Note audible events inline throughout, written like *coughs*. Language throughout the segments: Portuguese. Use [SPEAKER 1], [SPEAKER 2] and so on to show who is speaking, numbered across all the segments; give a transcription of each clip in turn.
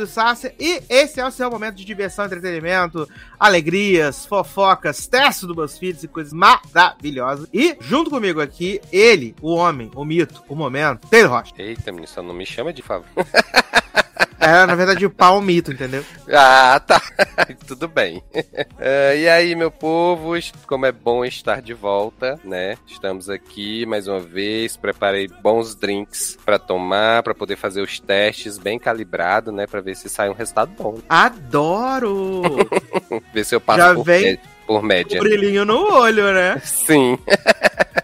[SPEAKER 1] Edu Sácia e esse é o seu momento de diversão, entretenimento, alegrias, fofocas, testes do BuzzFeed e coisas maravilhosas. E junto comigo aqui, ele, o homem, o mito, o momento, Taylor Rocha.
[SPEAKER 2] Eita, menino, só não me chama de favor. *laughs*
[SPEAKER 1] É, na verdade, o pau mito, entendeu?
[SPEAKER 2] Ah, tá. *laughs* Tudo bem. Uh, e aí, meu povo, como é bom estar de volta, né? Estamos aqui mais uma vez. Preparei bons drinks para tomar, para poder fazer os testes bem calibrado, né? Para ver se sai um resultado bom.
[SPEAKER 1] Adoro! *laughs*
[SPEAKER 2] ver se eu passo
[SPEAKER 1] Já
[SPEAKER 2] por,
[SPEAKER 1] vem
[SPEAKER 2] por média.
[SPEAKER 1] Um brilhinho no olho, né?
[SPEAKER 2] Sim. *laughs*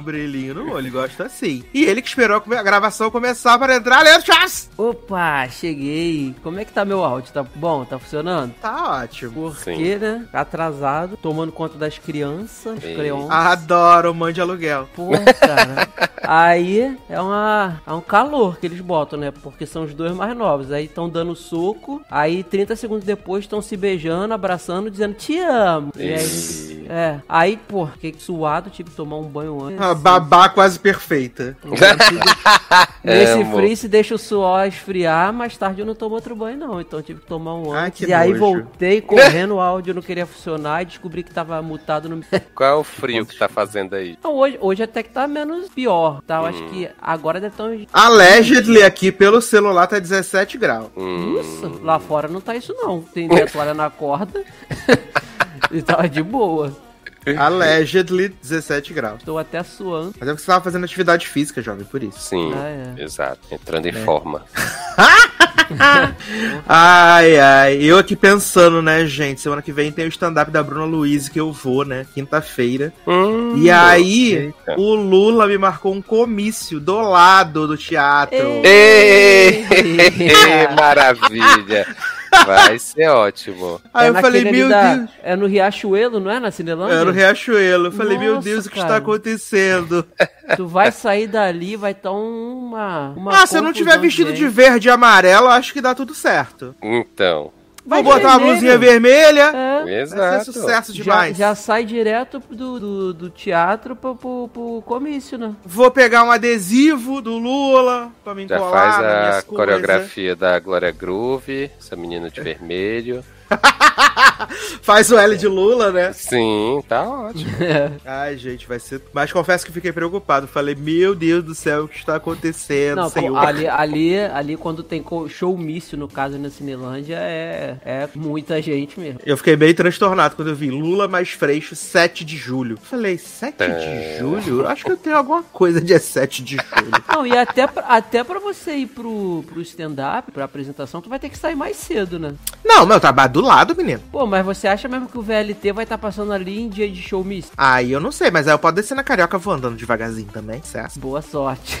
[SPEAKER 1] Um brilhinho no olho, gosta assim. E ele que esperou a gravação começar para entrar, Leandro Chaves!
[SPEAKER 3] Opa, cheguei. Como é que tá meu áudio? Tá bom? Tá funcionando?
[SPEAKER 1] Tá ótimo.
[SPEAKER 3] Porque, né? Atrasado, tomando conta das crianças,
[SPEAKER 2] Ei.
[SPEAKER 3] creons.
[SPEAKER 1] Adoro mãe de aluguel.
[SPEAKER 3] Porra, cara. Aí é, uma, é um calor que eles botam, né? Porque são os dois mais novos. Aí estão dando soco. Aí 30 segundos depois estão se beijando, abraçando, dizendo te amo. E aí, é. Aí, pô, fiquei suado, tive que tomar um banho antes.
[SPEAKER 1] Uma babá quase perfeita. *laughs*
[SPEAKER 3] Nesse
[SPEAKER 2] Amo.
[SPEAKER 3] frio se deixa o suor esfriar, mais tarde eu não tomo outro banho, não. Então eu tive que tomar um
[SPEAKER 1] Ai,
[SPEAKER 3] antes.
[SPEAKER 1] que
[SPEAKER 3] e aí
[SPEAKER 1] nojo.
[SPEAKER 3] voltei *laughs* correndo, o áudio não queria funcionar e descobri que tava mutado no.
[SPEAKER 2] Qual é o frio que tá fazendo aí?
[SPEAKER 3] Então, hoje, hoje até que tá menos pior, tá? Eu acho que agora deve estar uns.
[SPEAKER 1] Allegedly aqui pelo celular tá 17 graus.
[SPEAKER 2] Hum,
[SPEAKER 3] Nossa, lá fora não tá isso não. Tem a toalha na corda. *laughs* e tava de boa. *laughs*
[SPEAKER 1] Allegedly 17 graus.
[SPEAKER 3] Estou até suando.
[SPEAKER 1] Mas é porque você tava fazendo atividade física, jovem, por isso.
[SPEAKER 2] sim,
[SPEAKER 3] Ah, é.
[SPEAKER 2] exato. Entrando em forma. *laughs*
[SPEAKER 1] Ai, ai. Eu aqui pensando, né, gente? Semana que vem tem o stand-up da Bruna Luiz que eu vou, né? Quinta-feira.
[SPEAKER 2] Hum,
[SPEAKER 1] E aí,
[SPEAKER 2] eita.
[SPEAKER 1] o Lula me marcou um comício do lado do teatro.
[SPEAKER 2] Ei, *laughs* maravilha! Vai ser ótimo. *laughs*
[SPEAKER 1] Aí eu falei,
[SPEAKER 3] É naquele ali
[SPEAKER 1] meu
[SPEAKER 3] da-
[SPEAKER 1] Deus.
[SPEAKER 3] É no Riachuelo, não é? Na Cinelândia?
[SPEAKER 1] Era no Riachuelo. Eu falei, meu
[SPEAKER 3] Nossa,
[SPEAKER 1] Deus, o que
[SPEAKER 3] cara.
[SPEAKER 1] está acontecendo? *laughs*
[SPEAKER 3] Tu vai sair dali, vai estar uma, uma.
[SPEAKER 1] ah, se eu não tiver vestido de verde e amarelo, acho que dá tudo certo.
[SPEAKER 2] Então,
[SPEAKER 3] Vai
[SPEAKER 1] Vou botar uma
[SPEAKER 3] vermelho.
[SPEAKER 1] blusinha vermelha.
[SPEAKER 3] É.
[SPEAKER 1] Vai
[SPEAKER 2] exato.
[SPEAKER 1] ser sucesso
[SPEAKER 3] Já,
[SPEAKER 1] demais.
[SPEAKER 3] já sai direto do, do, do teatro pro, pro, pro comício, né?
[SPEAKER 1] Vou pegar um adesivo do Lula pra me
[SPEAKER 2] Já
[SPEAKER 1] encolar
[SPEAKER 2] faz a coreografia da Glória Groove, essa menina de vermelho. *laughs*
[SPEAKER 1] Faz o L de Lula, né?
[SPEAKER 2] Sim, tá ótimo. *laughs*
[SPEAKER 1] Ai, gente, vai ser. Mas confesso que fiquei preocupado. Falei, meu Deus do céu, o que está acontecendo,
[SPEAKER 3] Não,
[SPEAKER 1] senhor?
[SPEAKER 3] ali, ali, ali quando tem showmício, no caso, na Cinelândia, é, é muita gente mesmo.
[SPEAKER 1] Eu fiquei bem transtornado quando eu vi Lula mais Freixo, 7 de julho. Falei, 7 de
[SPEAKER 2] É.
[SPEAKER 1] julho? Acho que eu tenho alguma coisa dia 7 de julho. *laughs*
[SPEAKER 3] Não, e até pra, até pra você ir pro, pro stand-up, pra apresentação, tu vai ter que sair mais cedo, né?
[SPEAKER 1] Não, meu, trabalho do lado, menino.
[SPEAKER 3] Pô, mas você acha mesmo que o VLT vai estar passando ali em dia de showmício?
[SPEAKER 1] Aí eu não sei, mas aí eu posso descer na carioca vou andando devagarzinho também, certo?
[SPEAKER 3] Boa sorte. *laughs*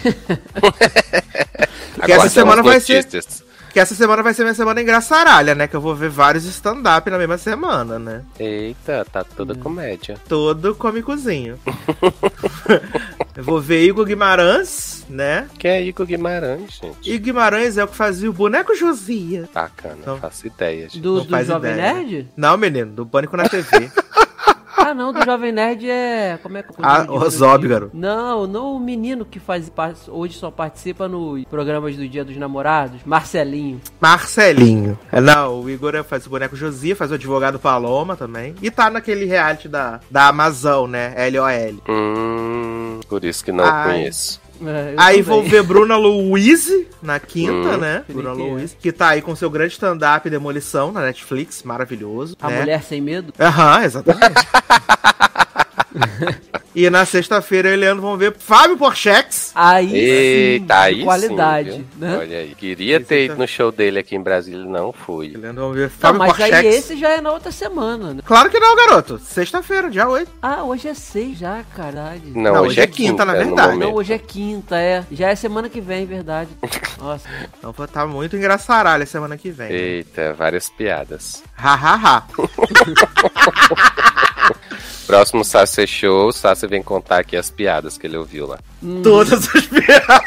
[SPEAKER 1] Porque essa
[SPEAKER 2] Aguardamos
[SPEAKER 1] semana vai ser. Que essa semana vai ser minha semana engraçaralha, né? Que eu vou ver vários stand-up na mesma semana, né?
[SPEAKER 2] Eita, tá toda comédia.
[SPEAKER 1] Todo cômicozinho. *laughs* eu vou ver Igor Guimarães, né?
[SPEAKER 2] Quem é Igor Guimarães, gente?
[SPEAKER 1] Igor Guimarães é o que fazia o boneco Josia.
[SPEAKER 2] Bacana,
[SPEAKER 1] Então-
[SPEAKER 2] faço ideia. gente.
[SPEAKER 3] Do,
[SPEAKER 1] Não
[SPEAKER 3] do Jovem
[SPEAKER 1] ideia.
[SPEAKER 3] Nerd?
[SPEAKER 1] Não, menino, do Pânico na TV. *laughs*
[SPEAKER 3] Ah, não, do Jovem Nerd é. Como é que
[SPEAKER 1] Ah,
[SPEAKER 3] o
[SPEAKER 1] Zob, garoto.
[SPEAKER 3] Não, não o menino que faz hoje só participa nos programas do Dia dos Namorados, Marcelinho.
[SPEAKER 1] Marcelinho. É, não, o Igor faz o boneco Josia, faz o advogado Paloma também. E tá naquele reality da, da Amazon, né? LOL.
[SPEAKER 2] Hum, por isso que não
[SPEAKER 1] Ai.
[SPEAKER 2] conheço.
[SPEAKER 3] É,
[SPEAKER 1] Aí
[SPEAKER 3] também.
[SPEAKER 1] vou ver Bruna Louise na quinta,
[SPEAKER 2] Hum.
[SPEAKER 1] né? Bruna
[SPEAKER 3] que?
[SPEAKER 1] Louise, que tá aí com seu grande stand-up Demolição na Netflix, maravilhoso.
[SPEAKER 3] A
[SPEAKER 1] né?
[SPEAKER 3] Mulher Sem Medo?
[SPEAKER 1] Aham, exatamente. *laughs* e na sexta-feira eu e o Leandro vão ver Fábio Porchex.
[SPEAKER 3] Aí
[SPEAKER 2] Eita,
[SPEAKER 3] sim,
[SPEAKER 2] aí
[SPEAKER 3] qualidade,
[SPEAKER 2] sim,
[SPEAKER 3] né?
[SPEAKER 2] Olha aí. Queria ter ido no show dele aqui em Brasília, não fui.
[SPEAKER 1] E Leandro vão ver
[SPEAKER 3] Não,
[SPEAKER 1] Fábio
[SPEAKER 3] mas
[SPEAKER 1] Porchex.
[SPEAKER 3] aí esse já é na outra semana, né?
[SPEAKER 1] Claro que não, garoto. Sexta-feira, dia 8.
[SPEAKER 3] Ah, hoje é seis já, caralho.
[SPEAKER 2] Não,
[SPEAKER 1] Não,
[SPEAKER 2] hoje, é quinta,
[SPEAKER 1] na
[SPEAKER 2] no
[SPEAKER 1] verdade.
[SPEAKER 3] Não, hoje é quinta, é. Já é semana que vem, verdade. *laughs* Nossa.
[SPEAKER 1] Então tá muito engraçaralho semana que vem. né?
[SPEAKER 2] Eita, várias piadas.
[SPEAKER 1] Ha, ha, ha. *laughs* *laughs*
[SPEAKER 2] Próximo Sassi Show, o Sassi vem contar aqui as piadas que ele ouviu lá.
[SPEAKER 1] Todas as piadas.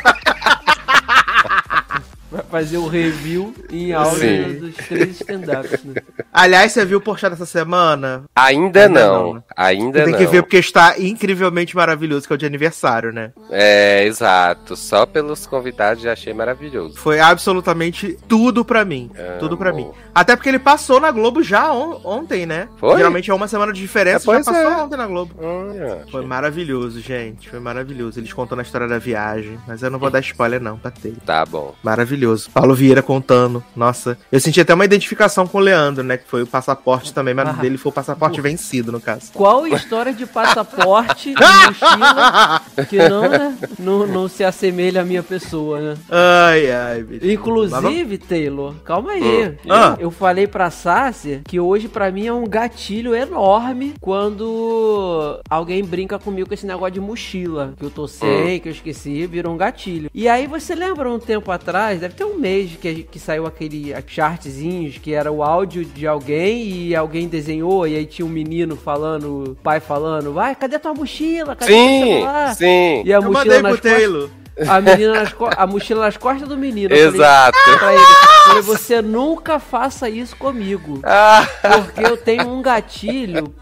[SPEAKER 1] *laughs*
[SPEAKER 3] fazer o review em áudio
[SPEAKER 2] Sim.
[SPEAKER 3] dos três stand-ups, né? *laughs*
[SPEAKER 1] Aliás, você viu o postado essa semana?
[SPEAKER 2] Ainda,
[SPEAKER 1] Ainda
[SPEAKER 2] não.
[SPEAKER 1] não, né?
[SPEAKER 2] Ainda
[SPEAKER 1] Você tem
[SPEAKER 2] não.
[SPEAKER 1] que ver porque está incrivelmente maravilhoso, que é o de aniversário, né?
[SPEAKER 2] É, exato. Só pelos convidados já achei maravilhoso.
[SPEAKER 1] Foi absolutamente tudo pra mim.
[SPEAKER 2] É,
[SPEAKER 1] tudo pra
[SPEAKER 2] amor.
[SPEAKER 1] mim. Até porque ele passou na Globo já on- ontem, né?
[SPEAKER 2] Foi?
[SPEAKER 1] Geralmente é uma semana de diferença,
[SPEAKER 2] É,
[SPEAKER 1] já passou
[SPEAKER 2] é.
[SPEAKER 1] ontem na Globo.
[SPEAKER 2] Olha.
[SPEAKER 1] Foi maravilhoso, gente. Foi maravilhoso. Eles contando a história da viagem. Mas eu não vou dar spoiler, não, tá ter.
[SPEAKER 2] Tá bom.
[SPEAKER 1] Maravilhoso. Paulo Vieira contando. Nossa. Eu senti até uma identificação com o Leandro, né? Que foi o passaporte também, mas
[SPEAKER 3] Ah.
[SPEAKER 1] dele foi o passaporte vencido, no caso.
[SPEAKER 3] Qual história de passaporte *laughs* e mochila que não, né, não, não se assemelha à minha pessoa, né?
[SPEAKER 1] ai, ai, bicho.
[SPEAKER 3] Inclusive, Taylor, calma aí.
[SPEAKER 1] Ah.
[SPEAKER 3] Eu falei pra Sácia que hoje pra mim é um gatilho enorme quando alguém brinca comigo com esse negócio de mochila. Que eu tô sem, que eu esqueci, virou um gatilho. E aí você lembra um tempo atrás, deve ter um mês que, que saiu aquele chartzinhos que era o áudio de alguém e alguém desenhou e aí tinha um menino falando, o pai falando, vai, cadê tua mochila? Cadê
[SPEAKER 2] Sim,
[SPEAKER 3] celular?
[SPEAKER 2] sim.
[SPEAKER 3] E a
[SPEAKER 1] Eu
[SPEAKER 3] mochila nas costas, a menina nas co- a mochila nas costas do menino. Eu falei,
[SPEAKER 2] Exato.
[SPEAKER 3] Falei, você nunca faça isso comigo.
[SPEAKER 2] Ah,
[SPEAKER 3] Porque eu tenho um gatilho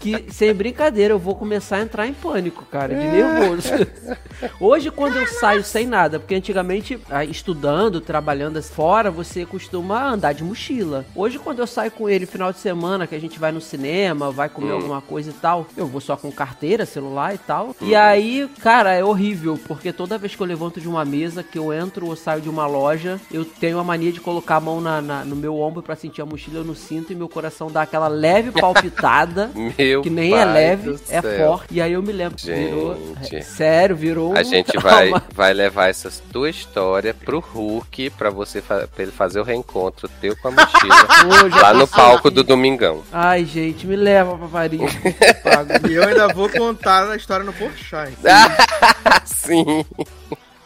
[SPEAKER 3] que, sem brincadeira, eu vou começar a entrar em pânico, cara, de nervoso. *laughs* Hoje, quando eu saio sem nada, porque antigamente, ah, estudando, trabalhando fora, você costuma andar de mochila. Hoje, quando eu saio com ele final de semana, que a gente vai no cinema, vai comer alguma coisa e tal, eu vou só com carteira, celular e tal. E aí, cara, é horrível, porque toda vez que eu levanto de uma mesa, que eu entro ou saio de uma loja, eu tenho a mania de colocar a mão na, na- no meu ombro pra sentir a mochila, eu não sinto, e meu coração dá aquela leve *laughs* palpitada.
[SPEAKER 2] Meu
[SPEAKER 3] Que nem é leve, é
[SPEAKER 2] céu.
[SPEAKER 3] forte. E aí eu me lembro, virou.
[SPEAKER 2] Gente.
[SPEAKER 3] é, sério, virou.
[SPEAKER 2] A
[SPEAKER 3] um
[SPEAKER 2] gente
[SPEAKER 3] trauma.
[SPEAKER 2] vai, vai levar essa tua história pro Hulk pra você fa- pra ele fazer o reencontro teu com a mochila *laughs* lá no palco
[SPEAKER 3] aqui.
[SPEAKER 2] do Domingão.
[SPEAKER 3] Ai, gente, me leva pra Paris. *laughs*
[SPEAKER 1] E eu ainda vou contar a história no Porchat. *laughs*
[SPEAKER 2] Sim.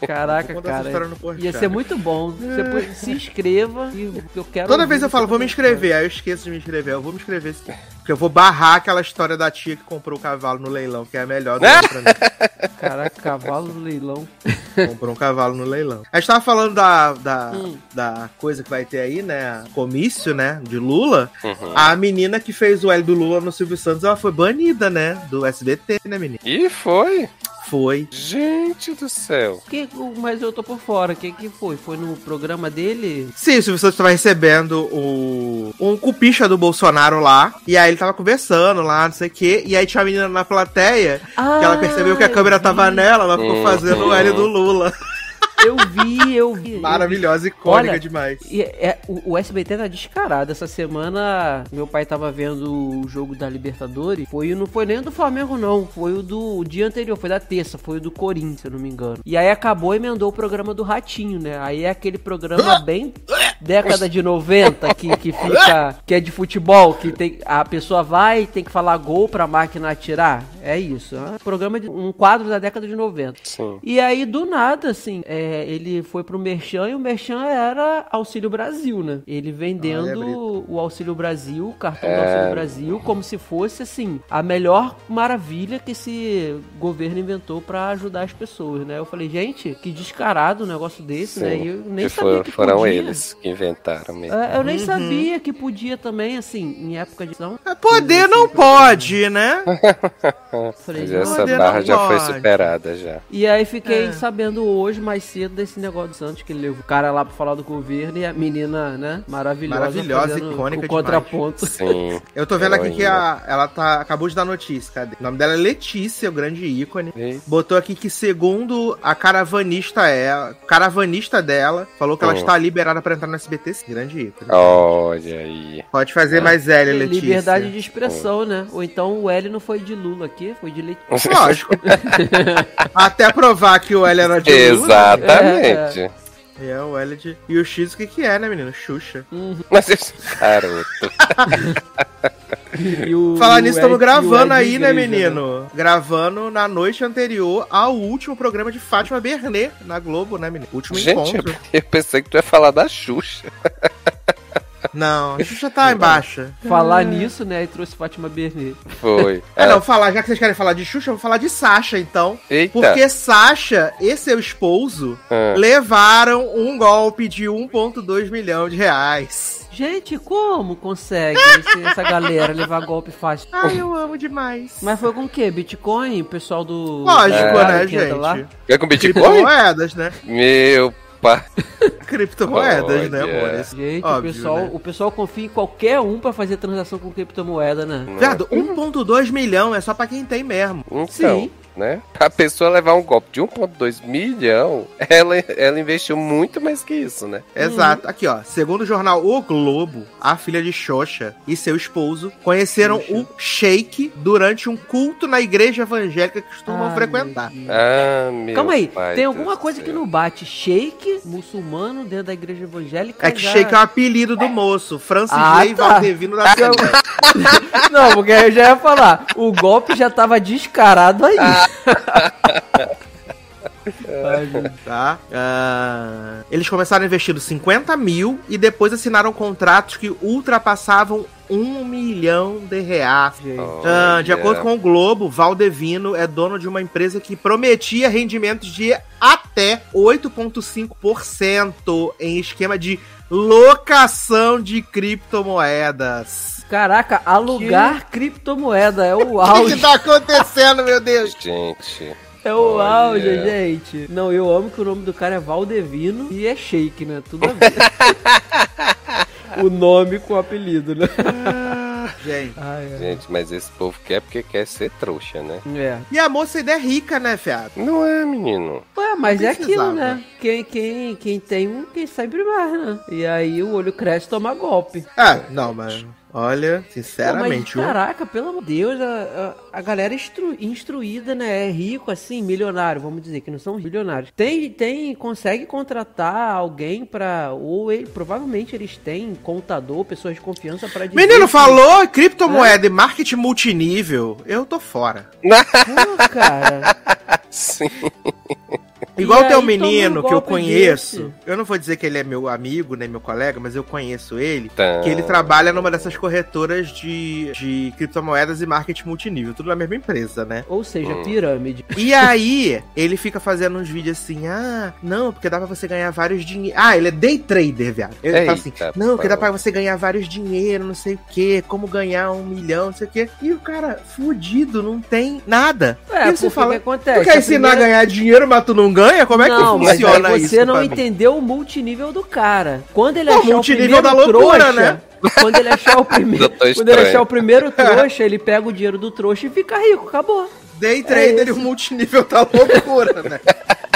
[SPEAKER 3] Caraca, cara.
[SPEAKER 1] no.
[SPEAKER 3] Ia ser muito bom. Você pode- se inscreva e eu quero.
[SPEAKER 1] Toda vez eu falo, vou me inscrever, aí eu esqueço de me inscrever. Eu vou me inscrever sim. Porque eu vou barrar aquela história da tia que comprou o cavalo no leilão, que é a melhor do ano pra mim. *laughs*
[SPEAKER 3] Caraca, cavalo do leilão. *laughs*
[SPEAKER 1] Comprou um cavalo no leilão. A gente tava falando da, da,
[SPEAKER 3] Hum.
[SPEAKER 1] da coisa que vai ter aí, né? Comício, né? De Lula.
[SPEAKER 2] Uhum.
[SPEAKER 1] A menina que fez o L do Lula no Silvio Santos, ela foi banida, né? Do SBT, né, menina?
[SPEAKER 2] E foi.
[SPEAKER 1] Foi.
[SPEAKER 2] Gente do céu.
[SPEAKER 3] Que, mas eu tô por fora. O que, que foi? Foi no programa dele?
[SPEAKER 1] Sim, o Silvio Santos tava recebendo o, um cupicha do Bolsonaro lá. E aí ele tava conversando lá, não sei o quê. E aí tinha a menina na plateia, que ela percebeu que a câmera tava nela, ela ficou
[SPEAKER 2] Uhum.
[SPEAKER 1] fazendo o L do Lula.
[SPEAKER 3] Eu vi, eu vi.
[SPEAKER 1] Maravilhosa, icônica
[SPEAKER 3] Olha,
[SPEAKER 1] demais.
[SPEAKER 3] E é, o, o SBT tá descarado. Essa semana, meu pai tava vendo o jogo da Libertadores. Foi, não foi nem o do Flamengo, não. Foi o do o dia anterior, foi da terça, foi o do Corinthians, se eu não me engano. E aí acabou e emendou o programa do Ratinho, né? Aí é aquele programa bem década de 90 que, que fica. que é de futebol, que tem. A pessoa vai e tem que falar gol pra máquina atirar. É isso. É um programa de um quadro da década de 90.
[SPEAKER 2] Sim.
[SPEAKER 3] E aí, do nada, assim, é, ele foi pro Merchan e o Merchan era Auxílio Brasil, né? Ele
[SPEAKER 1] Ah, é
[SPEAKER 3] vendendo
[SPEAKER 1] bonito.
[SPEAKER 3] o Auxílio Brasil, o cartão do
[SPEAKER 2] É.
[SPEAKER 3] Auxílio Brasil, como se fosse, assim, a melhor maravilha que esse governo inventou pra ajudar as pessoas, né? Eu falei, gente, que descarado um negócio desse, né? E eu nem
[SPEAKER 2] que
[SPEAKER 3] sabia
[SPEAKER 2] for-
[SPEAKER 3] que
[SPEAKER 2] foram
[SPEAKER 3] podia.
[SPEAKER 2] eles que inventaram mesmo.
[SPEAKER 3] É, eu nem
[SPEAKER 1] Uhum.
[SPEAKER 3] sabia que podia também, assim, em época de... Não,
[SPEAKER 1] É, Poder não pode, né? *laughs*
[SPEAKER 3] falei,
[SPEAKER 2] Mas essa barra já foi
[SPEAKER 1] pode.
[SPEAKER 2] superada já.
[SPEAKER 3] E aí fiquei
[SPEAKER 1] É.
[SPEAKER 3] sabendo hoje, mais cedo, desse negócio do Santos, que ele levou o cara lá pra falar do governo e a menina, né, maravilhosa.
[SPEAKER 1] Maravilhosa, icônica
[SPEAKER 3] O contraponto.
[SPEAKER 2] Sim. *laughs*
[SPEAKER 1] Eu tô vendo aqui que a, ela tá, acabou de dar notícia, cadê? O nome dela é Letícia, o grande ícone.
[SPEAKER 2] Eita.
[SPEAKER 1] Botou aqui que, segundo a caravanista é, caravanista dela, falou que ela
[SPEAKER 2] Hum.
[SPEAKER 1] está liberada pra entrar no SBT. sim, Grande ícone.
[SPEAKER 2] Olha aí.
[SPEAKER 1] Pode fazer mais L, Letícia.
[SPEAKER 3] Liberdade de expressão, né? Ou então o L não foi de Lula aqui, foi de Letícia.
[SPEAKER 1] Lógico. *laughs* Até provar que o L era de Lula.
[SPEAKER 2] Exatamente.
[SPEAKER 1] É, o L de... E o X o que que é, né, menino? Xuxa.
[SPEAKER 2] Mas esse garoto. *laughs*
[SPEAKER 3] E o-
[SPEAKER 1] Falar
[SPEAKER 3] e o
[SPEAKER 1] nisso, estamos
[SPEAKER 3] e o
[SPEAKER 1] gravando aí, né, menino? Gravando na noite anterior ao último programa de Fátima Bernet na Globo, né, menino? Último
[SPEAKER 2] Gente,
[SPEAKER 1] encontro.
[SPEAKER 2] eu pensei que tu ia falar da Xuxa. *laughs*
[SPEAKER 1] Não, a Xuxa tá em baixa.
[SPEAKER 3] Falar nisso, né? E trouxe Fátima Bernardes.
[SPEAKER 2] Foi.
[SPEAKER 1] É, *laughs* não, falar, já que vocês querem falar de Xuxa, eu vou falar de Sasha, então.
[SPEAKER 2] Eita.
[SPEAKER 1] Porque Sasha e seu esposo
[SPEAKER 2] Ah.
[SPEAKER 1] levaram um golpe de 1,2 milhão de reais.
[SPEAKER 3] Gente, como consegue esse- essa galera levar golpe fácil?
[SPEAKER 1] Ai, eu amo demais.
[SPEAKER 3] Mas foi com o quê? Bitcoin? O pessoal do.
[SPEAKER 1] Lógico,
[SPEAKER 3] do
[SPEAKER 1] né,
[SPEAKER 3] que entra lá?
[SPEAKER 1] gente?
[SPEAKER 2] É com Bitcoin?
[SPEAKER 1] Criptomoedas, né?
[SPEAKER 2] Meu pai. *laughs*
[SPEAKER 1] Criptomoedas, né, amores?
[SPEAKER 3] Gente,
[SPEAKER 1] Óbvio,
[SPEAKER 3] o, pessoal,
[SPEAKER 1] né?
[SPEAKER 3] o pessoal confia em qualquer um pra fazer transação com criptomoeda, né?
[SPEAKER 1] Viado, 1,2 milhão é só pra quem tem mesmo.
[SPEAKER 2] Então,
[SPEAKER 3] Sim.
[SPEAKER 2] Né? A pessoa levar um golpe de 1,2 milhão, ela, ela investiu muito mais que isso, né?
[SPEAKER 1] Exato. Aqui, ó. Segundo o jornal O Globo, a filha de Xoxa e seu esposo conheceram o Sheik durante um culto na igreja evangélica que costumam
[SPEAKER 3] Ai,
[SPEAKER 1] frequentar.
[SPEAKER 3] meu Deus.
[SPEAKER 2] Ah, meu
[SPEAKER 3] Calma aí,
[SPEAKER 2] pai
[SPEAKER 3] tem alguma coisa que
[SPEAKER 2] céu.
[SPEAKER 3] não bate. Shake muçulmano dentro da igreja evangélica.
[SPEAKER 1] É que
[SPEAKER 3] já-
[SPEAKER 1] Sheik é o apelido do moço. Francis
[SPEAKER 3] Ah,
[SPEAKER 1] Lei
[SPEAKER 3] tá.
[SPEAKER 1] Valdevino da *laughs* Silva.
[SPEAKER 3] Não, porque eu já ia falar. O golpe já tava descarado aí. Ai.
[SPEAKER 1] Tá? Ah, eles começaram investindo 50 mil e depois assinaram contratos que ultrapassavam um milhão de reais.
[SPEAKER 3] Gente.
[SPEAKER 1] Ah, de
[SPEAKER 2] Olha.
[SPEAKER 1] acordo com o Globo, Valdevino é dono de uma empresa que prometia rendimentos de até 8,5% em esquema de locação de criptomoedas.
[SPEAKER 3] Caraca, alugar criptomoeda é o *laughs*
[SPEAKER 1] O que, que
[SPEAKER 3] auge.
[SPEAKER 1] tá acontecendo, meu Deus?
[SPEAKER 2] Gente,
[SPEAKER 3] É o
[SPEAKER 2] Olha.
[SPEAKER 3] auge, gente. Não, eu amo que o nome do cara é Valdevino e é Shake, né? Tudo a ver. *laughs* o nome com o apelido, né? *laughs*
[SPEAKER 1] Gente.
[SPEAKER 2] Gente, mas esse povo quer porque quer ser trouxa, né?
[SPEAKER 3] É.
[SPEAKER 1] E a moça ainda é rica, né, fiado?
[SPEAKER 2] Não é, menino.
[SPEAKER 3] Ué, mas é aquilo, né? Quem, quem, quem tem um, quem sempre mais, né? E aí o olho cresce e toma golpe.
[SPEAKER 1] Ah, não, mas olha, sinceramente,
[SPEAKER 3] mas,
[SPEAKER 1] um-
[SPEAKER 3] caraca, pelo amor de Deus, a, a, a galera instru- instruída, né? É rico, assim, milionário, vamos dizer, que não são bilionários. Tem, tem, consegue contratar alguém pra. Ou ele, provavelmente eles têm contador, pessoas de confiança pra dizer
[SPEAKER 1] Menino,
[SPEAKER 3] que-
[SPEAKER 1] falou criptomoeda e marketing multinível, eu tô fora.
[SPEAKER 3] Pô, cara. *laughs*
[SPEAKER 2] Sim.
[SPEAKER 1] Igual
[SPEAKER 3] E
[SPEAKER 1] tem um menino
[SPEAKER 3] um
[SPEAKER 1] que eu conheço.
[SPEAKER 3] desse.
[SPEAKER 1] Eu não vou dizer que ele é meu amigo, nem meu colega, mas eu conheço ele.
[SPEAKER 2] Tá.
[SPEAKER 1] Que ele trabalha numa dessas corretoras de, de criptomoedas e marketing multinível. Tudo na mesma empresa, né?
[SPEAKER 3] Ou seja,
[SPEAKER 2] Hum.
[SPEAKER 3] pirâmide.
[SPEAKER 1] E aí, ele fica fazendo uns vídeos assim, ah, não, porque dá pra você ganhar vários dinheiros. Ah, ele é day trader, viado. Ele fala assim,
[SPEAKER 2] Eita,
[SPEAKER 1] não, porque dá pra você ganhar vários dinheiro, não sei o que, como ganhar um milhão, não sei o que. E o cara, fudido, não tem nada.
[SPEAKER 3] É,
[SPEAKER 1] e você fala,
[SPEAKER 3] o que acontece?
[SPEAKER 1] tu quer ensinar
[SPEAKER 3] primeira-
[SPEAKER 1] a ganhar dinheiro, mas tu não ganha? Como é que
[SPEAKER 3] não, mas
[SPEAKER 1] funciona isso?
[SPEAKER 3] você não
[SPEAKER 1] pra mim?
[SPEAKER 3] entendeu o multinível do cara. Quando ele
[SPEAKER 1] Pô,
[SPEAKER 3] achar o
[SPEAKER 1] multinível
[SPEAKER 3] primeiro
[SPEAKER 1] da loucura,
[SPEAKER 3] trouxa,
[SPEAKER 1] né? *laughs*
[SPEAKER 3] quando ele achar o primeiro, quando ele achar o primeiro *laughs* trouxa, ele pega o dinheiro do trouxa e fica rico, acabou.
[SPEAKER 1] Day trader
[SPEAKER 3] É
[SPEAKER 1] e o multinível tá loucura, né? *laughs*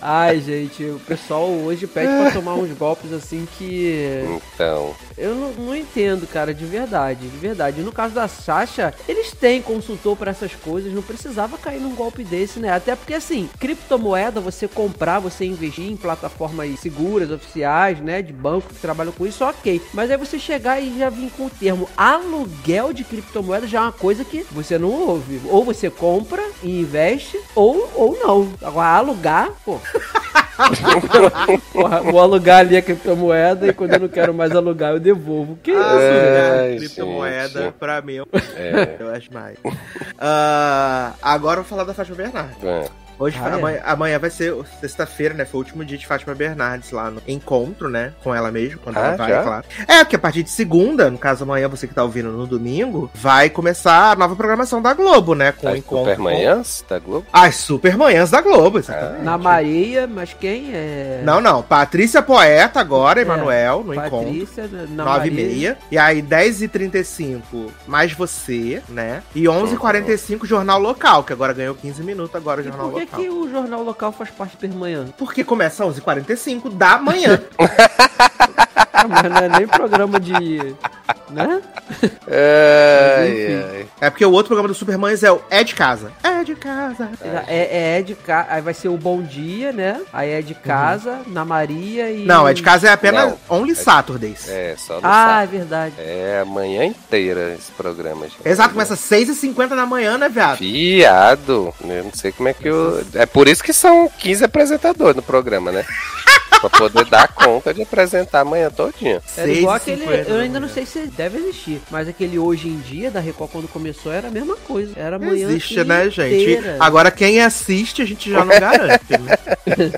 [SPEAKER 3] Ai, gente, o pessoal hoje pede pra tomar uns golpes assim que
[SPEAKER 2] Então,
[SPEAKER 3] eu não, não entendo, cara, de verdade, de verdade. No caso da Sasha, eles têm consultor pra essas coisas, não precisava cair num golpe desse, né? Até porque assim, criptomoeda, você comprar, você investir em plataformas seguras, oficiais, né, de banco que trabalham com isso, ok. Mas aí você chegar e já vir com o termo aluguel de criptomoeda já é uma coisa que você não ouve. Ou você compra e investe, ou, ou não. Agora, alugar, pô. *laughs* Porra, vou alugar ali a criptomoeda e quando eu não quero mais alugar, eu devolvo. Que isso,
[SPEAKER 1] Ah?
[SPEAKER 2] Ai,
[SPEAKER 1] criptomoeda,
[SPEAKER 2] gente.
[SPEAKER 1] pra mim, eu-
[SPEAKER 2] é. *laughs*
[SPEAKER 1] eu acho mais. Ah, agora eu vou falar da Fátima Bernardes.
[SPEAKER 2] é.
[SPEAKER 1] Hoje,
[SPEAKER 3] Ah, é?
[SPEAKER 1] amanhã, amanhã vai ser sexta-feira, né? Foi o último dia de Fátima Bernardes lá no encontro, né? Com ela mesmo, quando
[SPEAKER 2] Ah,
[SPEAKER 1] ela vai,
[SPEAKER 2] já?
[SPEAKER 1] claro. É, porque a partir de segunda, no caso amanhã, você que tá ouvindo no domingo, vai começar a nova programação da Globo, né? Com o
[SPEAKER 2] As
[SPEAKER 1] encontro.
[SPEAKER 2] Supermanhãs da Globo?
[SPEAKER 1] As Supermanhãs da Globo, exatamente.
[SPEAKER 3] Na Maria, mas quem é?
[SPEAKER 1] Não, não. Patrícia Poeta agora, Emanuel, no encontro.
[SPEAKER 3] Patrícia, na
[SPEAKER 1] 9 e
[SPEAKER 3] Maria.
[SPEAKER 1] meia. E aí, 10 e 35 mais você, né? E 11 e 45 jornal local, que agora ganhou 15 minutos agora o
[SPEAKER 3] E
[SPEAKER 1] jornal
[SPEAKER 3] por que,
[SPEAKER 1] local.
[SPEAKER 3] que o jornal local faz parte do manhã?
[SPEAKER 1] Porque começa às 11 e 45 da manhã. *laughs*
[SPEAKER 3] Ah, mas não é nem programa de. né? Enfim.
[SPEAKER 2] ai.
[SPEAKER 1] é porque o outro programa do Supermães é o É de Casa. É de casa.
[SPEAKER 3] É, é, é de casa. Aí vai ser o Bom Dia, né? Aí é de casa, na Maria e.
[SPEAKER 1] Não, É de Casa é apenas
[SPEAKER 2] Não.
[SPEAKER 1] Only Saturdays.
[SPEAKER 2] É, só no
[SPEAKER 3] Ah,
[SPEAKER 2] sábado.
[SPEAKER 3] é verdade.
[SPEAKER 2] É a manhã inteira esse programa. gente.
[SPEAKER 1] Exato, começa às 6 e 50 da manhã, né, viado?
[SPEAKER 2] Fiado. Eu não sei como é que eu. É por isso que são 15 apresentadores no programa, né? *laughs* pra poder dar conta de apresentar amanhã todinha.
[SPEAKER 3] Era igual
[SPEAKER 1] 6h50
[SPEAKER 3] aquele. Eu ainda não sei se deve existir, mas aquele hoje em dia da Record quando começou era a mesma coisa. Era amanhã.
[SPEAKER 1] Existe, né, gente? Agora, quem assiste, a gente já não *laughs* garante. né?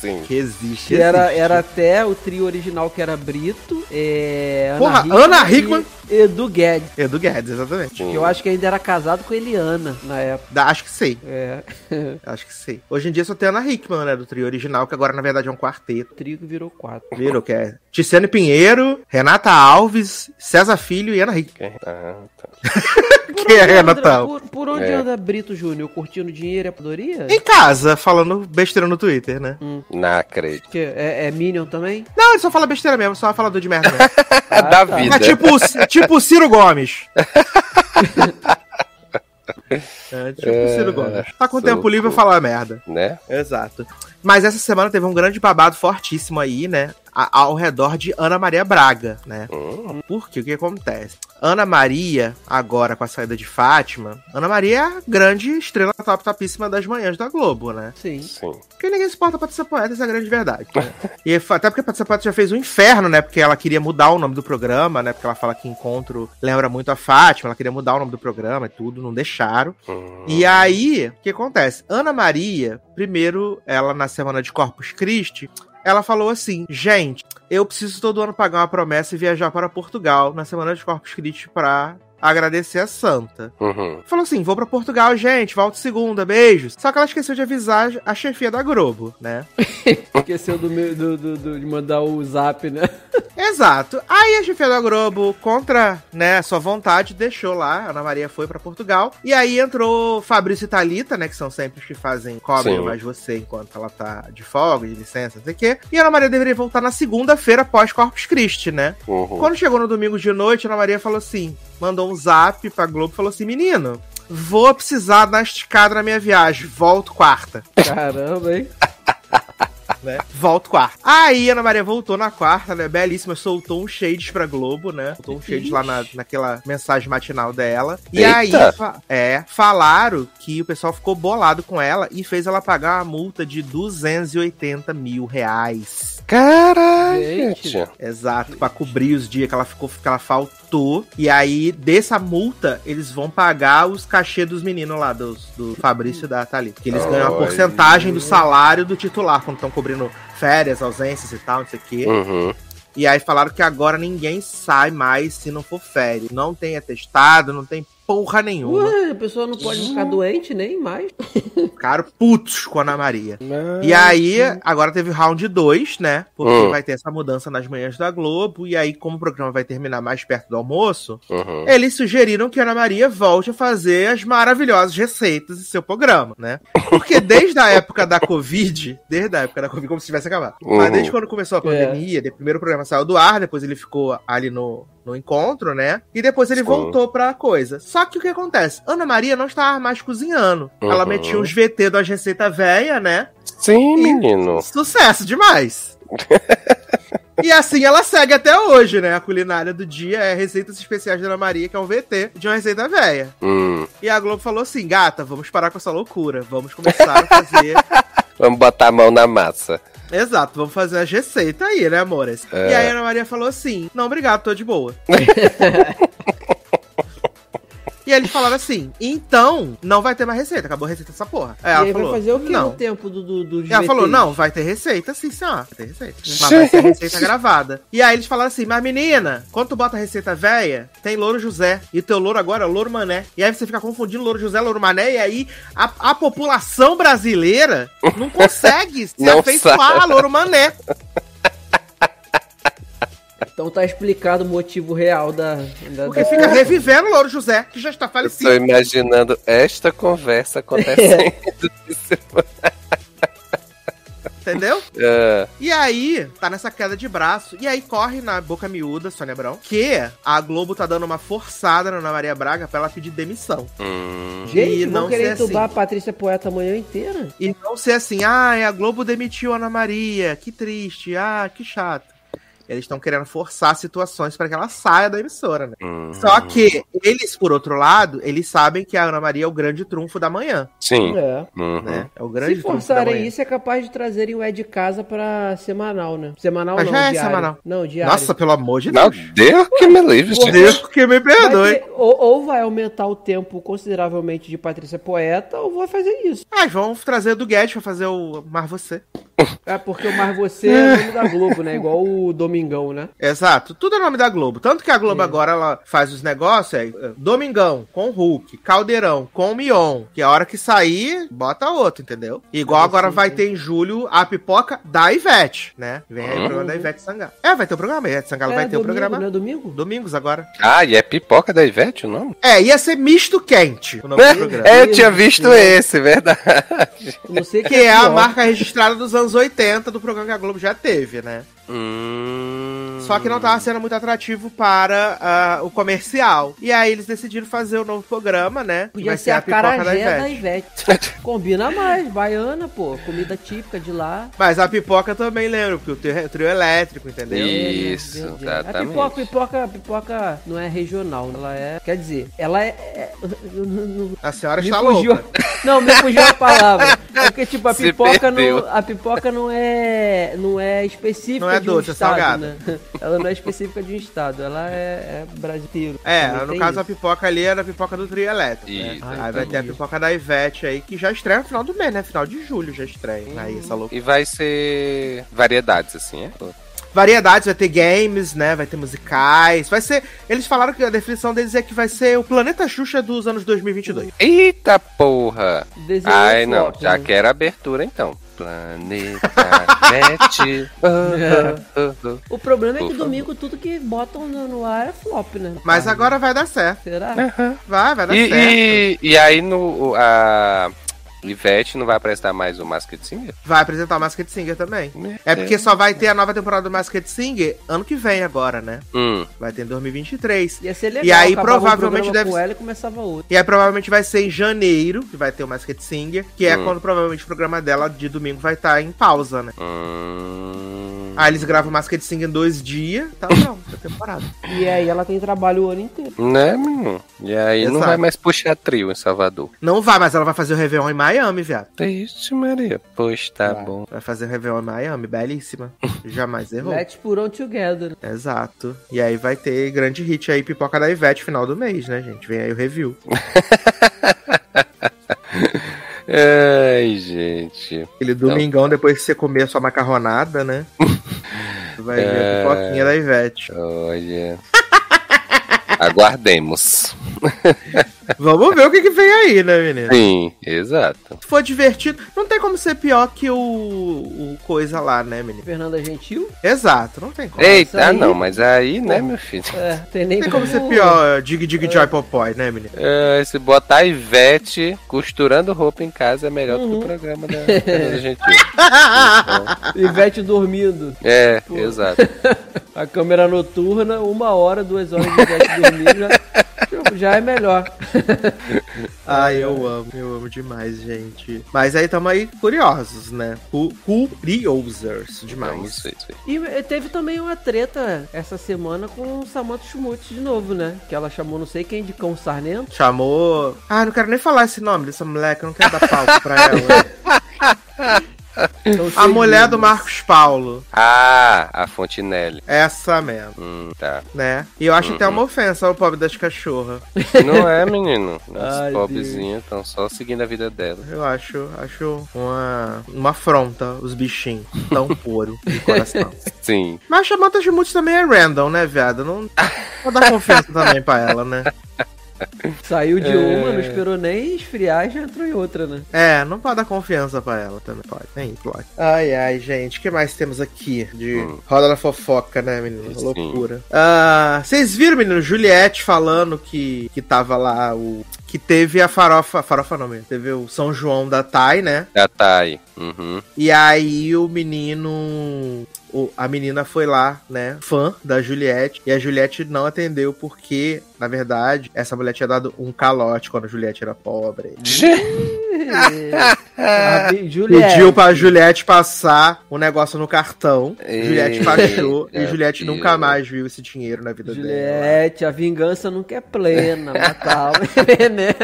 [SPEAKER 2] Sim.
[SPEAKER 1] Que existe.
[SPEAKER 3] Que era,
[SPEAKER 1] existe.
[SPEAKER 3] era até o trio original que era Brito, é,
[SPEAKER 1] Porra,
[SPEAKER 3] Hickman
[SPEAKER 1] Ana
[SPEAKER 3] e
[SPEAKER 1] Hickman.
[SPEAKER 3] Edu Guedes.
[SPEAKER 1] Edu Guedes, exatamente.
[SPEAKER 3] Que eu acho que ainda era casado com Eliana na época.
[SPEAKER 1] Da- acho que sei.
[SPEAKER 3] É. *laughs*
[SPEAKER 1] Acho que sei. Hoje em dia só tem a Ana Hickman, né? Do trio original, que agora na verdade é um quarteto.
[SPEAKER 3] o trio que virou quatro.
[SPEAKER 1] Viram? Que é Tiziane Pinheiro, Renata Alves, César Filho e Ana Hickman.
[SPEAKER 2] Ah, tá. *laughs*
[SPEAKER 3] Por
[SPEAKER 1] Que é,
[SPEAKER 3] anda-
[SPEAKER 1] Renatão?
[SPEAKER 3] Por, por onde
[SPEAKER 2] É.
[SPEAKER 3] anda Brito Júnior? Curtindo dinheiro e apodoria?
[SPEAKER 1] Em casa, falando besteira no Twitter, né?
[SPEAKER 2] Não acredito.
[SPEAKER 3] Que é, é Minion também?
[SPEAKER 1] Não, ele só fala besteira mesmo, só falador de merda. mesmo. *laughs*
[SPEAKER 3] Ah,
[SPEAKER 2] da
[SPEAKER 3] tá.
[SPEAKER 2] vida.
[SPEAKER 1] É tipo, tipo o Ciro Gomes. É, tipo o Ciro Gomes. Tá com tempo livre pra falar merda.
[SPEAKER 2] Né?
[SPEAKER 1] Exato. Mas essa semana teve um grande babado fortíssimo aí, né? a- Ao redor de Ana Maria Braga, né?
[SPEAKER 2] Hum,
[SPEAKER 1] Porque o que acontece? Ana Maria, agora com a saída de Fátima, Ana Maria é a grande estrela top topíssima das manhãs da Globo, né?
[SPEAKER 3] Sim.
[SPEAKER 2] sim.
[SPEAKER 1] Porque ninguém suporta a Patrícia Poeta, essa é a grande verdade. né? e até porque a Patrícia Poeta já fez um inferno, né? Porque ela queria mudar o nome do programa, né? Porque ela fala que encontro lembra muito a Fátima, ela queria mudar o nome do programa e tudo, não deixaram.
[SPEAKER 2] Hum,
[SPEAKER 1] E aí, o que acontece? Ana Maria, primeiro, ela na semana de Corpus Christi, ela falou assim: gente, eu preciso todo ano pagar uma promessa e viajar para Portugal na semana de Corpus Christi pra agradecer a Santa.
[SPEAKER 2] uhum.
[SPEAKER 1] Falou assim: vou pra Portugal, gente, volto segunda, beijos. Só que ela esqueceu de avisar a chefia da Globo, né? *laughs*
[SPEAKER 3] Esqueceu do, meu- do, do- do- de mandar o zap, né? *laughs*
[SPEAKER 1] Exato. Aí a chefia da Globo, contra né, sua vontade, deixou lá. A Ana Maria foi pra Portugal. E aí entrou Fabrício e Thalita, né? Que são sempre os que fazem cobrem
[SPEAKER 2] Sim.
[SPEAKER 1] mais você enquanto ela tá de folga, de licença, não sei o quê. E a Ana Maria deveria voltar na segunda-feira pós Corpus Christi, né?
[SPEAKER 2] Uhum.
[SPEAKER 1] Quando chegou no domingo de noite, a Ana Maria falou assim: mandou um zap pra Globo e falou assim: menino. Vou precisar dar uma esticada na minha viagem. Volto quarta.
[SPEAKER 3] Caramba, hein? *laughs*
[SPEAKER 1] né? Volto quarta. Aí a Ana Maria voltou na quarta, né? Belíssima, soltou um shades pra Globo, né? Soltou um shades lá na, naquela mensagem matinal dela. E
[SPEAKER 2] Eita!
[SPEAKER 1] aí, fa- é, falaram que o pessoal ficou bolado com ela e fez ela pagar uma multa de 280 mil reais.
[SPEAKER 2] Caralho.
[SPEAKER 1] Exato, pra cobrir os dias que ela ficou, que ela faltou. E aí, dessa multa, eles vão pagar os cachê dos meninos lá, dos, do Fabrício e da Thalita. Que eles ganham uma
[SPEAKER 2] Olha.
[SPEAKER 1] porcentagem do salário do titular, quando estão cobrindo férias, ausências e tal, não sei o quê.
[SPEAKER 2] Uhum.
[SPEAKER 1] E aí falaram que agora ninguém sai mais se não for férias. Não tem atestado, não tem porra nenhuma.
[SPEAKER 3] Ué, a pessoa não pode ficar doente nem mais. *laughs*
[SPEAKER 1] Ficaram putos com a Ana Maria.
[SPEAKER 2] Mas-
[SPEAKER 1] E aí, agora teve o round 2, né? Porque
[SPEAKER 2] Hum.
[SPEAKER 1] vai ter essa mudança nas manhãs da Globo. E aí, como o programa vai terminar mais perto do almoço,
[SPEAKER 2] Uhum.
[SPEAKER 1] eles sugeriram que a Ana Maria volte a fazer as maravilhosas receitas em seu programa, né? Porque desde a época da Covid, desde a época da Covid, como se tivesse acabado.
[SPEAKER 2] Uhum.
[SPEAKER 1] Mas desde quando começou a pandemia, de- primeiro o programa saiu do ar, depois ele ficou ali no, no encontro, né? E depois ele
[SPEAKER 2] Sim.
[SPEAKER 1] voltou pra coisa. Só que o que acontece? Ana Maria não estava mais cozinhando. Ela
[SPEAKER 2] Uhum.
[SPEAKER 1] metia uns VT das receitas velhas, né?
[SPEAKER 2] Sim, menino.
[SPEAKER 1] Sucesso demais! *laughs* E assim ela segue até hoje, né? A culinária do dia é receitas especiais da Ana Maria, que é um VT de uma receita velha.
[SPEAKER 2] Hum.
[SPEAKER 1] E a Globo falou assim: gata, vamos parar com essa loucura. Vamos começar a fazer. *laughs*
[SPEAKER 2] Vamos botar a mão na massa.
[SPEAKER 1] Exato, vamos fazer as receitas aí, né, amores?
[SPEAKER 2] É.
[SPEAKER 1] E aí a Ana Maria falou assim: não, obrigado, tô de boa. *laughs* E eles falaram assim: então, não vai ter mais receita, acabou a receita dessa porra. Aí
[SPEAKER 3] e
[SPEAKER 1] ela
[SPEAKER 3] aí
[SPEAKER 1] falou:
[SPEAKER 3] vai fazer o que
[SPEAKER 1] não.
[SPEAKER 3] no tempo do, do, dos
[SPEAKER 1] Ela falou, não, vai ter receita, sim, senhor. Vai ter receita. Mas vai ser *laughs* receita gravada. E aí eles falaram assim, mas menina, quando tu bota a receita velha, tem louro José. E teu louro agora é louro mané. E aí você fica confundindo louro José, louro mané. E aí a, a população brasileira não *laughs* consegue se
[SPEAKER 2] Não
[SPEAKER 1] afeiçoar a louro mané.
[SPEAKER 3] Então tá explicado o motivo real da. da
[SPEAKER 1] Porque
[SPEAKER 3] da-
[SPEAKER 1] fica revivendo o louro José, que já está falecido.
[SPEAKER 2] Estou imaginando esta conversa acontecendo. *laughs*
[SPEAKER 1] Entendeu?
[SPEAKER 2] Ah,
[SPEAKER 1] E aí, tá nessa queda de braço. E aí corre na boca miúda, Sônia Abrão, que a Globo tá dando uma forçada na Ana Maria Braga pra ela pedir demissão.
[SPEAKER 2] hum.
[SPEAKER 3] Gente,
[SPEAKER 1] E não
[SPEAKER 3] querer
[SPEAKER 1] ser
[SPEAKER 3] entubar
[SPEAKER 1] assim.
[SPEAKER 3] a Patrícia Poeta a manhã inteira?
[SPEAKER 1] E não ser assim, ah, a Globo demitiu a Ana Maria, que triste, ah, que chato. Eles estão querendo forçar situações para que ela saia da emissora, né?
[SPEAKER 2] Hum.
[SPEAKER 1] Só que eles, por outro lado, eles sabem que a Ana Maria é o grande trunfo da manhã,
[SPEAKER 2] Sim.
[SPEAKER 3] É.
[SPEAKER 2] Uhum.
[SPEAKER 1] né? É o grande
[SPEAKER 3] Se
[SPEAKER 1] trunfo da
[SPEAKER 3] forçarem isso, é capaz de trazerem o Ed Casa pra semanal, né? Semanal
[SPEAKER 1] Mas
[SPEAKER 3] não,
[SPEAKER 1] já é
[SPEAKER 3] diário.
[SPEAKER 1] semanal.
[SPEAKER 3] Não, diário.
[SPEAKER 1] Nossa, pelo amor de
[SPEAKER 2] Não,
[SPEAKER 1] Deus.
[SPEAKER 2] Deus que me livre.
[SPEAKER 1] Deus que me
[SPEAKER 3] Vai
[SPEAKER 1] perdoe.
[SPEAKER 3] ter- ou, ou vai aumentar o tempo consideravelmente de Patrícia Poeta, ou vai fazer isso.
[SPEAKER 1] Ah, vamos trazer do Guedes pra fazer o Mar Você.
[SPEAKER 3] É porque o Mais Você é o *laughs* nome da Globo, né? Igual o Domingão, né?
[SPEAKER 1] Exato, tudo é nome da Globo. Tanto que a Globo agora ela faz os negócios, é é, Domingão com Hulk, Caldeirão com Mion, que a hora que sair, bota outro, entendeu? Igual
[SPEAKER 3] Ah,
[SPEAKER 1] agora
[SPEAKER 3] sim,
[SPEAKER 1] vai
[SPEAKER 3] sim.
[SPEAKER 1] ter em julho a pipoca da Ivete, né? Vem aí o
[SPEAKER 2] Hum.
[SPEAKER 1] programa da Ivete Sangalo. É, vai ter o programa, a Ivete Sangalo vai ter o programa.
[SPEAKER 3] Não é domingo?
[SPEAKER 1] Domingos agora.
[SPEAKER 2] Ah, e é pipoca da Ivete o nome?
[SPEAKER 1] É, ia ser misto quente o nome do programa.
[SPEAKER 2] É, eu tinha visto esse, verdade.
[SPEAKER 3] Não sei
[SPEAKER 1] Que é a marca registrada dos anos 80 do programa que a Globo já teve, né?
[SPEAKER 2] Hum.
[SPEAKER 1] Só que não tava sendo muito atrativo para ah, o comercial. E aí eles decidiram fazer o novo programa, né?
[SPEAKER 3] Podia
[SPEAKER 1] vai
[SPEAKER 3] ser a
[SPEAKER 1] pipoca
[SPEAKER 3] carajé da Ivete. *laughs* Combina mais, baiana, pô. Comida típica de lá.
[SPEAKER 1] Mas a pipoca também lembro, porque o trio, o trio elétrico, entendeu?
[SPEAKER 2] Isso,
[SPEAKER 3] meu Deus.
[SPEAKER 2] exatamente.
[SPEAKER 3] A pipoca, pipoca, pipoca não é regional, ela é. Quer dizer, ela é. é-
[SPEAKER 1] A senhora
[SPEAKER 3] me
[SPEAKER 1] está
[SPEAKER 3] fugiu.
[SPEAKER 1] louca.
[SPEAKER 3] Não, me fugiu a palavra. *laughs* É porque, tipo, a pipoca, não, a pipoca não é. Não é específica
[SPEAKER 1] Não é
[SPEAKER 3] de
[SPEAKER 1] doce,
[SPEAKER 3] um
[SPEAKER 1] é
[SPEAKER 3] estado,
[SPEAKER 1] salgada.
[SPEAKER 3] né? Ela não é específica de um estado, ela é, é brasileiro.
[SPEAKER 1] É, no caso a
[SPEAKER 3] isso.
[SPEAKER 1] pipoca ali era a pipoca do trio elétrico, né?
[SPEAKER 2] Isso,
[SPEAKER 1] Aí vai ter a pipoca da Ivete aí, que já estreia no final do mês, né? Final de julho já estreia. Aí, essa.
[SPEAKER 2] E vai ser variedades, assim, é?
[SPEAKER 1] Variedades, vai ter games, né? Vai ter musicais. Vai ser. Eles falaram que a definição deles é que vai ser o Planeta Xuxa dos anos 2022.
[SPEAKER 2] Eita porra!
[SPEAKER 3] Desenho
[SPEAKER 2] Ai,
[SPEAKER 3] é
[SPEAKER 2] não,
[SPEAKER 3] flop,
[SPEAKER 2] já
[SPEAKER 3] né?
[SPEAKER 2] quero a abertura então. Planeta Net. Ah, ah, ah.
[SPEAKER 3] O problema é
[SPEAKER 2] Por
[SPEAKER 3] que
[SPEAKER 2] favor.
[SPEAKER 3] domingo tudo que botam no, no ar é flop, né?
[SPEAKER 1] Mas agora vai dar certo.
[SPEAKER 3] Será?
[SPEAKER 1] Vai, vai dar
[SPEAKER 2] E,
[SPEAKER 1] certo.
[SPEAKER 2] e, e aí no. A Ivete não vai apresentar mais o Masked Singer?
[SPEAKER 1] Vai apresentar o Masked Singer também. É porque só vai ter a nova temporada do Masked Singer ano que vem agora, né?
[SPEAKER 2] Hum,
[SPEAKER 1] Vai ter em 2023.
[SPEAKER 3] Ia ser legal.
[SPEAKER 1] E aí, provavelmente, deve-
[SPEAKER 3] com ela e começava outro.
[SPEAKER 1] E aí provavelmente vai ser em janeiro que vai ter o Masked Singer, que é
[SPEAKER 2] Hum.
[SPEAKER 1] quando provavelmente o programa dela de domingo vai estar em pausa, né?
[SPEAKER 2] hum.
[SPEAKER 1] Aí eles gravam Masked Singer em dois dias, tá não, da *coughs* temporada.
[SPEAKER 3] E aí ela tem trabalho o ano inteiro.
[SPEAKER 2] Né, menino? E aí não
[SPEAKER 1] Exato.
[SPEAKER 2] vai mais puxar trio em Salvador.
[SPEAKER 1] Não vai, mas ela vai fazer o Réveillon em Miami, viado.
[SPEAKER 2] Ixi, Maria. Pois tá
[SPEAKER 3] Vai.
[SPEAKER 2] bom.
[SPEAKER 1] Vai fazer o Réveillon em Miami, belíssima. *laughs* Jamais errou.
[SPEAKER 3] Let's put on together.
[SPEAKER 1] Exato. E aí vai ter grande hit aí, pipoca da Ivete, final do mês, né, gente? Vem aí o review. *laughs*
[SPEAKER 2] Ai, gente.
[SPEAKER 1] Aquele domingão, depois que você comer a sua macarronada, né? *laughs* Vai ver
[SPEAKER 2] É.
[SPEAKER 1] a pipoquinha da Ivete.
[SPEAKER 2] Olha. Aguardemos. *laughs*
[SPEAKER 1] Vamos ver o que, que vem aí, né, menino?
[SPEAKER 2] Sim, exato.
[SPEAKER 1] Se for divertido, não tem como ser pior que o, o coisa lá, né, menino?
[SPEAKER 3] Fernanda Gentil?
[SPEAKER 1] Exato, não tem como.
[SPEAKER 2] Eita,
[SPEAKER 3] aí-
[SPEAKER 2] não, mas aí, né, meu filho?
[SPEAKER 3] É, tem nem
[SPEAKER 1] Não tem como ser pior Dig Dig Joy Popoy, né, menino?
[SPEAKER 2] É, se botar Ivete costurando roupa em casa é melhor do que
[SPEAKER 3] Uhum.
[SPEAKER 2] o programa da *laughs* Fernanda Gentil. *laughs*
[SPEAKER 3] Ivete dormindo.
[SPEAKER 2] É, exato.
[SPEAKER 3] A câmera noturna, uma hora, duas horas de Ivete dormindo, já, já é melhor. *laughs*
[SPEAKER 1] Ai, eu amo, eu amo demais, gente. Mas aí tamo aí curiosos, né? Cu- Curiosers demais.
[SPEAKER 2] isso aí.
[SPEAKER 3] E eh, teve também uma treta essa semana com o Samantha Schmutz de novo, né? Que ela chamou não sei quem de cão sarnento.
[SPEAKER 1] Chamou. Ah, não quero nem falar esse nome dessa moleque, eu não quero dar palco pra ela. *laughs*
[SPEAKER 3] Então,
[SPEAKER 1] A mulher do. Marcos Paulo.
[SPEAKER 2] Ah, a Fontinelli.
[SPEAKER 1] Essa mesmo,
[SPEAKER 2] Hum, tá.
[SPEAKER 1] né? E eu acho até uma ofensa ao pobre das cachorras.
[SPEAKER 2] Não é, menino. *laughs*
[SPEAKER 3] Ai,
[SPEAKER 2] Os pobrezinhos estão só seguindo a vida dela.
[SPEAKER 1] Eu acho, acho uma, uma afronta, os bichinhos. Tão puro de *laughs* coração.
[SPEAKER 2] Sim.
[SPEAKER 1] Mas a Samantha Schmutz também é random, né, viado? Não vou dar confiança também pra ela, né? *laughs*
[SPEAKER 3] Saiu de
[SPEAKER 2] É.
[SPEAKER 3] uma, não esperou nem esfriar e já entrou em outra, né?
[SPEAKER 1] É, não pode dar confiança pra ela também, pode. Nem pode. Ai, ai, gente, o que mais temos aqui de
[SPEAKER 2] Hum.
[SPEAKER 1] roda da fofoca, né, menino?
[SPEAKER 2] Sim.
[SPEAKER 1] Loucura. Ah, Vocês viram, menino, Juliette falando que, que tava lá o... Que teve a farofa... Farofa não, mesmo. Teve o São João da Thay, né?
[SPEAKER 2] Tá aí. Uhum.
[SPEAKER 1] E aí o menino. o- a menina foi lá, né? Fã da Juliette. E a Juliette não atendeu porque, na verdade, essa mulher tinha dado um calote quando a Juliette era pobre. *laughs* *laughs* Pediu pra Juliette passar o negócio no cartão.
[SPEAKER 2] Eita,
[SPEAKER 1] Juliette baixou e Juliette
[SPEAKER 2] Deus.
[SPEAKER 1] nunca mais viu esse dinheiro na vida dela.
[SPEAKER 3] Juliette, a vingança nunca é plena, matar o veneno.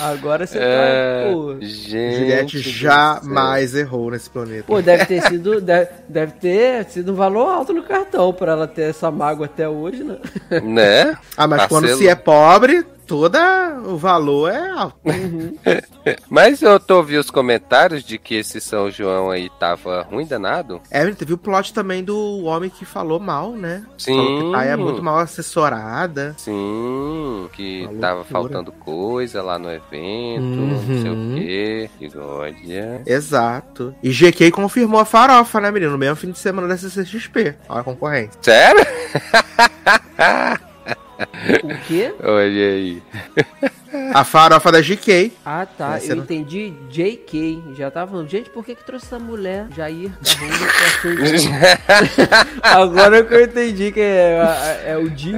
[SPEAKER 3] Agora você
[SPEAKER 2] É,
[SPEAKER 3] tá, pô.
[SPEAKER 2] gente.
[SPEAKER 1] Juliette. Jamais errou nesse planeta.
[SPEAKER 3] Pô, deve ter *laughs* sido, deve, deve ter sido um valor alto no cartão pra ela ter essa mágoa até hoje, né?
[SPEAKER 2] Né?
[SPEAKER 1] ah, mas quando
[SPEAKER 2] Marcelo.
[SPEAKER 1] se é pobre, todo o valor é alto. *laughs*
[SPEAKER 2] Mas eu tô ouvindo os comentários de que esse São João aí tava ruim danado.
[SPEAKER 1] É, teve o plot também do homem que falou mal, né?
[SPEAKER 2] Sim.
[SPEAKER 1] Falou que Thay é muito mal assessorada.
[SPEAKER 2] Sim, que
[SPEAKER 1] Uma
[SPEAKER 2] tava
[SPEAKER 1] loucura.
[SPEAKER 2] faltando coisa lá no evento, não sei
[SPEAKER 1] Uhum.
[SPEAKER 2] o quê. E olha.
[SPEAKER 1] Exato. E GK confirmou a farofa, né, menino? No mesmo fim de semana da CCXP. Olha a concorrência.
[SPEAKER 2] Sério? *laughs*
[SPEAKER 3] O quê?
[SPEAKER 2] Olha aí. *laughs*
[SPEAKER 1] A farofa da GK.
[SPEAKER 3] Ah, tá.
[SPEAKER 1] Essa
[SPEAKER 3] eu
[SPEAKER 1] não-
[SPEAKER 3] entendi JK. Já tava falando, gente, por que que trouxe essa mulher? Jair. *laughs* Agora que eu entendi que é, é, é o JK.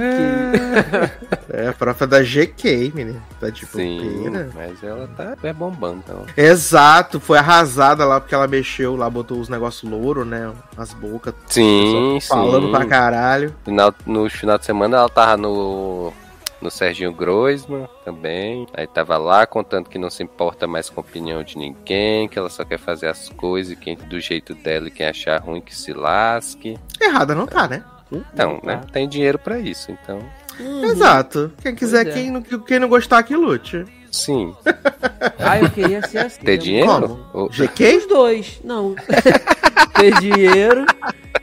[SPEAKER 1] É a farofa da GK, menino. Tá tipo
[SPEAKER 2] Sim,
[SPEAKER 1] pena.
[SPEAKER 2] mas ela tá é bombando, então.
[SPEAKER 1] Exato, foi arrasada lá porque ela mexeu lá, botou os negócios louro, né? As bocas.
[SPEAKER 2] Sim, sim.
[SPEAKER 1] Falando pra caralho.
[SPEAKER 2] Final, no final de semana ela tava no, no Serginho Groisman também. Aí tava lá contando que não se importa mais com a opinião de ninguém, que ela só quer fazer as coisas e quem, do jeito dela e quem achar ruim que se lasque.
[SPEAKER 1] Errada não tá, né?
[SPEAKER 2] Então,
[SPEAKER 3] Não
[SPEAKER 2] né?
[SPEAKER 3] tá.
[SPEAKER 2] Tem dinheiro pra isso, então.
[SPEAKER 1] Exato. Quem quiser,
[SPEAKER 3] é.
[SPEAKER 1] quem, não, quem não gostar, que lute.
[SPEAKER 2] Sim. *laughs*
[SPEAKER 3] Ah, eu queria ser assim.
[SPEAKER 2] Ter dinheiro?
[SPEAKER 1] Como?
[SPEAKER 2] Ou-
[SPEAKER 1] GK?
[SPEAKER 3] Os dois, não. *laughs* Ter dinheiro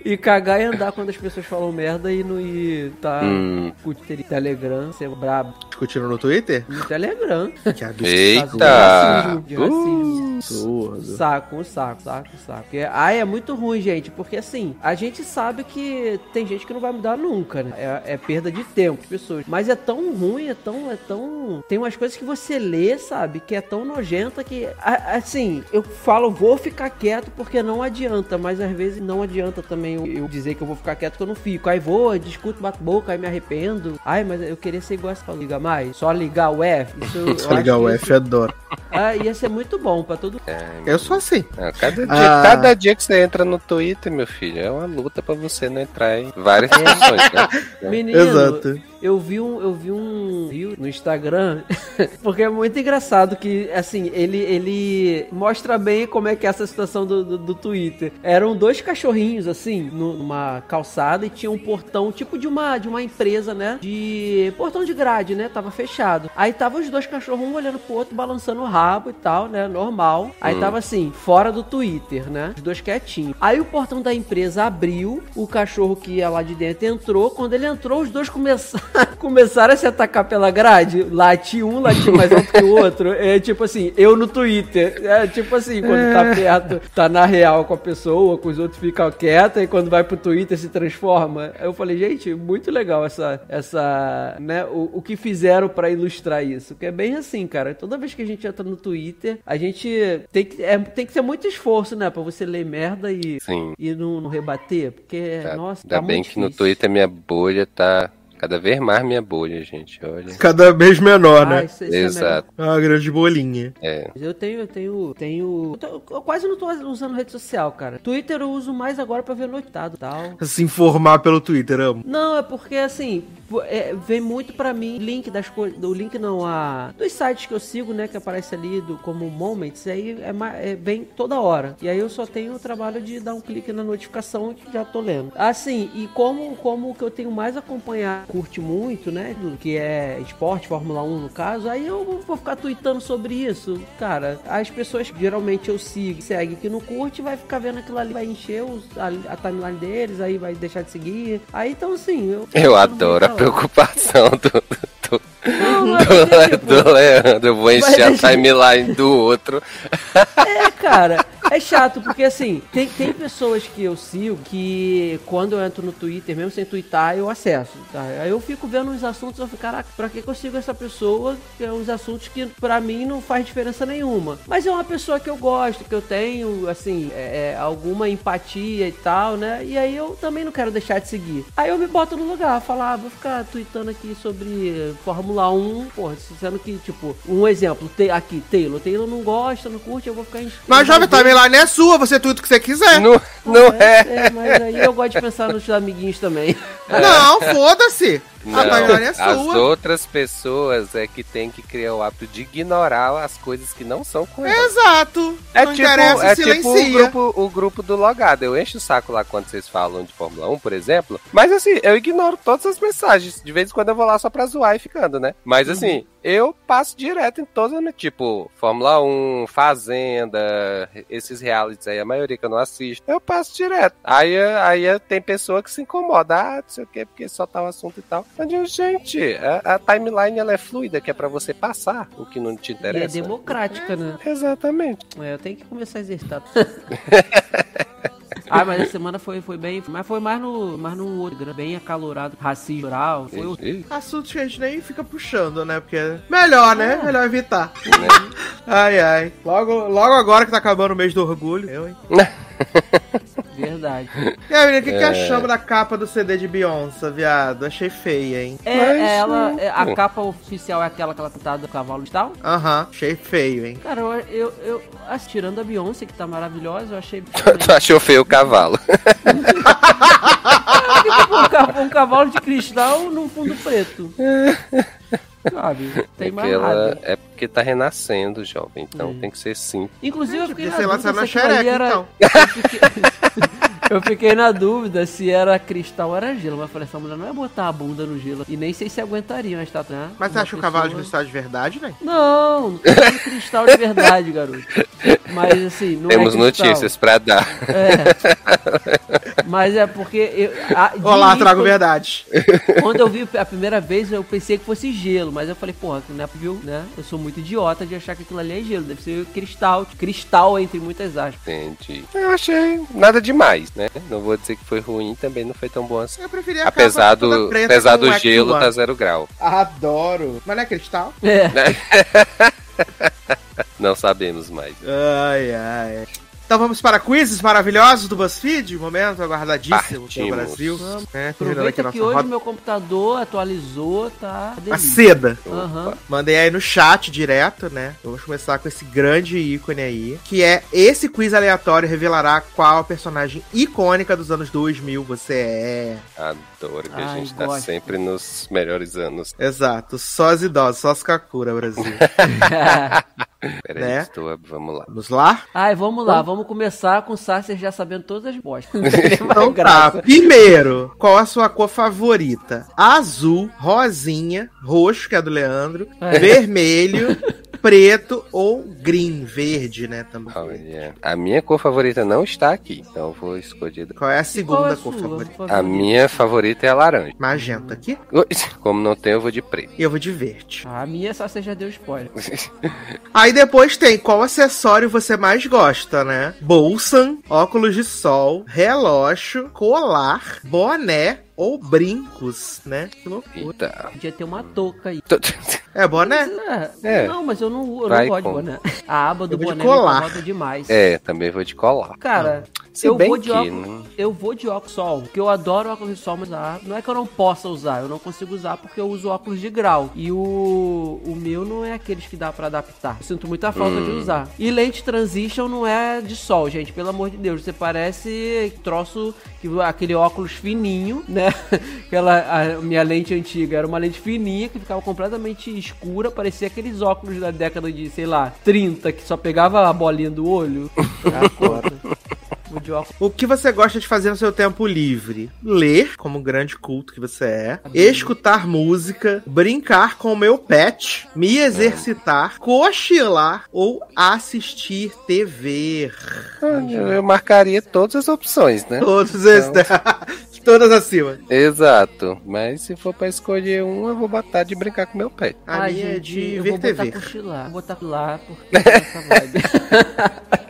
[SPEAKER 3] e cagar e andar quando as pessoas falam merda e não ir tá
[SPEAKER 2] Hum.
[SPEAKER 3] o Telegram, ser brabo.
[SPEAKER 1] Discutindo no Twitter?
[SPEAKER 3] No Telegram.
[SPEAKER 1] Que absurdo.
[SPEAKER 2] Eita!
[SPEAKER 3] De racismo, de racismo.
[SPEAKER 1] Absurdo.
[SPEAKER 3] Saco, um saco, saco, saco. Porque, ah, é muito ruim, gente, porque assim, a gente sabe que tem gente que não vai mudar nunca, né? É, é perda de tempo, de pessoas. Mas é tão ruim, é tão, é tão. Tem umas coisas que você lê, sabe, que é tão nojenta que, assim, eu falo, vou ficar quieto porque não adianta, mas às vezes não adianta também eu, eu dizer que eu vou ficar quieto que eu não fico. Aí vou, discuto, bato boca, aí me arrependo. Ai, mas eu queria ser igual essa liga mais, só ligar o F. Isso, eu *laughs*
[SPEAKER 1] Só ligar o F,
[SPEAKER 3] isso-
[SPEAKER 1] adoro.
[SPEAKER 3] Ah, ia ser muito bom pra todo
[SPEAKER 1] Eu sou assim.
[SPEAKER 2] Ah, cada, dia,
[SPEAKER 1] Ah.
[SPEAKER 2] cada dia que você entra no Twitter, meu filho, é uma luta pra você não entrar em várias discussões, né? *laughs*
[SPEAKER 3] Menino,
[SPEAKER 1] Exato.
[SPEAKER 3] Eu vi um, eu vi um reel no Instagram, *laughs* porque é muito engraçado que, assim, ele, ele mostra bem como é que é essa situação do, do, do Twitter. Eram dois cachorrinhos, assim, nu- numa calçada e tinha um portão, tipo de uma, de uma empresa, né? De portão de grade, né? Tava fechado. Aí tava os dois cachorros um olhando pro outro, balançando o rabo e tal, né? Normal. Aí tava assim, fora do Twitter, né? Os dois quietinhos. Aí o portão da empresa abriu, o cachorro que ia lá de dentro entrou. Quando ele entrou, os dois começaram, *laughs* começaram a se atacar pela grade. Late um, late mais alto que o outro. É tipo assim, eu no Twitter. É tipo assim, quando tá perto, tá na real com a pessoa, com os outros ficam quietos, e quando vai pro Twitter se transforma. Aí eu falei, gente, muito legal essa, essa, né, o, o que fizeram pra ilustrar isso. Que é bem assim, cara. Toda vez que a gente entra no Twitter, a gente tem que, é, tem que ter muito esforço, né, pra você ler merda e,
[SPEAKER 2] Sim.
[SPEAKER 3] e não, não rebater, porque,
[SPEAKER 2] Tá.
[SPEAKER 3] nossa,
[SPEAKER 2] Ainda
[SPEAKER 3] tá
[SPEAKER 2] bem
[SPEAKER 3] muito
[SPEAKER 2] que no
[SPEAKER 3] difícil.
[SPEAKER 2] Twitter minha bolha tá cada vez mais minha bolha, gente. Olha.
[SPEAKER 1] Cada vez menor,
[SPEAKER 3] Ah,
[SPEAKER 1] né?
[SPEAKER 3] isso- isso é.
[SPEAKER 2] Exato.
[SPEAKER 1] É uma grande bolinha.
[SPEAKER 2] É.
[SPEAKER 3] Eu tenho, eu tenho, tenho. Eu, tô- eu quase não tô usando rede social, cara. Twitter eu uso mais agora pra ver notado e tal.
[SPEAKER 1] Se informar pelo Twitter, amo.
[SPEAKER 3] Não, é porque assim, é, vem muito pra mim link das coisas. Do link não, a. Dos sites que eu sigo, né? Que aparece ali do, como Moments, aí é, é, vem toda hora. E aí eu só tenho o trabalho de dar um clique na notificação e já tô lendo. Assim, e como, como o que eu tenho mais acompanhado, curte muito, né? do Que é esporte, Fórmula 1 no caso, aí eu vou ficar tweetando sobre isso. Cara, as pessoas que geralmente eu sigo, segue que não curte, vai ficar vendo aquilo ali, vai encher os- a, a timeline deles, aí vai deixar de seguir. Aí então assim, eu.
[SPEAKER 2] Eu adoro preocupação do, do, *laughs* do, Leandro. Eu vou encher a timeline do outro.
[SPEAKER 3] É, *laughs* cara. É É chato, porque assim, tem, tem pessoas que eu sigo que quando eu entro no Twitter, mesmo sem twittar, eu acesso. Tá? Aí eu fico vendo uns assuntos, eu fico, caraca, pra que, que eu sigo essa pessoa? Que é uns assuntos que pra mim não faz diferença nenhuma. Mas é uma pessoa que eu gosto, que eu tenho, assim, é, é, alguma empatia e tal, né? E aí eu também não quero deixar de seguir. Aí eu me boto no lugar, falar, ah, vou ficar tweetando aqui sobre Fórmula 1, porra, sendo que, tipo, um exemplo, te, aqui, Taylor. Taylor não gosta, não curte, eu vou ficar...
[SPEAKER 1] Mas jovem timeline é sua, você tudo que você quiser.
[SPEAKER 2] Não, não é.
[SPEAKER 3] é. Mas aí eu gosto de pensar nos amiguinhos também.
[SPEAKER 1] Não, foda-se.
[SPEAKER 2] Não,
[SPEAKER 1] a é
[SPEAKER 2] as
[SPEAKER 1] sua.
[SPEAKER 2] outras pessoas é que tem que criar o hábito de ignorar as coisas que não são com elas.
[SPEAKER 1] Exato.
[SPEAKER 2] É
[SPEAKER 1] não
[SPEAKER 2] tipo, é tipo o grupo, o grupo do logado. Eu encho o saco lá quando vocês falam de Fórmula 1, por exemplo. Mas assim, eu ignoro todas as mensagens. De vez em quando eu vou lá só pra zoar e ficando, né? Mas assim, eu passo direto em todas, né? Tipo, Fórmula 1, Fazenda, esses realities aí, a maioria que eu não assisto. Eu passo direto. Aí, aí tem pessoa que se incomoda. Ah, não sei o quê, porque só tá o assunto e tal. Eu digo, gente, a, a timeline ela é fluida, que é pra você passar o que não te
[SPEAKER 3] E é
[SPEAKER 2] interessa.
[SPEAKER 3] democrática, né?
[SPEAKER 2] Exatamente.
[SPEAKER 3] É, eu tenho que começar a exercitar. *laughs* Ah, mas essa semana foi, foi bem. Mas foi mais no, mais no outro, né? bem acalorado, racismo geral. Foi o-
[SPEAKER 2] Ih,
[SPEAKER 1] Assuntos que a gente nem fica puxando, né? Porque é melhor, né? Melhor evitar.
[SPEAKER 2] né?
[SPEAKER 1] Ai, ai. Logo, logo agora que tá acabando o mês do orgulho. Eu, hein? *laughs*
[SPEAKER 3] verdade.
[SPEAKER 1] E aí, menina, o que, que
[SPEAKER 2] É.
[SPEAKER 1] achamos da capa do CD de Beyoncé, viado? Achei feia, hein?
[SPEAKER 3] É,
[SPEAKER 2] Mas,
[SPEAKER 3] é ela, é, a capa oficial é aquela que ela pintada do cavalo e tal.
[SPEAKER 1] Aham, achei feio, hein?
[SPEAKER 3] Cara, eu, eu, eu assim, tirando a Beyoncé, que tá maravilhosa, eu achei. *laughs*
[SPEAKER 2] tu achou feio o cavalo. *laughs*
[SPEAKER 3] um, ca- um cavalo de cristal num fundo preto. *laughs* Sabe? Tem mais
[SPEAKER 2] Porque ela-
[SPEAKER 3] nada.
[SPEAKER 2] é porque tá renascendo, jovem. Então
[SPEAKER 3] Hum.
[SPEAKER 2] tem que ser simples.
[SPEAKER 3] Inclusive, eu fiquei na
[SPEAKER 1] lá
[SPEAKER 3] dúvida
[SPEAKER 1] na xereca,
[SPEAKER 3] era...
[SPEAKER 1] então.
[SPEAKER 3] Eu *laughs* fiquei... eu fiquei na dúvida se era cristal ou era gelo. Mas eu falei, essa mulher não ia botar a bunda no gelo. E nem sei se aguentaria uma estátua. né?
[SPEAKER 1] Mas você
[SPEAKER 3] Uma
[SPEAKER 1] acha o cavalo de
[SPEAKER 3] pessoa-
[SPEAKER 1] cristal de verdade, né?
[SPEAKER 3] Não, não falando cristal de verdade, garoto. Mas assim, não
[SPEAKER 2] Temos
[SPEAKER 3] é
[SPEAKER 2] notícias pra dar.
[SPEAKER 3] É. Mas é porque. Eu, a,
[SPEAKER 1] Olá,
[SPEAKER 3] início,
[SPEAKER 1] trago
[SPEAKER 3] quando-
[SPEAKER 1] verdade.
[SPEAKER 3] Quando eu vi a primeira vez, eu pensei que fosse gelo, mas eu falei, porra, não é viu, né? Eu sou muito idiota de achar que aquilo ali é gelo, deve ser cristal, cristal entre muitas aspas.
[SPEAKER 2] Entendi. Eu achei nada demais, né? Não vou dizer que foi ruim, também não foi tão bom assim.
[SPEAKER 1] Eu preferia a
[SPEAKER 2] Apesar do,
[SPEAKER 1] preta
[SPEAKER 2] apesar do gelo, tá zero grau.
[SPEAKER 1] Adoro. Mas não é cristal?
[SPEAKER 3] É. *laughs*
[SPEAKER 2] Não sabemos mais.
[SPEAKER 1] Ai, ai. Então vamos para quizzes maravilhosos do BuzzFeed, momento aguardadíssimo do. Brasil. Terminando aqui
[SPEAKER 3] Aproveita
[SPEAKER 1] a
[SPEAKER 3] que hoje
[SPEAKER 1] roda.
[SPEAKER 3] meu computador atualizou, tá?
[SPEAKER 1] A seda.
[SPEAKER 3] Aham.
[SPEAKER 1] Mandei aí no chat direto, né? Vamos começar com esse grande ícone aí, que é esse quiz aleatório revelará qual personagem icônica dos anos 2000 você é.
[SPEAKER 2] Adoro que a
[SPEAKER 3] Ai,
[SPEAKER 2] gente tá
[SPEAKER 3] gosto.
[SPEAKER 2] sempre nos melhores anos.
[SPEAKER 1] Exato, só as idosas, só as Kakura, Brasil. *laughs*
[SPEAKER 2] Peraí,
[SPEAKER 1] Né?
[SPEAKER 2] estou, vamos lá.
[SPEAKER 1] Vamos lá?
[SPEAKER 3] Ai, vamos lá, vamos começar com o Sacer já sabendo todas as bostas. *laughs*
[SPEAKER 1] Então tá, primeiro, qual a sua cor favorita? Azul, rosinha, roxo, que é do Leandro,
[SPEAKER 3] É.
[SPEAKER 1] vermelho, *laughs* preto ou green, verde, né? Também.
[SPEAKER 2] Olha, a minha cor favorita não está aqui, então eu vou escolher.
[SPEAKER 1] Qual é a
[SPEAKER 3] é
[SPEAKER 1] segunda
[SPEAKER 3] a
[SPEAKER 1] cor
[SPEAKER 3] sua
[SPEAKER 1] favorita?
[SPEAKER 2] A minha favorita é a laranja.
[SPEAKER 1] Magenta aqui.
[SPEAKER 2] Ui, Como não tem, eu vou de preto.
[SPEAKER 1] E eu vou de verde.
[SPEAKER 3] A minha só você já deu spoiler. *laughs*
[SPEAKER 1] Aí depois tem qual acessório você mais gosta, né? Bolsa, óculos de sol, relógio, colar, boné ou brincos, né? Que loucura.
[SPEAKER 2] Eita.
[SPEAKER 3] Podia ter uma touca aí.
[SPEAKER 1] É boné?
[SPEAKER 3] É,
[SPEAKER 2] É.
[SPEAKER 3] Não, mas eu não, eu não gosto
[SPEAKER 2] com-
[SPEAKER 3] de boné. A aba do
[SPEAKER 1] de
[SPEAKER 3] boné me
[SPEAKER 1] colar.
[SPEAKER 3] incomoda demais.
[SPEAKER 2] É, também vou de colar.
[SPEAKER 3] Cara,
[SPEAKER 2] Se
[SPEAKER 3] eu
[SPEAKER 2] bem
[SPEAKER 3] vou de óculos.
[SPEAKER 2] não-
[SPEAKER 3] Eu vou de óculos sol, porque eu adoro óculos de sol, mas ah, não é que eu não possa usar, eu não consigo usar porque eu uso óculos de grau. E o, o meu não é aqueles que dá pra adaptar. Eu sinto muita falta de usar. E lente transition não é de sol, gente, pelo amor de Deus. Você parece troço, que aquele óculos fininho, né? *laughs* Aquela a minha lente antiga era uma lente fininha que ficava completamente escura, parecia aqueles óculos da década de, sei lá, 30, que só pegava a bolinha do olho. *laughs* Ah, Vou de óculos.
[SPEAKER 1] O que você gosta de fazer no seu tempo livre? Ler, como grande culto que você é. Escutar música. Brincar com o meu pet. Me exercitar. Cochilar. Ou assistir TV.
[SPEAKER 2] Eu, eu marcaria todas as opções, né?
[SPEAKER 1] Todos esses. *laughs* Todas acima.
[SPEAKER 2] Exato. Mas se for pra escolher um, eu vou botar de brincar com meu pet.
[SPEAKER 1] A
[SPEAKER 3] Ai,
[SPEAKER 1] minha é de
[SPEAKER 3] eu
[SPEAKER 1] ver
[SPEAKER 3] vou botar
[SPEAKER 1] TV.
[SPEAKER 3] cochilar. Vou botar lá porque é essa vibe. *laughs*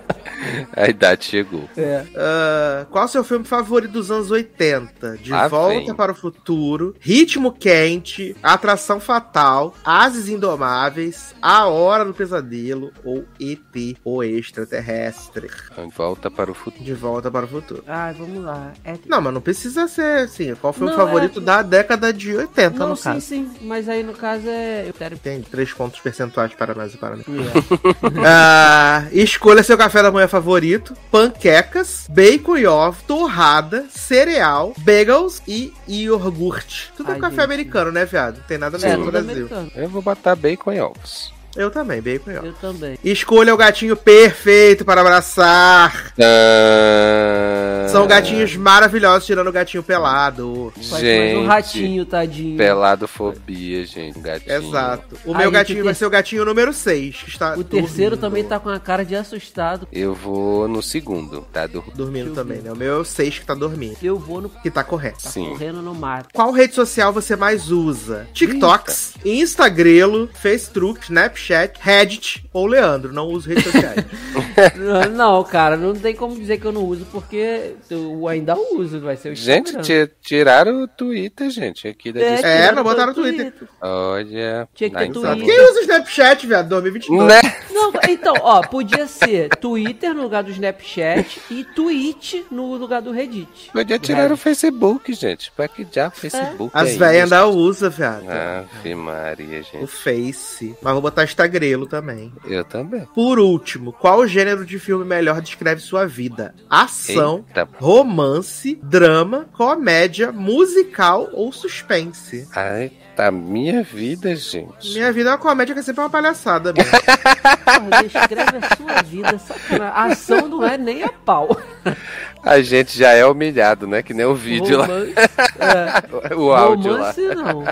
[SPEAKER 3] *laughs*
[SPEAKER 2] A idade chegou.
[SPEAKER 3] É.
[SPEAKER 1] Ah, qual o seu filme favorito dos anos 80? De
[SPEAKER 2] Lá
[SPEAKER 1] Volta
[SPEAKER 2] vem.
[SPEAKER 1] para o Futuro, Ritmo Quente, Atração Fatal, Ases Indomáveis, A Hora do Pesadelo ou ET, o Extraterrestre.
[SPEAKER 2] Volta para o futuro.
[SPEAKER 1] De Volta para o Futuro.
[SPEAKER 3] Ai, vamos lá. É...
[SPEAKER 1] Não, mas não precisa ser assim. Qual foi o
[SPEAKER 3] Não,
[SPEAKER 1] favorito
[SPEAKER 3] é-
[SPEAKER 1] da década de 80,
[SPEAKER 3] Não,
[SPEAKER 1] no
[SPEAKER 3] sim,
[SPEAKER 1] caso?
[SPEAKER 3] sim. Mas aí no caso é. Eu quero.
[SPEAKER 1] Tem três pontos percentuais para nós e para mim.
[SPEAKER 3] É. *laughs*
[SPEAKER 1] Ah, escolha seu café da manhã favorito: panquecas, bacon e ovo, torrada, cereal, bagels e iogurte. Tudo é
[SPEAKER 3] Ai,
[SPEAKER 1] café
[SPEAKER 3] gente.
[SPEAKER 1] americano, né, viado? Não tem nada a ver
[SPEAKER 3] É,
[SPEAKER 1] com o
[SPEAKER 3] tudo
[SPEAKER 1] Brasil.
[SPEAKER 3] americano.
[SPEAKER 2] Eu vou botar bacon e ovos.
[SPEAKER 1] Eu também, bacon e ovo.
[SPEAKER 3] Eu também.
[SPEAKER 1] Escolha o gatinho perfeito para abraçar.
[SPEAKER 2] Tã...
[SPEAKER 1] São gatinhos maravilhosos, tirando o gatinho pelado.
[SPEAKER 3] Faz mais
[SPEAKER 2] Gente,
[SPEAKER 3] um ratinho, tadinho.
[SPEAKER 2] peladofobia, gente. Um gatinho.
[SPEAKER 1] Exato. O
[SPEAKER 3] Aí,
[SPEAKER 1] meu gatinho
[SPEAKER 3] ter-
[SPEAKER 1] vai ser o gatinho número 6, que está
[SPEAKER 3] O terceiro
[SPEAKER 1] dormindo.
[SPEAKER 3] também tá com a cara de assustado.
[SPEAKER 2] Eu vou no segundo, tá? Do...
[SPEAKER 1] Dormindo
[SPEAKER 3] Deixa eu
[SPEAKER 1] também,
[SPEAKER 3] ver.
[SPEAKER 1] né? O meu é o 6 que tá dormindo.
[SPEAKER 3] Eu vou no.
[SPEAKER 1] Que tá correto.
[SPEAKER 3] Tá
[SPEAKER 2] Sim.
[SPEAKER 3] correndo no mar.
[SPEAKER 1] Qual rede social você mais usa? TikToks, Instagrelo, Facebook, Snapchat, Reddit ou Leandro? Não uso redes sociais. *laughs*
[SPEAKER 3] não, não, cara, não tem como dizer que eu não uso, porque eu ainda uso, vai ser o
[SPEAKER 2] Gente,
[SPEAKER 3] Instagram.
[SPEAKER 2] tiraram o Twitter, gente, aqui da
[SPEAKER 3] É.
[SPEAKER 1] É, não botaram no Twitter.
[SPEAKER 2] Olha.
[SPEAKER 3] Tinha que ter Twitter.
[SPEAKER 1] Quem usa Snapchat, viado? 2022.
[SPEAKER 2] Né?
[SPEAKER 3] Não, então, ó, podia ser Twitter no lugar do Snapchat e Twitch no lugar do Reddit.
[SPEAKER 2] Podia tirar o Facebook, gente. Pra que já Facebook?
[SPEAKER 1] As
[SPEAKER 2] é
[SPEAKER 1] velhas
[SPEAKER 2] isso?
[SPEAKER 1] ainda usam, viado.
[SPEAKER 2] Ave Maria,
[SPEAKER 1] O
[SPEAKER 2] gente.
[SPEAKER 1] Face. Mas vou botar Instagrelo também.
[SPEAKER 2] Eu também.
[SPEAKER 1] Por último, qual gênero de filme melhor descreve sua vida? Ação,
[SPEAKER 2] Eita.
[SPEAKER 1] romance, drama, comédia, musical ou suspense?
[SPEAKER 2] Ai, tá minha vida, gente.
[SPEAKER 1] Minha vida é uma comédia que é sempre uma palhaçada mesmo. *laughs*
[SPEAKER 3] Porra, descreve a sua vida, sacanagem. A ação não é nem a pau.
[SPEAKER 2] A gente já é humilhado, né? Que nem o vídeo
[SPEAKER 3] Romance, é,
[SPEAKER 2] lá. *laughs* O áudio lá.
[SPEAKER 3] romance não.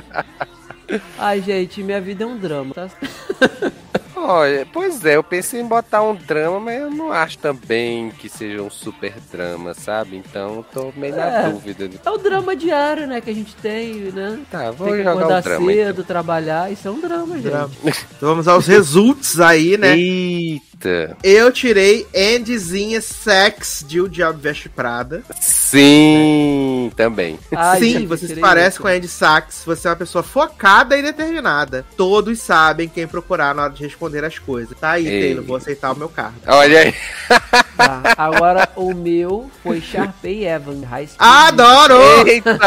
[SPEAKER 3] Ai, gente, minha vida é um drama, tá?
[SPEAKER 2] Olha, pois é, eu pensei em botar um drama, mas eu não acho também que seja um super drama, sabe? Então tô meio na
[SPEAKER 3] É.
[SPEAKER 2] dúvida.
[SPEAKER 3] É o drama diário, né, que a gente tem, né?
[SPEAKER 2] Tá, vou
[SPEAKER 3] Tem que
[SPEAKER 2] jogar
[SPEAKER 3] acordar
[SPEAKER 2] o drama. então.
[SPEAKER 3] cedo, trabalhar, isso é um drama, gente.
[SPEAKER 1] Drama. Então vamos aos results aí, né?
[SPEAKER 2] Eita!
[SPEAKER 1] Eu tirei Andyzinha Sex de O Diabo Veste Prada.
[SPEAKER 2] Sim, também.
[SPEAKER 3] Ai,
[SPEAKER 1] Sim, você se
[SPEAKER 3] isso.
[SPEAKER 1] com a Andy Sachs. Você é uma pessoa focada e determinada. Todos sabem quem procurar na hora de responder as coisas. Tá aí,
[SPEAKER 2] Ei.
[SPEAKER 1] Taylor, vou aceitar o meu cargo.
[SPEAKER 2] Olha aí.
[SPEAKER 3] Tá, agora o meu foi Sharpay Evans, High School.
[SPEAKER 1] Adoro!
[SPEAKER 2] Eita!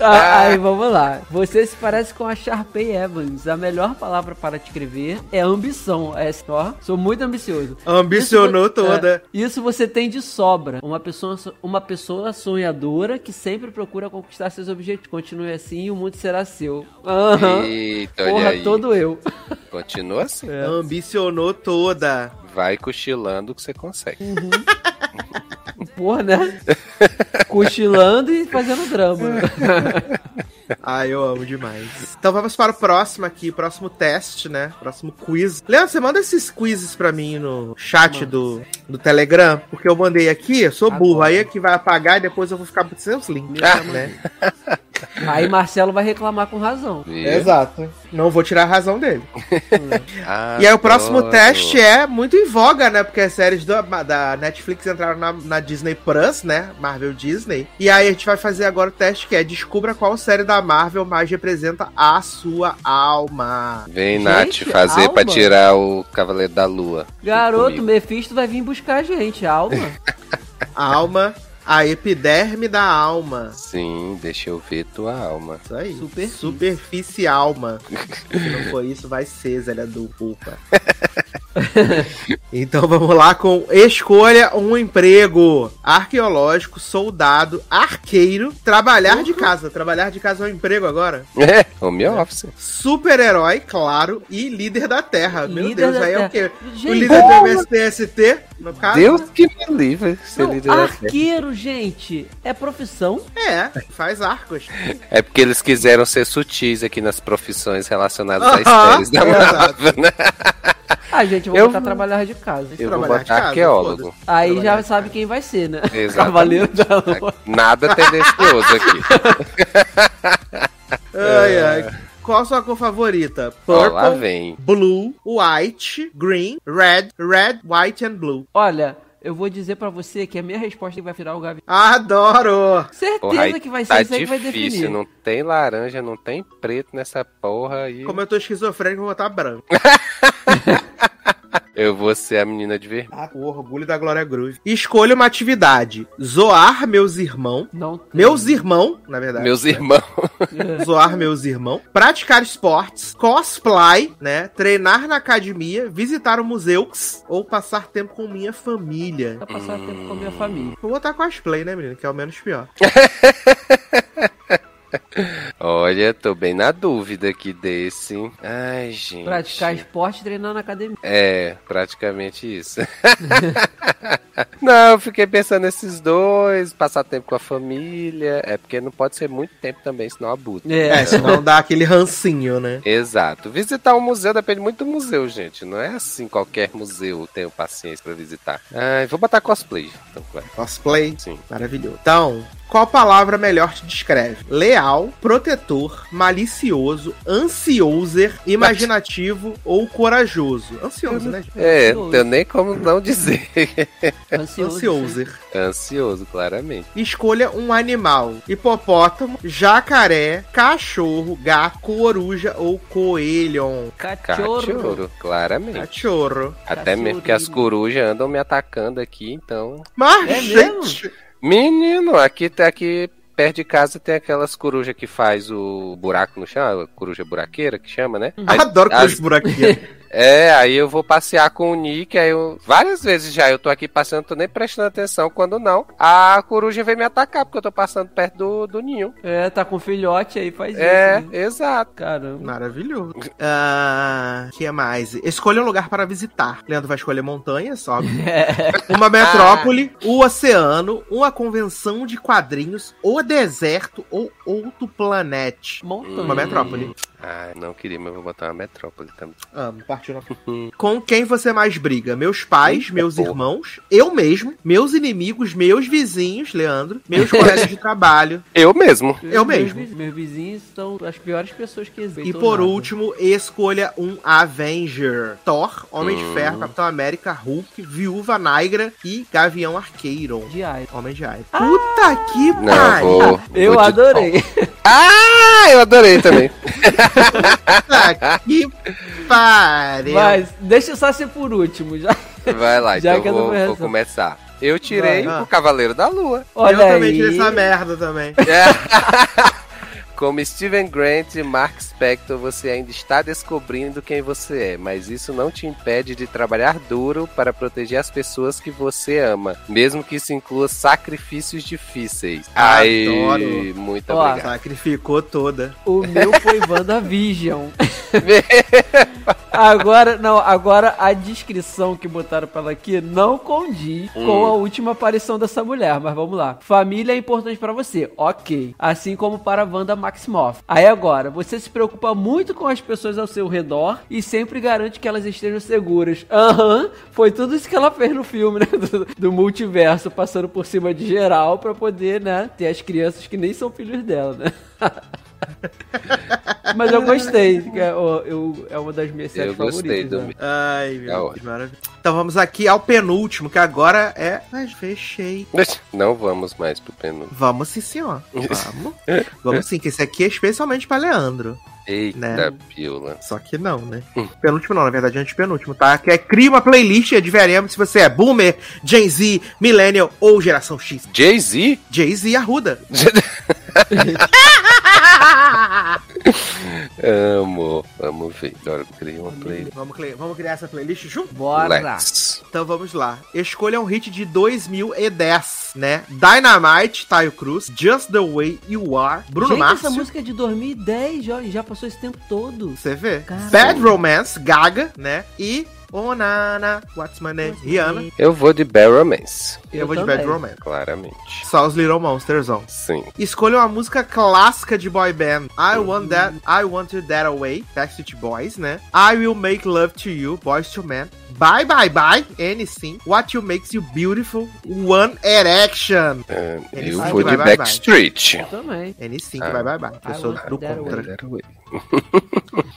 [SPEAKER 3] Ah, aí vamos lá. Você se parece com a Sharpay Evans. A melhor palavra para descrever é ambição. É ó, sou muito ambicioso.
[SPEAKER 1] Ambicionou
[SPEAKER 3] Isso
[SPEAKER 1] toda.
[SPEAKER 3] é, isso você tem de sobra. Uma pessoa, uma pessoa sonhadora que sempre procura conquistar seus objetivos. Continue assim e o mundo será seu. Aham.
[SPEAKER 2] Eita, olha
[SPEAKER 3] Porra,
[SPEAKER 2] aí.
[SPEAKER 3] todo eu.
[SPEAKER 2] Continua assim.
[SPEAKER 3] É.
[SPEAKER 1] Ambicionou toda.
[SPEAKER 2] Vai cochilando que você consegue. *laughs*
[SPEAKER 3] Porra, né? Cochilando e fazendo drama. *laughs*
[SPEAKER 1] Ai, eu amo demais. Então vamos para o próximo aqui, próximo teste, né? Próximo quiz. Leandro, você manda esses quizzes pra mim no chat do, do Telegram, porque eu mandei aqui, eu sou burro,
[SPEAKER 3] Agora.
[SPEAKER 1] aí é que vai apagar e depois eu vou ficar sem os links, né?
[SPEAKER 3] Aí Marcelo vai reclamar com razão.
[SPEAKER 1] Exato. Não vou tirar a razão dele.
[SPEAKER 2] Ah, *laughs*
[SPEAKER 1] E aí o próximo
[SPEAKER 2] Adoro.
[SPEAKER 1] teste é muito em voga, né? Porque as séries da, da Netflix entraram na, na Disney Plus, né? Marvel Disney. E aí a gente vai fazer agora o teste que é descubra qual série da Marvel mais representa a sua alma.
[SPEAKER 2] Vem,
[SPEAKER 3] Gente,
[SPEAKER 2] Nath, fazer
[SPEAKER 3] alma.
[SPEAKER 2] pra tirar o Cavaleiro da Lua.
[SPEAKER 3] Garoto. Mephisto vai vir buscar a gente, alma.
[SPEAKER 1] A alma, *laughs* a epiderme da alma.
[SPEAKER 2] Sim, deixa eu ver tua alma.
[SPEAKER 1] Isso aí.
[SPEAKER 3] Superfície.
[SPEAKER 1] Superfície alma. Se não for isso, vai ser, Zélia do Culpa. *laughs* então vamos lá com escolha um emprego. Arqueológico, soldado, arqueiro, trabalhar de casa. Trabalhar de casa é um emprego agora.
[SPEAKER 2] É, home office.
[SPEAKER 1] Super-herói, claro, e líder da Terra. Meu
[SPEAKER 3] Líder
[SPEAKER 1] Deus, aí é o
[SPEAKER 3] Terra.
[SPEAKER 1] quê?
[SPEAKER 3] Gente,
[SPEAKER 1] o líder do MSTST, no caso?
[SPEAKER 2] Deus que me livre ser
[SPEAKER 3] Não,
[SPEAKER 2] líder da Terra.
[SPEAKER 3] arqueiro, gente, é profissão?
[SPEAKER 1] É, faz arcos.
[SPEAKER 2] É porque eles quiseram ser sutis aqui nas profissões relacionadas às séries da
[SPEAKER 1] é
[SPEAKER 2] Marvel, né?
[SPEAKER 3] Ah, gente, eu vou
[SPEAKER 2] Eu
[SPEAKER 3] botar
[SPEAKER 2] vou-
[SPEAKER 3] trabalhar de casa.
[SPEAKER 2] Eu vou
[SPEAKER 1] Trabalhar de
[SPEAKER 2] botar
[SPEAKER 1] casa,
[SPEAKER 2] arqueólogo.
[SPEAKER 3] Aí
[SPEAKER 1] Trabalhar
[SPEAKER 3] já sabe quem vai ser, né?
[SPEAKER 2] Exatamente.
[SPEAKER 3] Cavaleiro da Lua.
[SPEAKER 2] Nada tendencioso aqui. *laughs*
[SPEAKER 1] Ai, ai. Qual a sua cor favorita? Purple,
[SPEAKER 2] vem.
[SPEAKER 1] blue, white, green, red, red, white and blue.
[SPEAKER 3] Olha, eu vou dizer pra você que a minha resposta vai virar o Gavião.
[SPEAKER 1] Adoro!
[SPEAKER 3] Certeza
[SPEAKER 2] Porra,
[SPEAKER 3] que vai ser
[SPEAKER 2] tá
[SPEAKER 3] isso aí que vai
[SPEAKER 2] difícil,
[SPEAKER 3] definir.
[SPEAKER 2] não tem laranja, não tem preto nessa porra aí.
[SPEAKER 1] Como eu tô esquizofrênico, eu vou botar branco. *laughs*
[SPEAKER 2] Eu vou ser a menina de vermelho.
[SPEAKER 1] Ah, o orgulho da Glória Groove. Escolha uma atividade. Zoar meus irmãos.
[SPEAKER 3] Não tem.
[SPEAKER 1] Meus irmãos, na verdade.
[SPEAKER 2] Meus irmãos. *laughs*
[SPEAKER 1] Zoar meus irmãos. Praticar esportes. Cosplay, né? Treinar na academia. Visitar o museus. Ou passar tempo com minha família.
[SPEAKER 3] Pra passar tempo com a minha família.
[SPEAKER 1] Vou botar cosplay, né, menino? Que é o menos pior. *laughs*
[SPEAKER 2] Olha, tô bem na dúvida aqui desse. Ai, gente.
[SPEAKER 3] Praticar esporte e treinar na academia.
[SPEAKER 2] É, praticamente isso. *laughs* não, eu fiquei pensando nesses dois, passar tempo com a família. É porque não pode ser muito tempo também, senão abusa.
[SPEAKER 1] É, senão dá aquele rancinho, né?
[SPEAKER 2] Exato. Visitar um museu depende muito do museu, gente. Não é assim qualquer museu eu tenho paciência pra visitar. Ai, vou botar cosplay. Então, vai.
[SPEAKER 1] Cosplay.
[SPEAKER 2] Sim.
[SPEAKER 1] Maravilhoso. Então, qual palavra melhor te descreve? Leal, protetor, malicioso, ansioser, imaginativo ou corajoso? Ansioso, né? gente?
[SPEAKER 2] É, não
[SPEAKER 3] Ansioso.
[SPEAKER 2] tenho nem como não dizer. *laughs*
[SPEAKER 3] Ansioso.
[SPEAKER 1] Ansioser.
[SPEAKER 2] Ansioso, claramente.
[SPEAKER 1] Escolha um animal: hipopótamo, jacaré, cachorro, gato, coruja ou coelho.
[SPEAKER 3] Cachorro.
[SPEAKER 2] Cachorro, claramente.
[SPEAKER 1] Cachorro.
[SPEAKER 2] Até mesmo porque as corujas andam me atacando aqui, então.
[SPEAKER 1] Mas,
[SPEAKER 3] É
[SPEAKER 1] gente,
[SPEAKER 2] Menino, aqui, aqui perto de casa tem aquelas corujas que faz o buraco no chão, a coruja buraqueira que chama, né? Aí-
[SPEAKER 1] adoro
[SPEAKER 2] as-
[SPEAKER 1] coruja buraquinha. *laughs*
[SPEAKER 2] É, aí eu vou passear com o Nick, aí eu. Várias vezes já eu tô aqui passeando, tô nem prestando atenção. Quando não, a coruja vem me atacar, porque eu tô passando perto do, do ninho.
[SPEAKER 3] É, tá com filhote aí, faz
[SPEAKER 2] É,
[SPEAKER 3] isso. Né?
[SPEAKER 2] exato.
[SPEAKER 3] Caramba.
[SPEAKER 1] Maravilhoso. Ah, que mais? Escolha um lugar para visitar. Leandro vai escolher montanhas, *laughs* óbvio. Uma metrópole, o oceano, uma convenção de quadrinhos, o deserto ou outro planeta.
[SPEAKER 3] Montanha.
[SPEAKER 1] Uma metrópole.
[SPEAKER 2] Ah, não queria, mas eu vou botar uma metrópole também.
[SPEAKER 1] Amo, partiu na... *laughs* Com quem você mais briga? Meus pais,
[SPEAKER 2] Eita
[SPEAKER 1] meus
[SPEAKER 2] porra.
[SPEAKER 1] irmãos, eu mesmo, meus inimigos, meus vizinhos, Leandro, meus *laughs* colegas de trabalho.
[SPEAKER 2] Eu mesmo.
[SPEAKER 1] Eu
[SPEAKER 3] Meus
[SPEAKER 1] mesmo.
[SPEAKER 3] vi- Meus vizinhos são as piores pessoas que existem.
[SPEAKER 1] E por último, escolha um Avenger. Thor, Homem de
[SPEAKER 2] Hum.
[SPEAKER 1] Ferro, Capitão América, Hulk, Viúva Negra e Gavião Arqueiro.
[SPEAKER 3] De Iron.
[SPEAKER 1] Homem de Iron. Puta que pariu!
[SPEAKER 3] Eu
[SPEAKER 2] vou de
[SPEAKER 3] adorei.
[SPEAKER 2] Ah, eu adorei também. *laughs*
[SPEAKER 1] Que pariu!
[SPEAKER 3] Mas deixa só ser por último. Já.
[SPEAKER 2] Vai lá, *laughs*
[SPEAKER 3] Já
[SPEAKER 2] então
[SPEAKER 3] que
[SPEAKER 2] eu vou, vou começar. Eu tirei
[SPEAKER 1] Vai.
[SPEAKER 2] o Cavaleiro da Lua.
[SPEAKER 3] Olha
[SPEAKER 1] eu também
[SPEAKER 3] aí.
[SPEAKER 1] tirei essa merda também. *laughs*
[SPEAKER 2] Como Steven Grant e Mark Spector, você ainda está descobrindo quem você é, mas isso não te impede de trabalhar duro para proteger as pessoas que você ama, mesmo que isso inclua sacrifícios difíceis. Ai,
[SPEAKER 1] Adoro.
[SPEAKER 2] muito
[SPEAKER 3] Ó,
[SPEAKER 2] obrigado.
[SPEAKER 1] Sacrificou toda.
[SPEAKER 3] O meu foi WandaVision. *laughs* agora, não, agora a descrição que botaram pra ela aqui não condiz
[SPEAKER 2] Hum.
[SPEAKER 3] com a última aparição dessa mulher, mas vamos lá. Família é importante pra você, ok. Assim como para Wanda Maximoff. Aí agora, você se preocupa muito com as pessoas ao seu redor e sempre garante que elas estejam seguras. Aham, foi tudo isso que ela fez no filme, né? *laughs* Do, do multiverso, passando por cima de geral pra poder, né, ter as crianças que nem são filhos dela, né? *laughs* Mas eu gostei. É, eu, é uma das minhas séries
[SPEAKER 2] Eu gostei
[SPEAKER 3] favoritas.
[SPEAKER 2] do.
[SPEAKER 3] né?
[SPEAKER 1] Ai, meu
[SPEAKER 2] hora.
[SPEAKER 1] Deus, maravilha. Então vamos aqui ao penúltimo, que agora é. Mas fechei.
[SPEAKER 2] Não vamos mais pro penúltimo.
[SPEAKER 1] Vamos sim, senhor. Vamos. *laughs* Vamos sim, que esse aqui é especialmente pra Leandro.
[SPEAKER 2] Eita,
[SPEAKER 1] Né? Só que não, né? Penúltimo não, na verdade, antepenúltimo, tá? Que é cria uma playlist e adivinharemos se você é boomer, Gen Z, millennial ou geração X.
[SPEAKER 2] Jay-Z?
[SPEAKER 1] Jay-Z Arruda. *laughs*
[SPEAKER 2] Amo. Vamos ver. Agora eu criei uma playlist.
[SPEAKER 1] Vamos, cri- vamos criar essa playlist junto?
[SPEAKER 3] Bora.
[SPEAKER 2] Let's.
[SPEAKER 1] Então vamos lá. Escolha um hit de 2010, né? Dynamite, Taio Cruz, Just the Way You Are, Bruno
[SPEAKER 3] Gente,
[SPEAKER 1] Márcio.
[SPEAKER 3] essa música é de 2010, já, já passou esse tempo todo.
[SPEAKER 1] Você vê?
[SPEAKER 3] Caramba.
[SPEAKER 1] Bad Romance, Gaga, né? E Oh Nana, What's My Name? Rihanna.
[SPEAKER 2] Eu vou de Bear Romance.
[SPEAKER 1] Eu,
[SPEAKER 3] Eu
[SPEAKER 1] vou de
[SPEAKER 3] também.
[SPEAKER 1] Bad Romance.
[SPEAKER 2] Claramente.
[SPEAKER 1] Só os Little Monsters on.
[SPEAKER 2] Sim.
[SPEAKER 1] Escolha uma música clássica de boy band. I want that, I want you that away, Backstreet Boys, né? I will make love to you, Boys to Men, Bye Bye Bye, N5, What You Makes You Beautiful, One Erection.
[SPEAKER 2] É, eu vou de Backstreet.
[SPEAKER 3] Eu também.
[SPEAKER 1] N5,
[SPEAKER 2] Ah.
[SPEAKER 1] Bye Bye Bye. Eu
[SPEAKER 3] I
[SPEAKER 1] sou do
[SPEAKER 3] that
[SPEAKER 1] contra.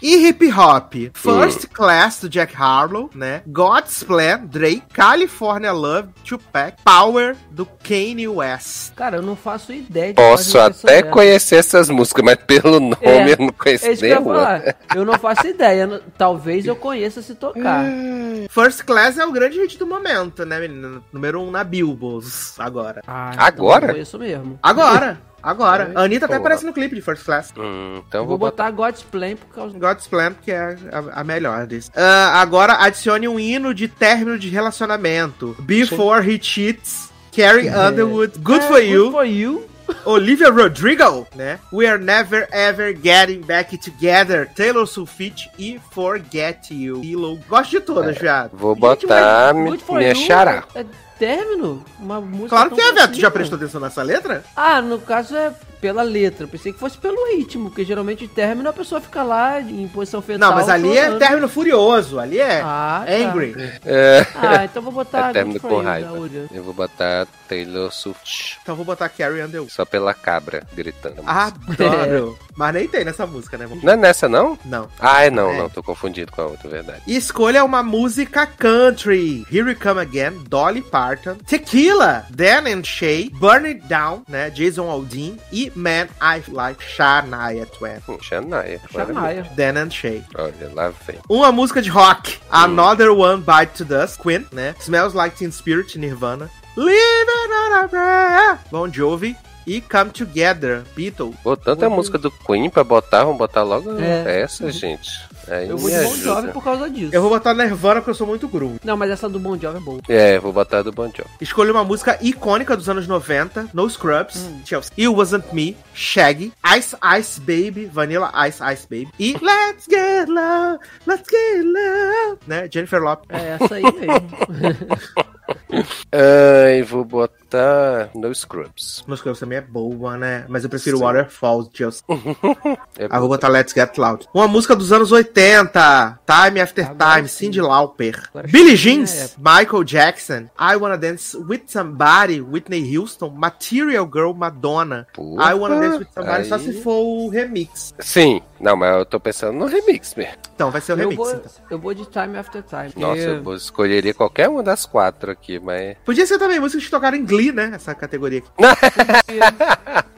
[SPEAKER 1] E hip hop, First Class do Jack Harlow, né? God's Plan, Drake, California Love, Tupac, Power do Kanye West.
[SPEAKER 3] Cara, eu não faço ideia de
[SPEAKER 2] Posso até
[SPEAKER 3] são
[SPEAKER 2] conhecer essas músicas, mas pelo nome
[SPEAKER 3] É,
[SPEAKER 2] eu não conheço.
[SPEAKER 3] É eu ia
[SPEAKER 2] nenhuma.
[SPEAKER 3] falar. Eu não faço ideia. Eu Talvez eu conheça se tocar. *laughs*
[SPEAKER 1] First Class é o grande hit do momento, né, menina? Número um na Billboard agora.
[SPEAKER 3] Ah,
[SPEAKER 2] Agora?
[SPEAKER 3] Então eu conheço mesmo.
[SPEAKER 1] Agora, *laughs* agora. A Anitta até
[SPEAKER 2] Porra.
[SPEAKER 1] aparece no clipe de First Class.
[SPEAKER 2] Hum, então
[SPEAKER 3] Eu vou
[SPEAKER 2] vou botar.
[SPEAKER 3] botar God's Plan por causa
[SPEAKER 1] God's Plan, que é a, a melhor disso. Ah, agora adicione um hino de término de relacionamento. Before He Cheats, Carrie Underwood, Good
[SPEAKER 3] É,
[SPEAKER 1] For You,
[SPEAKER 3] Good for you.
[SPEAKER 1] Olivia Rodrigo, né? We Are Never Ever Getting Back Together, Taylor Swift e Forget You. Kilo. Gosto de todas, viado.
[SPEAKER 2] Vou
[SPEAKER 3] Gente,
[SPEAKER 2] botar
[SPEAKER 3] for
[SPEAKER 2] minha xará.
[SPEAKER 3] É término? Uma música
[SPEAKER 1] Claro que é,
[SPEAKER 3] conhecida.
[SPEAKER 1] já prestou atenção nessa letra?
[SPEAKER 3] Ah, no caso é pela letra. Pensei que fosse pelo ritmo, porque geralmente término a pessoa fica lá em posição fetal.
[SPEAKER 1] Não, mas ali é término furioso. Ali é
[SPEAKER 3] Ah, tá.
[SPEAKER 1] angry.
[SPEAKER 2] É,
[SPEAKER 3] Ah, então vou botar
[SPEAKER 2] é término com raiva. Eu vou botar Taylor Swift.
[SPEAKER 1] Então vou botar Carrie Underwood.
[SPEAKER 2] Só pela cabra gritando.
[SPEAKER 1] Adoro. *laughs* Mas nem tem nessa música, né?
[SPEAKER 2] Não é nessa, não?
[SPEAKER 1] Não.
[SPEAKER 2] Ah, é não,
[SPEAKER 1] É.
[SPEAKER 2] não. Tô confundido com a outra, verdade.
[SPEAKER 1] E escolha uma música country. Here We Come Again, Dolly Parton. Tequila, Dan and Shay. Burn It Down, né? Jason Aldean. E Man I Like, Shania Twain.
[SPEAKER 2] Hum, Shania.
[SPEAKER 3] Shania.
[SPEAKER 1] Dan and Shay.
[SPEAKER 2] Olha, lá vem.
[SPEAKER 1] Uma música de rock. Another One Bite to Dust, Queen, né? Smells Like Teen Spirit, Nirvana. Living on a Prayer, Bon Jovi. E Come Together, Beatles.
[SPEAKER 2] Pô, tanta música do Queen pra botar, vamos botar logo
[SPEAKER 3] É.
[SPEAKER 2] essa, gente. Aí
[SPEAKER 3] Eu vou de Bon. Jovi por causa disso.
[SPEAKER 1] Eu vou botar Nirvana porque eu sou muito groove.
[SPEAKER 3] Não, mas essa do Bon Jovi é boa.
[SPEAKER 2] É, vou botar do Bon Jovi.
[SPEAKER 1] Escolha uma música icônica dos anos 90, No Scrubs,
[SPEAKER 3] Hum.
[SPEAKER 1] Chelsea. It Wasn't Me, Shaggy, Ice Ice Baby, Vanilla Ice Ice Baby. E Let's Get Love, Let's Get Love, né? Jennifer Lopez.
[SPEAKER 3] É essa aí mesmo. *laughs*
[SPEAKER 2] Ai, vou botar No Scrubs.
[SPEAKER 1] No Scrubs também é boa, né? Mas eu prefiro Waterfalls, Chelsea. *laughs*
[SPEAKER 2] É
[SPEAKER 1] Ah, vou botar Let's Get Loud. Uma música dos anos 80, Time After
[SPEAKER 3] Agora
[SPEAKER 1] Time,
[SPEAKER 3] sim.
[SPEAKER 1] Cyndi Lauper.
[SPEAKER 3] Agora
[SPEAKER 1] Billie
[SPEAKER 3] sim,
[SPEAKER 1] Jeans,
[SPEAKER 3] é.
[SPEAKER 1] Michael Jackson, I Wanna Dance With Somebody, Whitney Houston, Material Girl, Madonna.
[SPEAKER 2] Porra,
[SPEAKER 1] I Wanna Dance With Somebody, só
[SPEAKER 2] aí-
[SPEAKER 1] se for o remix.
[SPEAKER 2] Sim, não, mas eu tô pensando no remix mesmo.
[SPEAKER 1] Então, vai ser o
[SPEAKER 3] Eu
[SPEAKER 1] remix,
[SPEAKER 3] vou,
[SPEAKER 1] então.
[SPEAKER 3] eu vou de Time After Time.
[SPEAKER 2] Nossa, eu vou- escolheria qualquer uma das quatro aqui, mas.
[SPEAKER 1] Podia ser também músicas que tocaram em Glee, né? Essa categoria aqui. *laughs*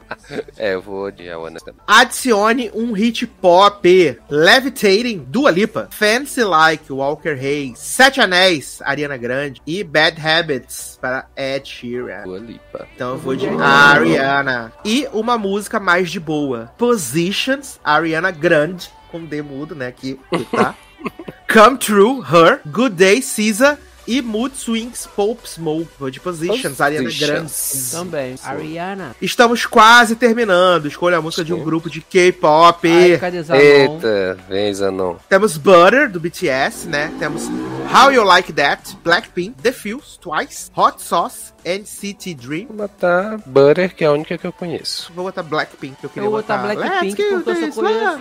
[SPEAKER 2] É, eu vou de Awana também.
[SPEAKER 1] Adicione um hit pop. Levitating, Dua Lipa. Fancy Like, Walker Hayes. Sete Anéis, Ariana Grande. E Bad Habits, para Ed Sheeran.
[SPEAKER 2] Dua Lipa.
[SPEAKER 1] Então eu vou de Ariana. E uma música mais de boa. Positions, Ariana Grande. Com D mudo, né? Aqui, tá? *laughs* Come True, Her. Good Day, Caesar. E Mood Swings, Pope Smoke. Positions, Ariana Grande.
[SPEAKER 3] Também. Ariana.
[SPEAKER 1] Estamos quase terminando. Escolha a música de um
[SPEAKER 2] Sim.
[SPEAKER 1] grupo de K-pop.
[SPEAKER 2] Eita, vem Zanon.
[SPEAKER 1] Temos Butter, do BTS, né? Temos How You Like That, Blackpink, The Fuse, Twice, Hot Sauce, NCT Dream.
[SPEAKER 2] Vou botar Butter, que é a única que eu conheço.
[SPEAKER 1] Vou botar Blackpink, que eu queria
[SPEAKER 3] Eu vou botar
[SPEAKER 1] botar
[SPEAKER 3] Blackpink porque eu só conheço.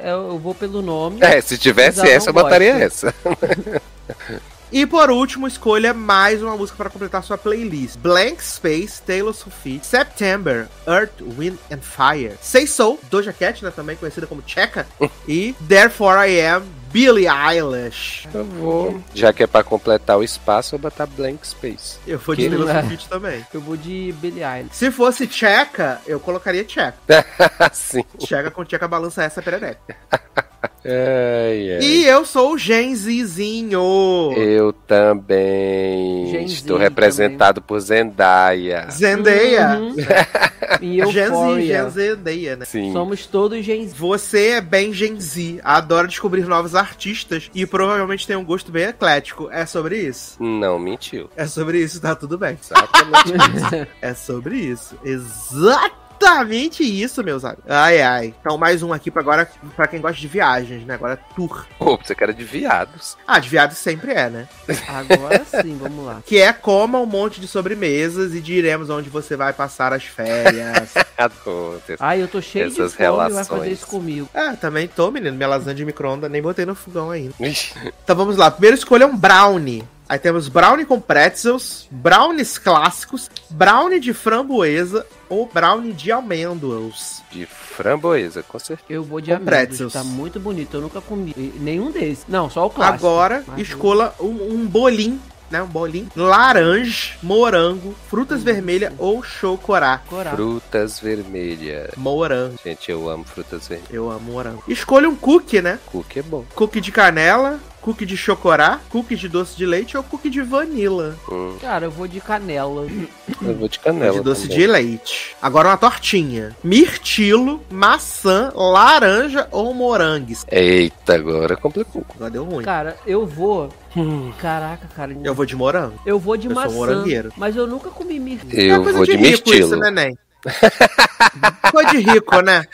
[SPEAKER 3] Eu, eu vou pelo nome.
[SPEAKER 2] É, se tivesse essa, eu botaria
[SPEAKER 3] gosta.
[SPEAKER 2] essa. *laughs*
[SPEAKER 1] E por último, escolha mais uma música para completar sua playlist. Blank Space, Taylor Swift, September, Earth, Wind and Fire. Say So, Doja Cat, né, também conhecida como Checa. *laughs* e Therefore I Am, Billie Eilish.
[SPEAKER 2] Eu vou. Já que é pra completar o espaço, eu vou botar Blank Space.
[SPEAKER 1] Eu vou de Taylor. Swift também.
[SPEAKER 3] Eu vou de Billie Eilish.
[SPEAKER 1] Se fosse Checa, eu colocaria Checa. *laughs*
[SPEAKER 2] Sim.
[SPEAKER 1] Checa com Checa balança essa perereca. *laughs*
[SPEAKER 2] Ai, ai.
[SPEAKER 1] E eu sou o Genzizinho.
[SPEAKER 2] Eu também
[SPEAKER 3] Genzinho
[SPEAKER 2] estou representado por Zendaya.
[SPEAKER 1] Zendaya.
[SPEAKER 3] Uhum. E
[SPEAKER 1] Genzi. Genzendeia, né?
[SPEAKER 2] Sim.
[SPEAKER 3] Somos todos Gen Z.
[SPEAKER 1] Você é bem Gen Z, adora descobrir novos artistas e provavelmente tem um gosto bem eclético. É sobre isso?
[SPEAKER 2] Não, mentiu.
[SPEAKER 1] É sobre isso, tá tudo bem.
[SPEAKER 2] Exatamente. *laughs*
[SPEAKER 1] É sobre isso. Exatamente Exatamente isso, meus amigos. Ai, ai. Então, mais um aqui pra agora, pra quem gosta de viagens, né? Agora, tour.
[SPEAKER 2] Pô, você quer de viados.
[SPEAKER 1] Ah, de viados sempre é, né?
[SPEAKER 3] Agora sim, vamos lá.
[SPEAKER 1] Que é coma um monte de sobremesas e diremos onde você vai passar as férias. *laughs*
[SPEAKER 2] Adoro.
[SPEAKER 3] Ai, eu tô cheio
[SPEAKER 2] Essas
[SPEAKER 3] de fome e vai
[SPEAKER 2] relações.
[SPEAKER 3] fazer isso comigo.
[SPEAKER 1] ah, também tô, menino. Minha lasanha de micro-ondas nem botei no fogão ainda. Então vamos lá. Primeiro escolha um brownie. Aí temos brownie com pretzels, brownies clássicos, brownie de framboesa ou brownie de amêndoas.
[SPEAKER 2] de framboesa, com certeza.
[SPEAKER 3] Eu vou de
[SPEAKER 1] Com
[SPEAKER 3] amêndoas,
[SPEAKER 1] pretzels.
[SPEAKER 3] tá muito bonito, eu nunca comi nenhum desses. Não, só o clássico.
[SPEAKER 1] Agora,
[SPEAKER 3] Mas
[SPEAKER 1] escolha um, um bolinho, né? Um bolinho. Laranja, morango, frutas vermelhas ou chocorá.
[SPEAKER 2] Frutas vermelhas.
[SPEAKER 1] Morango.
[SPEAKER 2] Gente, eu amo frutas vermelhas.
[SPEAKER 1] Eu amo morango. Escolha um cookie, né?
[SPEAKER 2] Cookie é bom.
[SPEAKER 1] Cookie de canela, cookie de chocorá, cookie de doce de leite ou cookie de vanila.
[SPEAKER 2] Hum,
[SPEAKER 3] Cara, eu vou de canela.
[SPEAKER 2] eu vou de canela.
[SPEAKER 1] de doce
[SPEAKER 2] também.
[SPEAKER 1] de leite. Agora uma tortinha. Mirtilo, maçã, laranja ou morangues.
[SPEAKER 2] Eita, agora complicou.
[SPEAKER 1] Agora deu ruim.
[SPEAKER 3] Cara, eu vou. Caraca, cara.
[SPEAKER 1] Eu vou de morango.
[SPEAKER 3] Eu vou de
[SPEAKER 1] Eu sou
[SPEAKER 3] maçã.
[SPEAKER 1] morangueiro.
[SPEAKER 3] Mas eu nunca comi mirtilo.
[SPEAKER 2] Eu vou de,
[SPEAKER 1] rico isso,
[SPEAKER 2] mirtilo.
[SPEAKER 1] neném. Coisa de rico, né?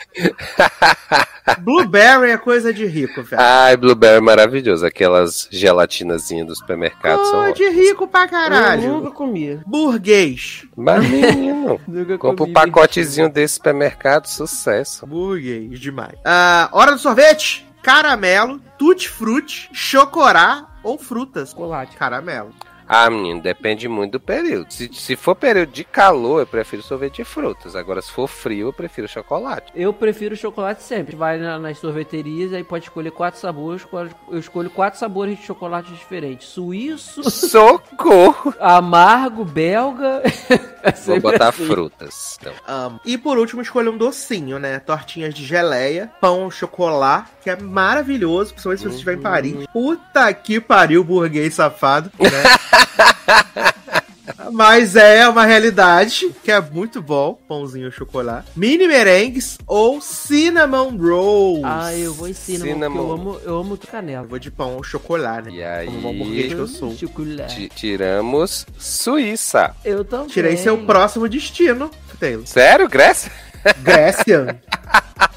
[SPEAKER 1] Blueberry é coisa de rico, velho.
[SPEAKER 2] Ai, blueberry maravilhoso. Aquelas gelatinazinhas do supermercado são
[SPEAKER 1] Coisa
[SPEAKER 2] ótimas.
[SPEAKER 1] de rico pra
[SPEAKER 3] Eu
[SPEAKER 1] caralho.
[SPEAKER 3] nunca comi.
[SPEAKER 1] Burguês.
[SPEAKER 2] Mas, menino, *laughs*
[SPEAKER 3] Nunca
[SPEAKER 2] compra um pacotezinho desse supermercado, sucesso.
[SPEAKER 1] Burguês demais. Ah, hora do sorvete. Caramelo, tutti-frutti, chocorá ou frutas.
[SPEAKER 3] Chocolate.
[SPEAKER 1] Caramelo.
[SPEAKER 2] Ah, menino, depende muito do período. Se, se for período de calor, eu prefiro sorvete de frutas. Agora, se for frio, eu prefiro chocolate.
[SPEAKER 3] Eu prefiro chocolate sempre. Vai na- nas sorveterias, aí pode escolher quatro sabores. Eu escolho quatro sabores de chocolate diferentes: suíço,
[SPEAKER 2] Socorro! *laughs*
[SPEAKER 3] amargo, belga. *laughs* É
[SPEAKER 2] Vou botar
[SPEAKER 3] assim.
[SPEAKER 2] frutas. Então.
[SPEAKER 1] Amo. E por último, escolha um docinho, né? Tortinhas de geleia, pão chocolate, que é maravilhoso, principalmente se você estiver em Paris. Puta que pariu, burguês safado, né? *laughs* *laughs* Mas é uma realidade, que é muito bom, pãozinho ao chocolate. Mini merengues ou cinnamon rolls.
[SPEAKER 3] Ah, eu vou em cinnamon,
[SPEAKER 2] Cinnamon.
[SPEAKER 3] porque eu amo, eu amo canela.
[SPEAKER 1] Eu vou de pão ao chocolate, né?
[SPEAKER 2] E aí,
[SPEAKER 1] Como bom que eu sou.
[SPEAKER 3] Chocolate.
[SPEAKER 2] ti- tiramos Suíça.
[SPEAKER 3] Eu também.
[SPEAKER 1] Tirei seu próximo destino, Taylor.
[SPEAKER 2] Sério, Grécia?
[SPEAKER 1] Grécia. *laughs*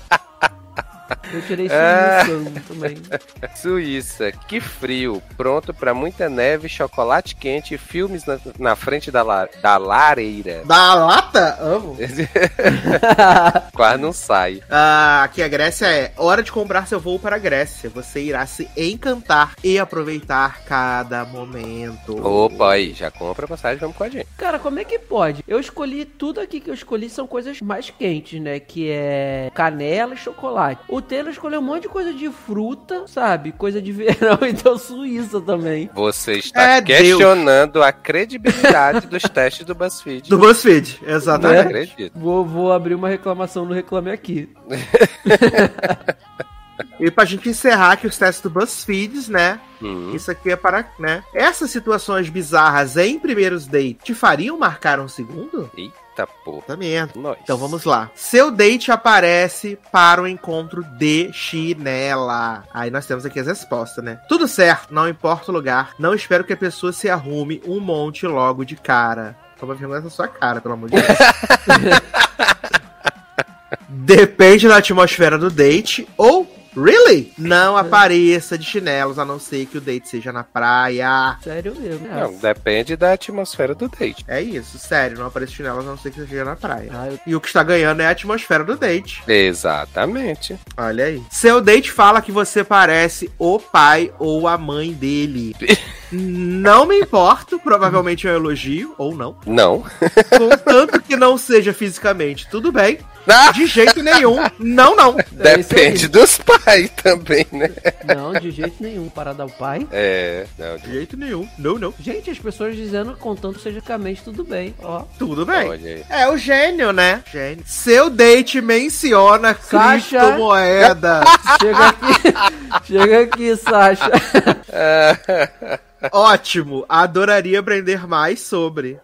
[SPEAKER 3] Eu tirei
[SPEAKER 2] Ah.
[SPEAKER 3] suíço também. *laughs*
[SPEAKER 2] Suíça, que frio. Pronto pra muita neve, chocolate quente e filmes na, na frente da, la- da lareira.
[SPEAKER 1] Da lata? Amo. *laughs*
[SPEAKER 2] Quase não sai.
[SPEAKER 1] Ah, aqui a Grécia é hora de comprar seu voo para a Grécia. Você irá se encantar e aproveitar cada momento.
[SPEAKER 2] Opa, aí, já compra a passagem, vamos com a gente.
[SPEAKER 3] Cara, como é que pode? Eu escolhi, tudo aqui que eu escolhi são coisas mais quentes, né? Que é canela e chocolate. O Taylor escolheu um monte de coisa de fruta, sabe? Coisa de verão, *laughs* então Suíça também.
[SPEAKER 2] Você está
[SPEAKER 1] É
[SPEAKER 2] questionando a credibilidade dos *laughs* testes do BuzzFeed.
[SPEAKER 1] Do BuzzFeed,
[SPEAKER 2] Não
[SPEAKER 1] exatamente.
[SPEAKER 2] acredito.
[SPEAKER 3] Vou, vou abrir uma reclamação no Reclame Aqui. *laughs* *laughs*
[SPEAKER 1] E pra gente encerrar aqui os testes do BuzzFeed, né?
[SPEAKER 2] Hum.
[SPEAKER 1] Isso aqui é para, né? Essas situações bizarras em primeiros dates te fariam marcar um segundo?
[SPEAKER 2] Eita porra.
[SPEAKER 1] Também.
[SPEAKER 2] Nós.
[SPEAKER 1] Então vamos lá. Seu date aparece para o encontro de chinela. Aí nós temos aqui as respostas, né? Tudo certo, não importa o lugar. Não espero que a pessoa se arrume um monte logo de cara. Toma vergonha na sua cara, pelo amor de Deus. *laughs* Depende da atmosfera do date. Ou, really? Não apareça de chinelos, a não ser que o date seja na praia.
[SPEAKER 3] Sério mesmo.
[SPEAKER 2] Não, depende da atmosfera do date.
[SPEAKER 1] É isso, sério, não apareça de chinelos, a não ser que seja na praia.
[SPEAKER 3] Ah, eu-
[SPEAKER 1] E o que está ganhando é a atmosfera do date.
[SPEAKER 2] Exatamente.
[SPEAKER 1] Olha aí. Seu date fala que você parece o pai ou a mãe dele. *laughs* Não me importo, provavelmente é um elogio, ou não.
[SPEAKER 2] Não.
[SPEAKER 1] Contanto que não seja fisicamente, tudo bem.
[SPEAKER 2] Ah, *laughs*
[SPEAKER 1] De jeito nenhum, não, não.
[SPEAKER 3] É
[SPEAKER 2] depende
[SPEAKER 3] aí.
[SPEAKER 2] dos pais também, né?
[SPEAKER 3] Não, de jeito nenhum. Para dar o pai.
[SPEAKER 2] É, não,
[SPEAKER 1] De jeito nenhum, não, não.
[SPEAKER 3] Gente, as pessoas dizendo, contando fisicamente, tudo bem. Ó.
[SPEAKER 1] Tudo bem. É o gênio, né? Gênio. Seu date menciona
[SPEAKER 3] Sasha.
[SPEAKER 1] criptomoeda. *laughs*
[SPEAKER 3] Chega aqui. Chega aqui, Sasha. *laughs*
[SPEAKER 1] Ótimo, adoraria aprender mais sobre.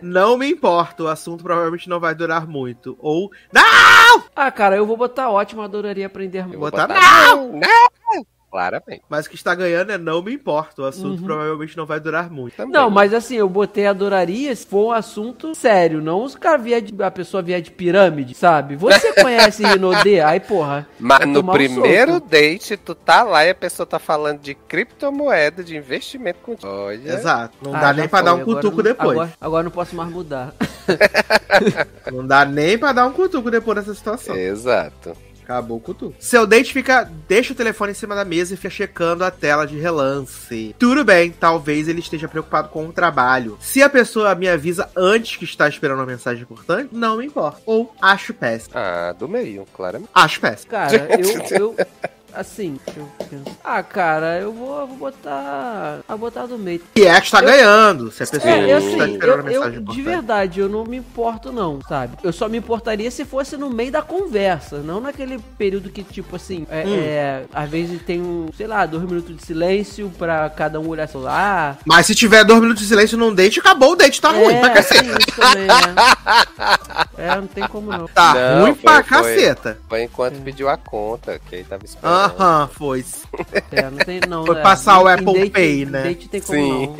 [SPEAKER 1] Não me importa, o assunto provavelmente não vai durar muito. Ou. Não!
[SPEAKER 3] Ah, cara, eu vou botar ótimo, adoraria aprender muito.
[SPEAKER 2] vou
[SPEAKER 1] Botar
[SPEAKER 2] botar não, não. Claramente.
[SPEAKER 1] Mas o que está ganhando é não me importa. O assunto
[SPEAKER 3] Uhum.
[SPEAKER 1] provavelmente não vai durar muito.
[SPEAKER 2] Também.
[SPEAKER 3] Não, mas assim, eu botei adoraria se for um assunto sério, não os caras vier de, a pessoa vier de pirâmide, sabe? Você *laughs* conhece Rinodê? Aí, porra.
[SPEAKER 2] Mas no primeiro
[SPEAKER 3] soco.
[SPEAKER 2] date, tu tá lá e a pessoa tá falando de criptomoeda, de investimento contigo. Olha.
[SPEAKER 1] Exato. Não
[SPEAKER 3] Ah,
[SPEAKER 1] dá nem pra
[SPEAKER 3] foi,
[SPEAKER 1] dar um
[SPEAKER 3] agora
[SPEAKER 1] cutuco
[SPEAKER 3] não-
[SPEAKER 1] depois.
[SPEAKER 3] Agora, agora não posso mais mudar. *laughs*
[SPEAKER 1] Não dá nem pra dar um cutuco depois dessa situação.
[SPEAKER 2] Exato.
[SPEAKER 1] Acabou o cutuco. Seu date fica. Deixa o telefone em cima da mesa e fica checando a tela de relance. Tudo bem, talvez ele esteja preocupado com o trabalho. Se a pessoa me avisa antes que está esperando uma mensagem importante, não me importa. Ou acho péssimo.
[SPEAKER 2] Ah, do meio, claramente.
[SPEAKER 1] Acho péssimo.
[SPEAKER 3] Cara, eu. eu assim, deixa eu pensar. Ah, cara, eu vou, eu vou botar. A botar do meio.
[SPEAKER 1] E é que está ganhando. Se a pessoa
[SPEAKER 3] É, eu,
[SPEAKER 1] está
[SPEAKER 3] assim,
[SPEAKER 1] esperando
[SPEAKER 3] eu,
[SPEAKER 1] uma
[SPEAKER 3] eu,
[SPEAKER 1] mensagem
[SPEAKER 3] de verdade, eu não me importo, não, sabe? Eu só me importaria se fosse no meio da conversa, não naquele período que, tipo assim, é,
[SPEAKER 1] Hum.
[SPEAKER 3] é, às vezes tem um, sei lá, dois minutos de silêncio pra cada um olhar celular.
[SPEAKER 1] Mas se tiver dois minutos de silêncio num date, acabou o date, tá ruim pra
[SPEAKER 3] é,
[SPEAKER 1] caceta.
[SPEAKER 3] isso também, né? É, não tem como não.
[SPEAKER 1] Tá
[SPEAKER 2] Não,
[SPEAKER 1] ruim
[SPEAKER 2] foi-
[SPEAKER 1] pra
[SPEAKER 2] foi-
[SPEAKER 1] caceta.
[SPEAKER 2] Foi enquanto pediu a conta, que aí tava esperando.
[SPEAKER 1] Aham, foi.
[SPEAKER 3] É, não tem não.
[SPEAKER 1] Foi
[SPEAKER 3] é,
[SPEAKER 1] passar o Apple
[SPEAKER 3] date-
[SPEAKER 1] Pay, né?
[SPEAKER 3] Date tem como
[SPEAKER 2] Sim.
[SPEAKER 3] não.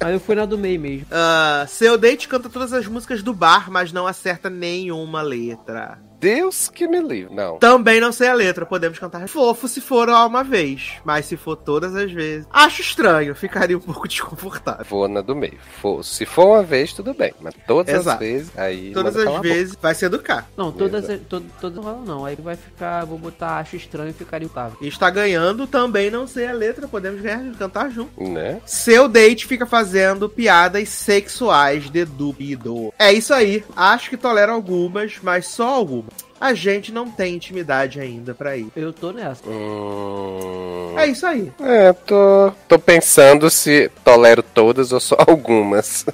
[SPEAKER 3] Mas eu fui na do meio mesmo.
[SPEAKER 1] Ah, seu date canta todas as músicas do bar, mas não acerta nenhuma letra.
[SPEAKER 2] Deus que me livre. Não.
[SPEAKER 1] Também não sei a letra, podemos cantar fofo se for uma vez, mas se for todas as vezes. Acho estranho, ficaria um pouco *laughs* desconfortável.
[SPEAKER 2] Vou na do meio. For- se for uma vez, tudo bem. Mas todas as
[SPEAKER 1] Exato.
[SPEAKER 2] vezes, aí.
[SPEAKER 1] Todas as vezes vai se educar.
[SPEAKER 3] Não, todas, todas, todas não rolam não. Aí vai ficar, vou botar acho estranho e ficaria otável.
[SPEAKER 1] E está ganhando, também não sei a letra, podemos ganhar, cantar junto.
[SPEAKER 2] Né?
[SPEAKER 1] Seu date fica fazendo piadas sexuais de duvido. É isso aí. Acho que tolero algumas, mas só algumas. A gente não tem intimidade ainda pra ir.
[SPEAKER 3] Eu tô nessa.
[SPEAKER 2] Hum...
[SPEAKER 1] É isso aí.
[SPEAKER 2] É, tô, tô pensando se tolero todas ou só *laughs* algumas.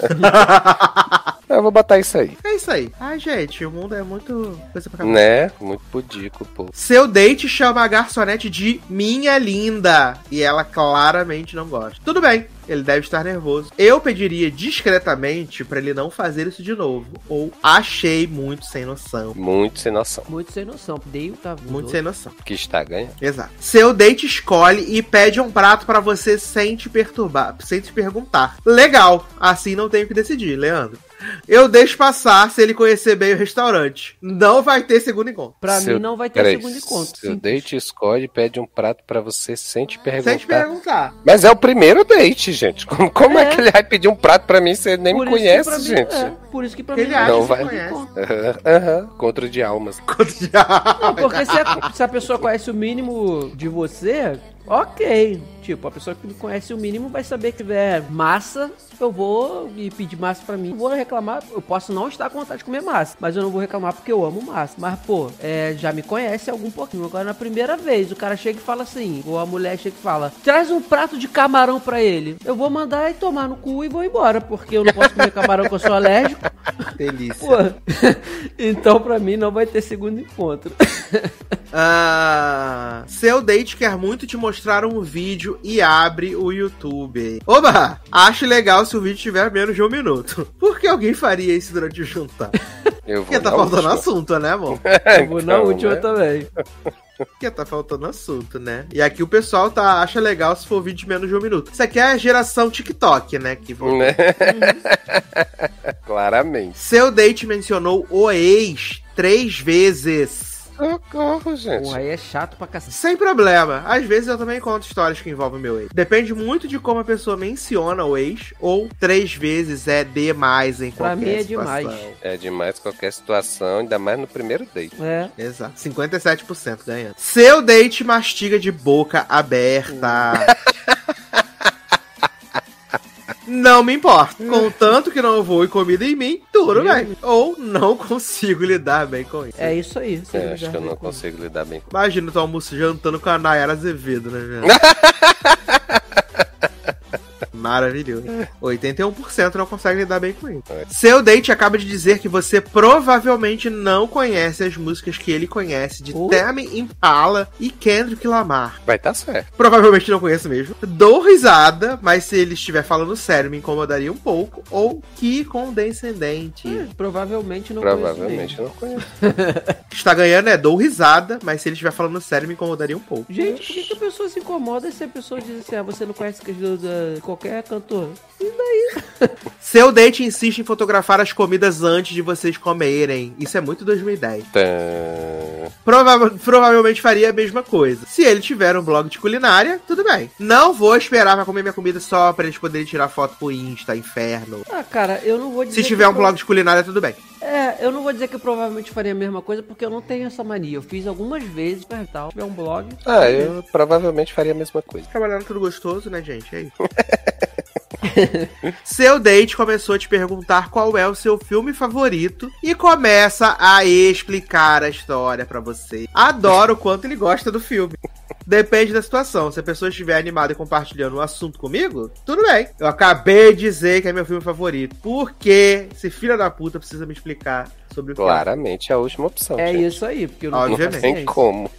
[SPEAKER 2] *laughs* Eu vou botar isso aí.
[SPEAKER 1] É isso aí. Ai, gente, o mundo é muito coisa pra caramba.
[SPEAKER 2] Né? Muito pudico, pô.
[SPEAKER 1] Seu date chama a garçonete de minha linda e ela claramente não gosta. Tudo bem, ele deve estar nervoso. Eu pediria discretamente pra ele não fazer isso de novo. Ou achei muito sem noção.
[SPEAKER 2] Muito sem noção.
[SPEAKER 3] Muito sem noção. Dei o tá
[SPEAKER 1] Muito sem noção.
[SPEAKER 2] Que está ganhando.
[SPEAKER 1] Exato. Seu date escolhe e pede um prato pra você sem te perturbar, sem te perguntar. Legal. Assim não tenho que decidir, Leandro. Eu deixo passar se ele conhecer bem o restaurante. Não vai ter segundo encontro.
[SPEAKER 3] Pra
[SPEAKER 2] Seu-
[SPEAKER 3] mim não vai ter
[SPEAKER 2] Peraí,
[SPEAKER 3] segundo encontro.
[SPEAKER 2] Seu
[SPEAKER 3] Sim.
[SPEAKER 2] date escolhe e pede um prato pra você sem te perguntar.
[SPEAKER 1] Sem te perguntar.
[SPEAKER 2] Mas é o primeiro date, gente. *laughs* Como, como é.
[SPEAKER 3] É.
[SPEAKER 2] que ele vai pedir um prato pra mim se ele nem
[SPEAKER 3] Por
[SPEAKER 2] me conhece,
[SPEAKER 3] mim-
[SPEAKER 2] gente?
[SPEAKER 3] é, por isso que pra
[SPEAKER 1] Ele
[SPEAKER 3] mim
[SPEAKER 1] acha
[SPEAKER 2] Não
[SPEAKER 1] que
[SPEAKER 2] vai.
[SPEAKER 1] você conhece.
[SPEAKER 3] encontro.
[SPEAKER 2] Aham, aham. Contra de almas. *laughs*
[SPEAKER 3] Não, porque se a, se a pessoa conhece o mínimo de você, ok. Tipo, a pessoa que me conhece o mínimo vai saber que tiver massa, eu vou e pedir massa pra mim. Eu vou reclamar, eu posso não estar com vontade de comer massa, mas eu não vou reclamar porque eu amo massa. Mas, pô, é, já me conhece algum pouquinho. Agora, na primeira vez, o cara chega e fala assim, ou a mulher chega e fala, traz um prato de camarão pra ele. Eu vou mandar e tomar no cu e vou embora, porque eu não posso comer camarão que eu sou alérgico. *laughs*
[SPEAKER 1] Delícia.
[SPEAKER 3] Pô, *laughs* então pra mim não vai ter segundo encontro. *laughs*
[SPEAKER 1] Ah, seu date quer muito te mostrar um vídeo e abre o YouTube. Oba! Acho legal se o vídeo tiver menos de um minuto. *laughs* Por que alguém faria isso durante o jantar? *laughs*
[SPEAKER 2] Eu vou
[SPEAKER 1] Porque tá
[SPEAKER 2] na
[SPEAKER 1] faltando
[SPEAKER 2] última.
[SPEAKER 1] assunto, né, amor? *laughs*
[SPEAKER 3] Eu vou na
[SPEAKER 2] Então,
[SPEAKER 3] última
[SPEAKER 2] né?
[SPEAKER 3] também.
[SPEAKER 1] Porque tá faltando assunto, né? E aqui o pessoal tá, acha legal se for vídeo de menos de um minuto. Isso aqui é a geração TikTok, né? Que vão-
[SPEAKER 2] Né? Claramente.
[SPEAKER 1] Seu date mencionou o ex três vezes.
[SPEAKER 2] Socorro, gente.
[SPEAKER 3] Pô, aí é chato pra cacete.
[SPEAKER 1] Sem problema. Às vezes eu também conto histórias que envolvem meu ex. Depende muito de como a pessoa menciona o ex, ou três vezes é demais em
[SPEAKER 3] Pra
[SPEAKER 1] qualquer
[SPEAKER 3] mim é
[SPEAKER 1] situação.
[SPEAKER 3] demais.
[SPEAKER 2] É demais qualquer situação, ainda mais no primeiro date.
[SPEAKER 3] É.
[SPEAKER 1] Exato. 57% ganhando. Seu date mastiga de boca aberta. *laughs* Não me importa. Contanto que não voe comida em mim, tudo bem. Ou não *laughs* consigo lidar bem com isso.
[SPEAKER 3] É isso aí.
[SPEAKER 2] É, acho que eu não consigo lidar bem com
[SPEAKER 1] Imagina tu almoço jantando com a Nayara Azevedo, né, gente? *laughs* Maravilhoso. 81% não consegue lidar bem com isso.
[SPEAKER 2] É.
[SPEAKER 1] Seu date acaba de dizer que você provavelmente não conhece as músicas que ele conhece de
[SPEAKER 3] Oh.
[SPEAKER 1] Tame Impala e Kendrick Lamar.
[SPEAKER 2] Vai tá certo.
[SPEAKER 1] Provavelmente não conheço mesmo. Dou risada, mas se ele estiver falando sério, me incomodaria um pouco. Ou que condescendente.
[SPEAKER 3] Hum, provavelmente não
[SPEAKER 2] Provavelmente
[SPEAKER 3] conheço
[SPEAKER 2] não conheço.
[SPEAKER 1] O *laughs* que está ganhando é dou risada, mas se ele estiver falando sério, me incomodaria um pouco.
[SPEAKER 3] Gente, por que, que a pessoa se incomoda se a pessoa diz assim, ah, você não conhece que qualquer cantor? E daí?
[SPEAKER 1] Seu date insiste em fotografar as comidas antes de vocês comerem. Isso é muito 2010.
[SPEAKER 2] Tã.
[SPEAKER 1] Prova- provavelmente faria a mesma coisa. Se ele tiver um blog de culinária, tudo bem. Não vou esperar pra comer minha comida só pra eles poderem tirar foto pro Insta, inferno.
[SPEAKER 3] Ah, cara, eu não vou dizer.
[SPEAKER 1] Se tiver um blog de culinária, tudo bem.
[SPEAKER 3] É, eu não vou dizer que eu provavelmente faria a mesma coisa, porque eu não tenho essa mania. Eu fiz algumas vezes, mas tal. Tiver um blog.
[SPEAKER 2] Ah, eu provavelmente faria a mesma coisa.
[SPEAKER 1] Trabalhando tudo gostoso, né, gente? É isso. *laughs* seu date começou a te perguntar qual é o seu filme favorito e começa a explicar a história pra você. Adoro o quanto ele gosta do filme. Depende da situação. Se a pessoa estiver animada e compartilhando o assunto comigo, tudo bem. Eu acabei de dizer que é meu filme favorito. Por que esse filho da puta precisa me explicar sobre o filme?
[SPEAKER 2] Claramente é a última opção.
[SPEAKER 3] É
[SPEAKER 2] gente.
[SPEAKER 3] isso aí, porque eu não
[SPEAKER 1] Obviamente.
[SPEAKER 2] Não tem como.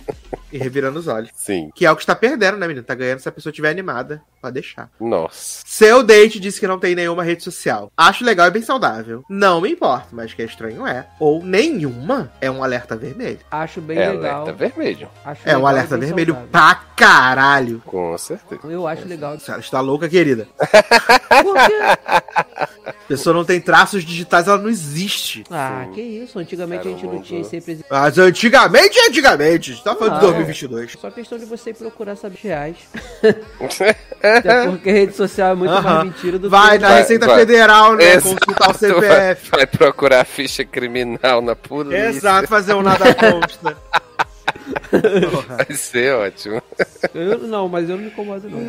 [SPEAKER 1] E revirando os olhos.
[SPEAKER 2] Sim.
[SPEAKER 1] Que é o que está perdendo, né, menino? Tá ganhando se a pessoa estiver animada. Pode deixar.
[SPEAKER 2] Nossa.
[SPEAKER 1] Seu date disse que não tem nenhuma rede social. Acho legal e bem saudável. Não me importa, mas que é estranho é. Ou nenhuma é um alerta vermelho.
[SPEAKER 3] Acho bem
[SPEAKER 2] É
[SPEAKER 3] legal.
[SPEAKER 2] alerta vermelho.
[SPEAKER 3] Acho
[SPEAKER 1] É um
[SPEAKER 3] legal
[SPEAKER 1] alerta vermelho
[SPEAKER 3] saudável.
[SPEAKER 1] pra caralho.
[SPEAKER 2] Com certeza.
[SPEAKER 3] Eu acho legal.
[SPEAKER 1] A senhora está louca, querida.
[SPEAKER 3] Porque...
[SPEAKER 1] A pessoa não tem traços digitais, ela não existe.
[SPEAKER 3] Ah,
[SPEAKER 2] Sim.
[SPEAKER 3] que isso. Antigamente a gente não tinha sempre
[SPEAKER 1] Mas antigamente, antigamente. A gente tá falando
[SPEAKER 3] Ah,
[SPEAKER 1] de
[SPEAKER 3] é.
[SPEAKER 1] 2022.
[SPEAKER 3] Só questão de você ir procurar saber reais. *laughs* Até porque rede social é muito
[SPEAKER 1] Aham.
[SPEAKER 3] mais mentira do
[SPEAKER 1] Vai
[SPEAKER 3] que.
[SPEAKER 1] na
[SPEAKER 2] Vai,
[SPEAKER 1] Receita
[SPEAKER 2] vai.
[SPEAKER 1] Federal, né?
[SPEAKER 2] Exato,
[SPEAKER 1] Consultar o CPF.
[SPEAKER 2] Vai, vai procurar a ficha criminal na polícia.
[SPEAKER 1] Exato, fazer um nada consta. *laughs*
[SPEAKER 2] Vai ser ótimo.
[SPEAKER 3] Eu- não, mas eu não me incomodo, não.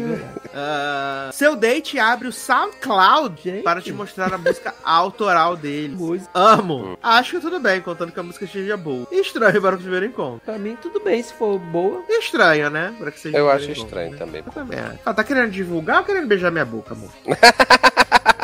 [SPEAKER 1] Ah, seu date abre o SoundCloud
[SPEAKER 3] Gente.
[SPEAKER 1] para te mostrar a música autoral dele.
[SPEAKER 3] Música.
[SPEAKER 1] Amo. Acho que tudo bem, contando que a música seja boa. Estranho para o primeiro encontro.
[SPEAKER 3] Pra mim, tudo bem se for boa.
[SPEAKER 1] Estranho, né? Para que seja
[SPEAKER 2] Eu
[SPEAKER 1] o
[SPEAKER 2] acho estranho
[SPEAKER 1] encontro,
[SPEAKER 2] também.
[SPEAKER 1] né? Eu também acho. Ah, tá querendo divulgar ou querendo beijar minha boca, amor? *laughs*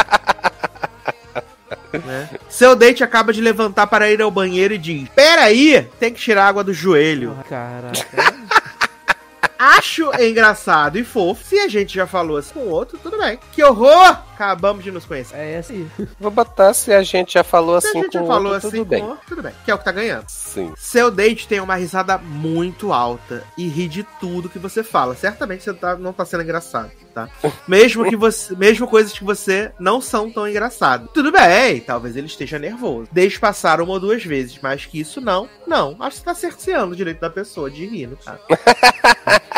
[SPEAKER 1] Seu date acaba de levantar para ir ao banheiro e diz: Peraí, tem que tirar água do joelho.
[SPEAKER 3] Caraca. *laughs*
[SPEAKER 1] Acho engraçado e fofo. Se a gente já falou assim com o outro, tudo bem. Que horror! Acabamos de nos conhecer.
[SPEAKER 3] É assim. *laughs*
[SPEAKER 2] Vou botar se a gente já falou
[SPEAKER 1] Se a
[SPEAKER 2] assim
[SPEAKER 1] gente
[SPEAKER 2] com
[SPEAKER 1] já
[SPEAKER 2] o
[SPEAKER 1] falou
[SPEAKER 2] outro,
[SPEAKER 1] assim
[SPEAKER 2] tudo
[SPEAKER 1] com
[SPEAKER 2] bem.
[SPEAKER 1] o outro, tudo bem. Que é o que tá ganhando.
[SPEAKER 2] Sim.
[SPEAKER 1] Seu date tem uma risada muito alta e ri de tudo que você fala. Certamente você tá- não tá sendo engraçado, tá? *laughs* Mesmo que você, mesmo coisas que você não são tão engraçadas. Tudo bem, talvez ele esteja nervoso. Deixe passar uma ou duas vezes, mas que isso não, não. Acho que você tá cerceando o direito da pessoa de rir, no caso. *laughs*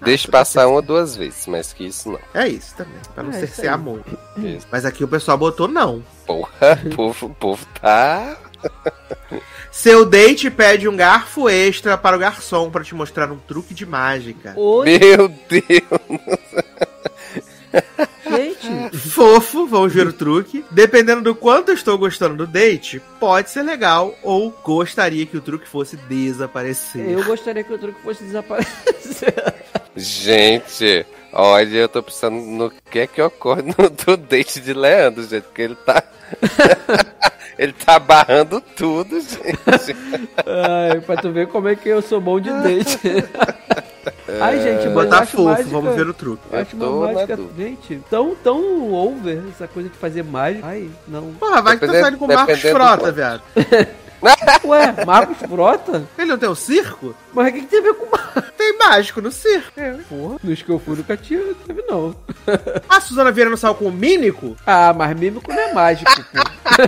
[SPEAKER 1] *laughs*
[SPEAKER 2] Deixa passar uma ou duas vezes, mas que isso não.
[SPEAKER 1] É isso também, pra não
[SPEAKER 3] É,
[SPEAKER 1] cercear muito.
[SPEAKER 2] Isso.
[SPEAKER 1] Mas aqui o pessoal botou não.
[SPEAKER 2] Porra, *laughs* o povo, o povo tá. *laughs*
[SPEAKER 1] Seu date pede um garfo extra para o garçom para te mostrar um truque de mágica.
[SPEAKER 3] Oi,
[SPEAKER 2] Meu Deus!
[SPEAKER 3] Gente.
[SPEAKER 1] Fofo, vamos ver o truque. Dependendo do quanto eu estou gostando do date, pode ser legal ou gostaria que o truque fosse desaparecer.
[SPEAKER 3] Eu gostaria que o truque fosse desaparecer.
[SPEAKER 2] Gente, olha, eu tô pensando no que é que ocorre no *laughs* do date de Leandro, gente, porque ele tá. *laughs* ele tá barrando tudo, gente.
[SPEAKER 3] Ai, pra tu ver como é que eu sou bom de date. *laughs* Ai, gente, mas eu
[SPEAKER 1] Botar
[SPEAKER 3] acho
[SPEAKER 1] fofo,
[SPEAKER 3] mágica...
[SPEAKER 1] vamos ver o truque.
[SPEAKER 3] Eu acho uma mágica, gente, tão, tão over essa coisa de fazer mágica. Ai, não.
[SPEAKER 1] Porra, vai que tá
[SPEAKER 2] Dependendo-
[SPEAKER 1] saindo com o Marcos
[SPEAKER 2] dependendo
[SPEAKER 1] Frota, viado.
[SPEAKER 3] Ué, Marcos Frota?
[SPEAKER 1] Ele não tem um circo?
[SPEAKER 3] Mas o que, que tem a ver com?
[SPEAKER 1] Tem mágico no circo.
[SPEAKER 3] Porra, nos que eu fui nunca tinha, não teve não.
[SPEAKER 1] A Suzana Vieira não saiu com o Mímico?
[SPEAKER 3] Ah, mas mímico não é mágico, pô.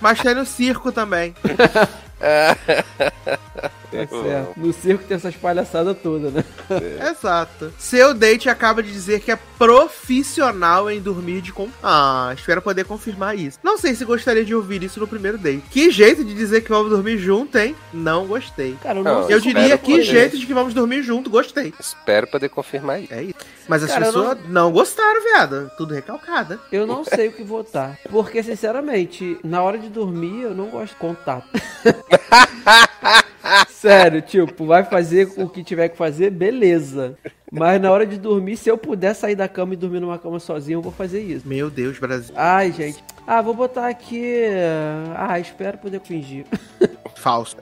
[SPEAKER 1] Mas tem no circo também. *laughs*
[SPEAKER 3] Tá certo. No circo tem essas palhaçadas todas, né?
[SPEAKER 1] Exato. Seu date acaba de dizer que é profissional em dormir de com. Ah, espero poder confirmar isso. Não sei se gostaria de ouvir isso no primeiro date. Que jeito de dizer que vamos dormir junto, hein? Não gostei.
[SPEAKER 3] Cara, eu não,
[SPEAKER 2] Não,
[SPEAKER 1] Eu diria
[SPEAKER 3] é
[SPEAKER 1] que
[SPEAKER 3] poder.
[SPEAKER 1] jeito de que vamos dormir junto, gostei.
[SPEAKER 2] Espero poder confirmar isso.
[SPEAKER 1] É isso. Mas as
[SPEAKER 3] Cara,
[SPEAKER 1] pessoas não... gostaram, viado. Tudo recalcada.
[SPEAKER 3] Eu não sei o que votar. Porque, sinceramente, na hora de dormir, eu não gosto de contato. *laughs* *laughs* Sério, tipo, vai fazer o que tiver que fazer, beleza. Mas na hora de dormir, se eu puder sair da cama e dormir numa cama sozinho, eu vou fazer isso.
[SPEAKER 1] Meu Deus, Brasil.
[SPEAKER 3] Ai, gente. Ah, vou botar aqui. Ah, espero poder fingir. *laughs*
[SPEAKER 1] Falso.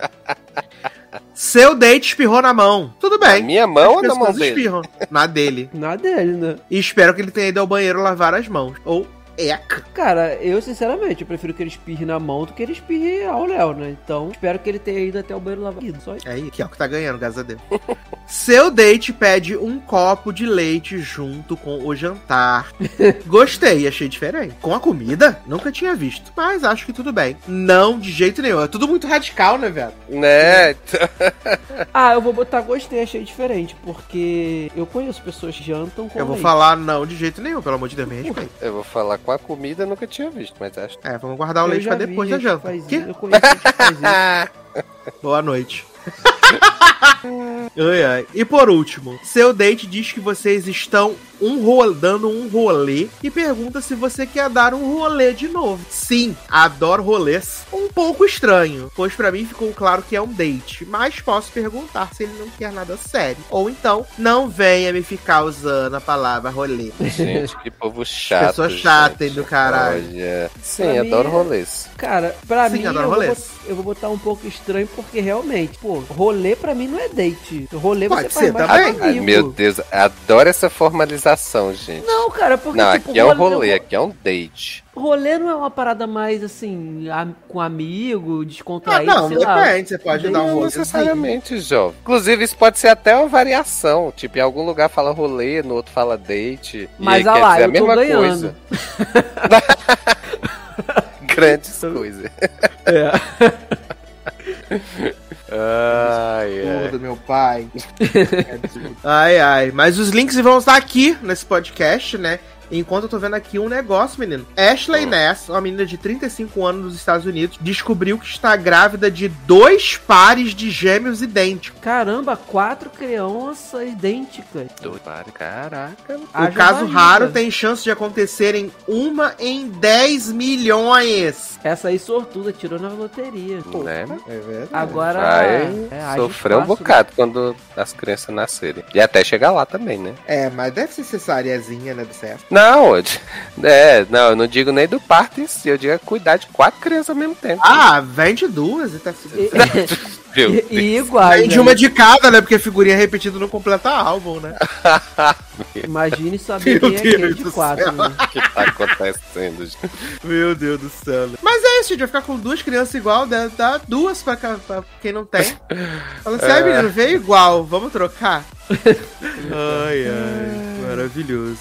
[SPEAKER 1] Seu date espirrou na mão. Tudo bem.
[SPEAKER 2] Na minha mão ou na mão
[SPEAKER 1] pessoas
[SPEAKER 2] dele?
[SPEAKER 1] espirram. Na dele.
[SPEAKER 3] Na dele, né?
[SPEAKER 1] E espero que ele tenha ido ao banheiro lavar as mãos. Ou eca.
[SPEAKER 3] Cara, eu sinceramente, eu prefiro que ele espirre na mão do que ele espirre ao Léo, né? Então, espero que ele tenha ido até o banheiro lavar. Só isso.
[SPEAKER 1] É aí, que é o que tá ganhando, graças a Deus. *laughs* Seu date pede um copo de leite junto com o jantar. *laughs* Gostei, achei diferente. Com a comida, nunca tinha visto. Mas acho que tudo bem. Não, de jeito nenhum. É tudo muito radical, né, velho?
[SPEAKER 2] Né? *laughs*
[SPEAKER 3] Ah, eu vou botar gostei, achei diferente, porque eu conheço pessoas que jantam com
[SPEAKER 1] Eu vou
[SPEAKER 3] leite.
[SPEAKER 1] falar não de jeito nenhum, pelo amor de Deus, me respeita.
[SPEAKER 2] Eu vou falar com a comida, nunca tinha visto, mas acho.
[SPEAKER 1] É, vamos guardar o
[SPEAKER 3] Eu
[SPEAKER 1] leite pra depois da janta. Que?
[SPEAKER 3] Eu conheço gente que faz isso. *laughs* *laughs*
[SPEAKER 1] Boa noite. *laughs* ai, ai. E por último, seu date diz que vocês estão um dando um rolê e pergunta se você quer dar um rolê de novo. Sim, adoro rolês. Um pouco estranho, pois pra mim ficou claro que é um date, mas posso perguntar se ele não quer nada sério. Ou então, não venha me ficar usando a palavra rolê.
[SPEAKER 2] Gente, que povo *laughs* chato.
[SPEAKER 1] Pessoa chata, hein, do caralho.
[SPEAKER 2] Olha. Sim,
[SPEAKER 3] Pra mim
[SPEAKER 2] adoro
[SPEAKER 3] é-
[SPEAKER 2] rolês.
[SPEAKER 3] Cara, pra
[SPEAKER 1] Sim,
[SPEAKER 3] mim,
[SPEAKER 1] adoro
[SPEAKER 3] eu vou, eu vou botar um pouco estranho, porque realmente, pô, rolê pra mim não é date. Rolê
[SPEAKER 1] Pode
[SPEAKER 3] você faz
[SPEAKER 1] ser
[SPEAKER 3] mais
[SPEAKER 1] também.
[SPEAKER 3] com
[SPEAKER 2] Ai,
[SPEAKER 3] amigo.
[SPEAKER 2] meu Deus, adoro essa formalização, gente.
[SPEAKER 3] Não, cara, porque
[SPEAKER 2] Não,
[SPEAKER 3] tipo,
[SPEAKER 2] aqui é um rolê, aqui é um date.
[SPEAKER 3] rolê não é uma parada mais assim, a- com amigo,
[SPEAKER 1] Ah,
[SPEAKER 3] descontraído,
[SPEAKER 1] não,
[SPEAKER 3] sei lá.
[SPEAKER 1] depende. Você pode dar um
[SPEAKER 2] Não
[SPEAKER 1] rolê.
[SPEAKER 2] necessariamente, jovem. Inclusive, isso pode ser até uma variação. Tipo, em algum lugar fala rolê, no outro fala date.
[SPEAKER 3] Mas
[SPEAKER 2] e aí quer
[SPEAKER 3] lá,
[SPEAKER 2] dizer a mesma
[SPEAKER 3] ganhando.
[SPEAKER 2] coisa. *laughs* Grandes *laughs* coisas.
[SPEAKER 3] É. *laughs*
[SPEAKER 2] Ai, ai.
[SPEAKER 1] do meu pai. *laughs* ai, ai. Mas os links vão estar aqui nesse podcast, né? Enquanto eu tô vendo aqui um negócio, menino. Ashley
[SPEAKER 2] Hum.
[SPEAKER 1] Ness, uma menina de 35 anos dos Estados Unidos, descobriu que está grávida de dois pares de gêmeos idênticos.
[SPEAKER 3] Caramba, quatro crianças idênticas.
[SPEAKER 2] Doido, Caraca.
[SPEAKER 1] O
[SPEAKER 3] Haja
[SPEAKER 1] caso
[SPEAKER 3] barriga.
[SPEAKER 1] raro tem chance de acontecer em uma em 10 milhões.
[SPEAKER 3] Essa aí sortuda, tirou na loteria. Pô,
[SPEAKER 2] Né?
[SPEAKER 1] É verdade.
[SPEAKER 3] Agora.
[SPEAKER 2] Vai
[SPEAKER 3] é, haja
[SPEAKER 2] sofrer um
[SPEAKER 3] espaço,
[SPEAKER 2] bocado quando as crianças nascerem. E até chegar lá também, né?
[SPEAKER 1] É, mas deve ser cesariazinha, né, do certo.
[SPEAKER 2] Não, é, não, eu não digo nem do parto em si, eu digo é cuidar de quatro crianças ao mesmo tempo.
[SPEAKER 1] Ah, vende duas e tá
[SPEAKER 3] E,
[SPEAKER 2] Viu? *laughs*
[SPEAKER 3] e, iguais.
[SPEAKER 1] Vende
[SPEAKER 3] né?
[SPEAKER 1] uma de cada, né? Porque figurinha repetida não completa álbum, né? *laughs*
[SPEAKER 3] Imagine saber
[SPEAKER 1] Meu
[SPEAKER 3] quem é quem
[SPEAKER 1] Deus
[SPEAKER 3] de quatro.
[SPEAKER 1] céu.
[SPEAKER 3] Né?
[SPEAKER 2] O que tá acontecendo? gente?
[SPEAKER 1] Meu Deus do céu. Mas é isso, gente. Vai ficar com duas crianças igual, dá, dá duas pra, pra quem não tem. Fala assim, ai menino, veio igual, vamos trocar? *laughs* ai, ai, maravilhoso.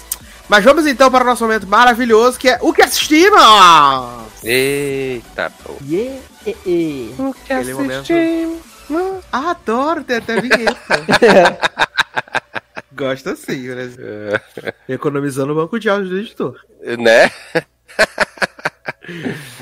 [SPEAKER 1] Mas vamos então para o nosso momento maravilhoso, que é o que assistimos!
[SPEAKER 2] Eita, pô.
[SPEAKER 3] Yeah, eh, eh.
[SPEAKER 2] O que
[SPEAKER 1] Aquele momento.
[SPEAKER 2] assistimos?
[SPEAKER 1] Ah, adoro, tem até vinheta. *laughs* Gosto assim, né? Economizando o banco de áudio do editor.
[SPEAKER 2] Né?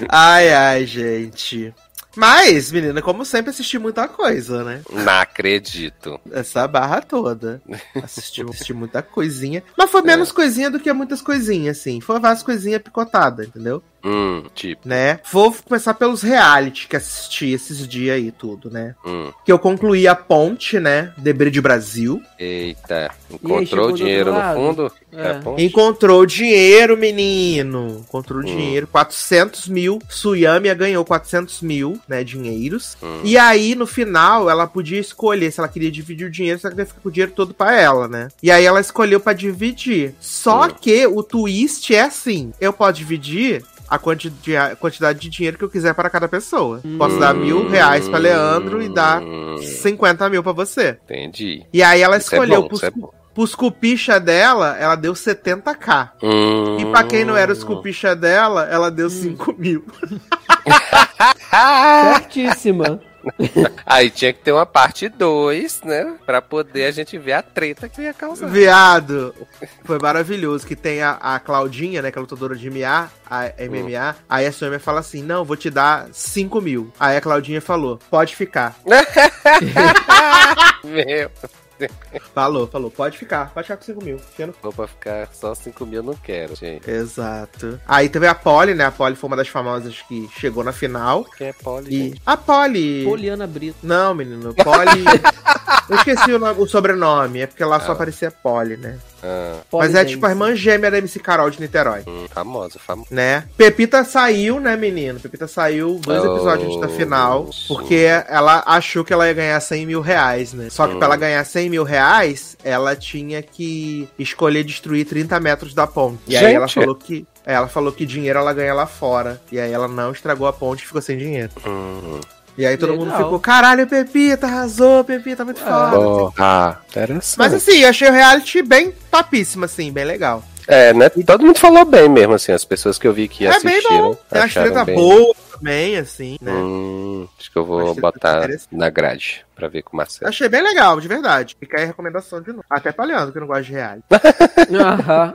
[SPEAKER 1] Ai, ai, gente. Mas, menina, como sempre, assisti muita coisa, né?
[SPEAKER 2] Não acredito.
[SPEAKER 1] Essa barra toda. Assisti, assisti muita coisinha. Mas foi menos coisinha do que muitas coisinhas, assim. Foi várias coisinhas picotadas, entendeu?
[SPEAKER 2] Hum, tipo,
[SPEAKER 1] Né? Vou começar pelos reality que assisti esses dias aí, tudo, né?
[SPEAKER 2] hum.
[SPEAKER 1] Que eu concluí a ponte, né? Debre de Brasil.
[SPEAKER 2] Eita. Encontrou o dinheiro no fundo?
[SPEAKER 3] É.
[SPEAKER 2] É ponte?
[SPEAKER 1] Encontrou dinheiro, menino. Encontrou dinheiro. 400 mil. Suyamia ganhou 400 mil, né? Dinheiros.
[SPEAKER 2] Hum.
[SPEAKER 1] E aí, no final, ela podia escolher se ela queria dividir o dinheiro, se ela queria ficar com o dinheiro todo pra ela, né? E aí ela escolheu pra dividir. Só
[SPEAKER 2] Hum.
[SPEAKER 1] que o twist é assim: eu posso dividir. A quanti- a quantidade de dinheiro que eu quiser para cada pessoa. Posso dar mil reais pra Leandro e dar
[SPEAKER 2] Hum,
[SPEAKER 1] 50 mil pra você.
[SPEAKER 2] Entendi.
[SPEAKER 1] E aí ela
[SPEAKER 2] Isso é
[SPEAKER 1] escolheu
[SPEAKER 2] bom,
[SPEAKER 1] pros,
[SPEAKER 2] isso é bom.
[SPEAKER 1] pros cupicha dela, ela deu 70k.
[SPEAKER 2] Hum.
[SPEAKER 1] E pra quem não era os cupicha dela, ela deu 5 mil.
[SPEAKER 2] Ah! *laughs* *laughs*
[SPEAKER 3] Certíssima. *laughs*
[SPEAKER 2] Aí tinha que ter uma parte 2, né? Pra poder a gente ver a treta que ia causar.
[SPEAKER 1] Viado, foi maravilhoso. Que tem a, a Claudinha, né? Que é lutadora de MMA, a MMA. Aí a Suemi fala assim: Não, vou te dar 5 mil. Aí a Claudinha falou: Pode ficar. *laughs*
[SPEAKER 2] Meu, *laughs*
[SPEAKER 1] Falou, falou: Pode ficar, pode ficar com 5 mil. Fica no-
[SPEAKER 2] vou pra ficar só 5 mil, não quero, gente.
[SPEAKER 1] Exato. Aí teve a Polly, né? A Polly foi uma das famosas que chegou na final.
[SPEAKER 2] Quem é poli,
[SPEAKER 1] E a Polly.
[SPEAKER 3] Poliana Brito.
[SPEAKER 1] Não, menino. Polly. *laughs* *laughs* Eu esqueci o, nome- o sobrenome, é porque lá só
[SPEAKER 2] Ah.
[SPEAKER 1] aparecia Polly, né?
[SPEAKER 2] Ah,
[SPEAKER 1] Mas é tipo a irmã gêmea da MC Carol de Niterói.
[SPEAKER 2] hum, famosa, famosa.
[SPEAKER 1] né? Pepita saiu, né, menino? Pepita saiu dois
[SPEAKER 2] Oh,
[SPEAKER 1] episódios antes da final,
[SPEAKER 2] sim.
[SPEAKER 1] porque ela achou que ela ia ganhar 100 mil reais, né? Só que
[SPEAKER 2] Hum.
[SPEAKER 1] pra ela ganhar 100 mil reais, ela tinha que escolher destruir 30 metros da ponte. E aí
[SPEAKER 2] Gente.
[SPEAKER 1] ela falou que. Ela falou que dinheiro ela ganha lá fora. E aí ela não estragou a ponte e ficou sem dinheiro.
[SPEAKER 2] Hum.
[SPEAKER 1] E aí todo mundo
[SPEAKER 3] Legal.
[SPEAKER 1] ficou, caralho, Pepita, arrasou, Pepita, muito
[SPEAKER 3] Ah.
[SPEAKER 1] foda.
[SPEAKER 2] Oh, ah, interessante.
[SPEAKER 1] Mas assim, eu achei o reality bem topíssimo, assim, bem legal.
[SPEAKER 2] É, né? Todo mundo falou bem mesmo, assim, as pessoas que eu vi que
[SPEAKER 1] é bem
[SPEAKER 2] assistiram.
[SPEAKER 1] bom. Tem treta
[SPEAKER 2] bem.
[SPEAKER 1] boa também, assim, né?
[SPEAKER 2] Hum, acho que eu vou
[SPEAKER 1] tem
[SPEAKER 2] botar na grade pra ver com o Marcelo.
[SPEAKER 1] Achei bem legal, de verdade. Fica aí a recomendação de novo. Até pra Leandro, que não gosta de reality. *laughs*
[SPEAKER 3] Aham.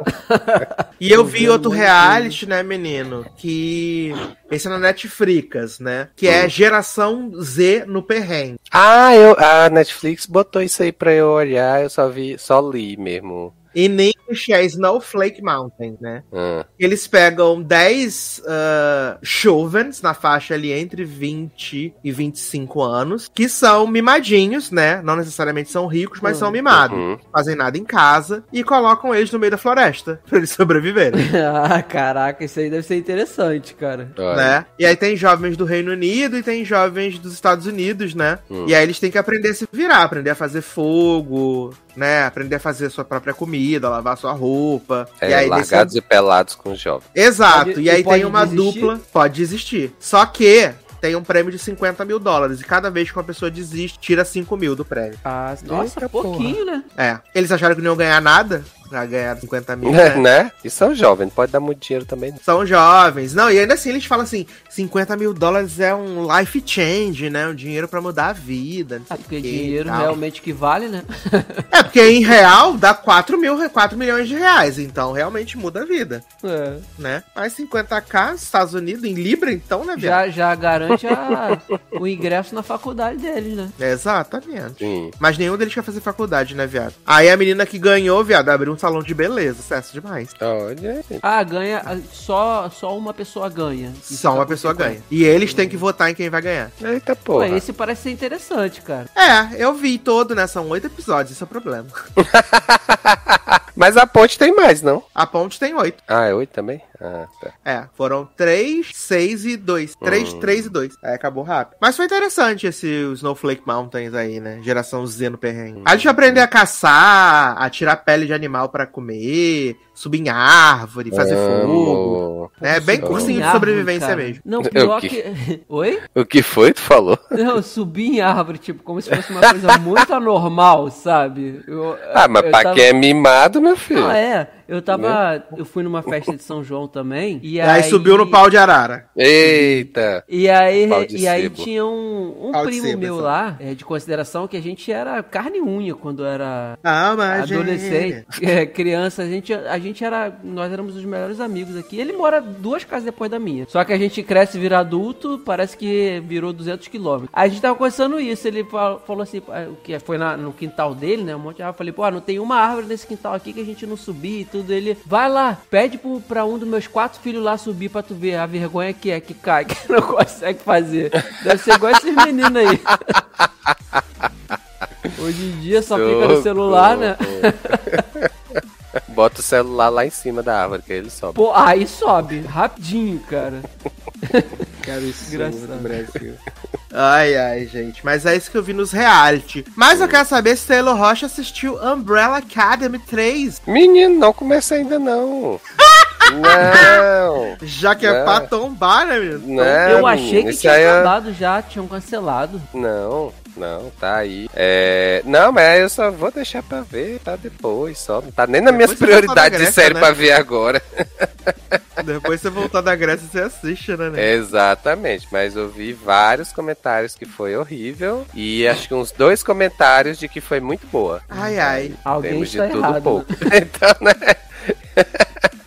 [SPEAKER 1] E eu vi outro reality, né, menino? Que. Esse é na Netflix, né? Que é Geração Z no Perrengue.
[SPEAKER 2] Ah, eu, a Netflix botou isso aí pra eu olhar, eu só vi, só li mesmo.
[SPEAKER 1] E nem é Snowflake Mountain, né?
[SPEAKER 2] Ah,
[SPEAKER 1] Eles pegam 10 uh, jovens na faixa ali entre 20 e 25 anos, que são mimadinhos, né? Não necessariamente são ricos, mas
[SPEAKER 3] Hum.
[SPEAKER 1] são mimados.
[SPEAKER 2] uhum.
[SPEAKER 1] Fazem nada em casa e colocam eles no meio da floresta *laughs* pra eles sobreviverem. *laughs*
[SPEAKER 3] ah, caraca, isso aí deve ser interessante, cara.
[SPEAKER 2] Olha.
[SPEAKER 1] né? E aí tem jovens do Reino Unido e tem jovens dos Estados Unidos, né?
[SPEAKER 2] Hum.
[SPEAKER 1] E aí eles têm que aprender a se virar, aprender a fazer fogo, né? Aprender a fazer sua própria comida, lavar sua roupa. e
[SPEAKER 2] É,
[SPEAKER 1] aí
[SPEAKER 2] largados e pelados com os jovens.
[SPEAKER 1] desse- Exato.
[SPEAKER 3] Pode-
[SPEAKER 1] e aí
[SPEAKER 3] e
[SPEAKER 1] tem uma
[SPEAKER 3] desistir?
[SPEAKER 1] dupla. Pode desistir. Só que tem um prêmio de 50 mil dólares. E cada vez que uma pessoa desiste, tira 5 mil do prêmio.
[SPEAKER 3] Ah, nossa,
[SPEAKER 2] Eita,
[SPEAKER 3] pouquinho, né?
[SPEAKER 1] É. Eles acharam que não iam ganhar nada. Já ganharam 50 mil.
[SPEAKER 2] Né?
[SPEAKER 1] né?
[SPEAKER 2] E são jovens, pode dar muito dinheiro também.
[SPEAKER 1] São jovens. Não, e ainda assim eles falam assim: 50 mil dólares é um life change, né? Um dinheiro pra mudar a vida. Não sei
[SPEAKER 3] Ah, porque
[SPEAKER 1] o quê
[SPEAKER 3] dinheiro
[SPEAKER 1] tal.
[SPEAKER 3] realmente que vale, né?
[SPEAKER 1] É, porque em real dá 4, mil, 4 milhões de reais. Então realmente muda a vida,
[SPEAKER 3] É.
[SPEAKER 1] né? Mas 50k, Estados Unidos, em Libra, então, né, viado?
[SPEAKER 3] Já, já garante a- o ingresso na faculdade deles, né?
[SPEAKER 1] Exatamente.
[SPEAKER 2] Sim.
[SPEAKER 1] Mas nenhum deles quer fazer faculdade, né, viado? Aí a menina que ganhou, viado, abriu um salão de beleza. Sucesso demais.
[SPEAKER 2] Olha,
[SPEAKER 3] Ah, ganha. ah, Só, só uma pessoa ganha. Isso
[SPEAKER 1] Só uma pessoa ganha. E eles têm que votar em quem vai ganhar.
[SPEAKER 2] eita
[SPEAKER 3] Pô,
[SPEAKER 2] porra.
[SPEAKER 3] esse parece ser interessante, cara.
[SPEAKER 1] É, eu vi todo, né? São oito episódios, esse é o problema. *laughs*
[SPEAKER 2] Mas a ponte tem mais, não?
[SPEAKER 1] A ponte tem oito.
[SPEAKER 2] Ah, é oito também? Ah, tá.
[SPEAKER 1] É, foram três, seis e dois. Três,
[SPEAKER 2] Hum.
[SPEAKER 1] três e dois. Aí acabou rápido. Mas foi interessante esse Snowflake Mountains aí, né? Geração Z no perrengue. A gente aprender a caçar, a tirar pele de animal pra comer, subir em árvore, fazer fogo. É bem
[SPEAKER 3] Subir
[SPEAKER 1] cursinho de
[SPEAKER 3] árvore,
[SPEAKER 1] sobrevivência
[SPEAKER 3] cara.
[SPEAKER 1] mesmo.
[SPEAKER 3] Não, *laughs* pior
[SPEAKER 2] que-
[SPEAKER 3] que. *laughs* Oi?
[SPEAKER 2] O que foi, tu falou?
[SPEAKER 3] Não, subir em árvore, tipo, como se fosse uma coisa *laughs* muito anormal, sabe? Eu,
[SPEAKER 2] Ah, mas pra
[SPEAKER 3] tava-
[SPEAKER 2] quem é mimado, meu filho.
[SPEAKER 3] Não, é. Eu tava. Eu fui numa festa de São João também. E
[SPEAKER 1] aí, subiu no pau de arara.
[SPEAKER 2] Eita.
[SPEAKER 3] E aí,
[SPEAKER 2] Pau de
[SPEAKER 3] e aí
[SPEAKER 2] sebo.
[SPEAKER 3] tinha um, um primo
[SPEAKER 1] sebo,
[SPEAKER 3] meu lá, é, de consideração, que a gente era carne e unha quando era
[SPEAKER 1] Ah, mas.
[SPEAKER 3] adolescente, é, criança. A gente, a gente era. Nós éramos os melhores amigos aqui. Ele mora duas casas depois da minha. Só que a gente cresce e vira adulto, parece que virou 200 quilômetros. A gente tava conversando isso. Ele fal- falou assim, ah, o que foi na- no quintal dele, né? Um monte de árvore. Eu falei, pô, não tem uma árvore nesse quintal aqui que a gente não subir e tudo. Ele, vai lá, pede pro, pra um dos meus quatro filhos lá subir pra tu ver a vergonha que é que cai, *laughs* que não consegue fazer. Deve ser igual esses meninos aí. *laughs* Hoje em dia só fica no celular, né? *laughs* *laughs*
[SPEAKER 2] Bota o celular lá em cima da árvore, que aí ele sobe.
[SPEAKER 3] Pô, aí sobe, rapidinho, cara. *laughs*
[SPEAKER 1] Cara, isso *laughs*
[SPEAKER 3] Engraçado.
[SPEAKER 1] Brasil. Ai, ai, gente. Mas é isso que eu vi nos reality. Mas eu quero saber se Taylor Rocha assistiu Umbrella Academy 3.
[SPEAKER 2] Menino, não começa ainda não. Não.
[SPEAKER 1] Já que é
[SPEAKER 2] Não.
[SPEAKER 1] pra tombar, né, menino?
[SPEAKER 2] Não,
[SPEAKER 3] eu achei que tinha
[SPEAKER 2] é-
[SPEAKER 3] acabado já, tinham cancelado.
[SPEAKER 2] Não, não, tá aí. É... Não, mas eu só vou deixar pra ver, tá depois, só. Não tá nem nas minhas
[SPEAKER 1] Depois
[SPEAKER 2] prioridades de
[SPEAKER 1] Grécia,
[SPEAKER 2] série
[SPEAKER 1] né?
[SPEAKER 2] pra ver agora. *laughs*
[SPEAKER 1] Depois você voltar da Grécia, você assiste, né? né?
[SPEAKER 2] Exatamente, mas eu vi vários comentários que foi horrível e acho que uns dois comentários de que foi muito boa.
[SPEAKER 1] Ai, ai.
[SPEAKER 3] Alguém
[SPEAKER 2] Temos de
[SPEAKER 3] está
[SPEAKER 2] tudo um
[SPEAKER 3] errado.
[SPEAKER 2] pouco. *laughs* então, né? *laughs*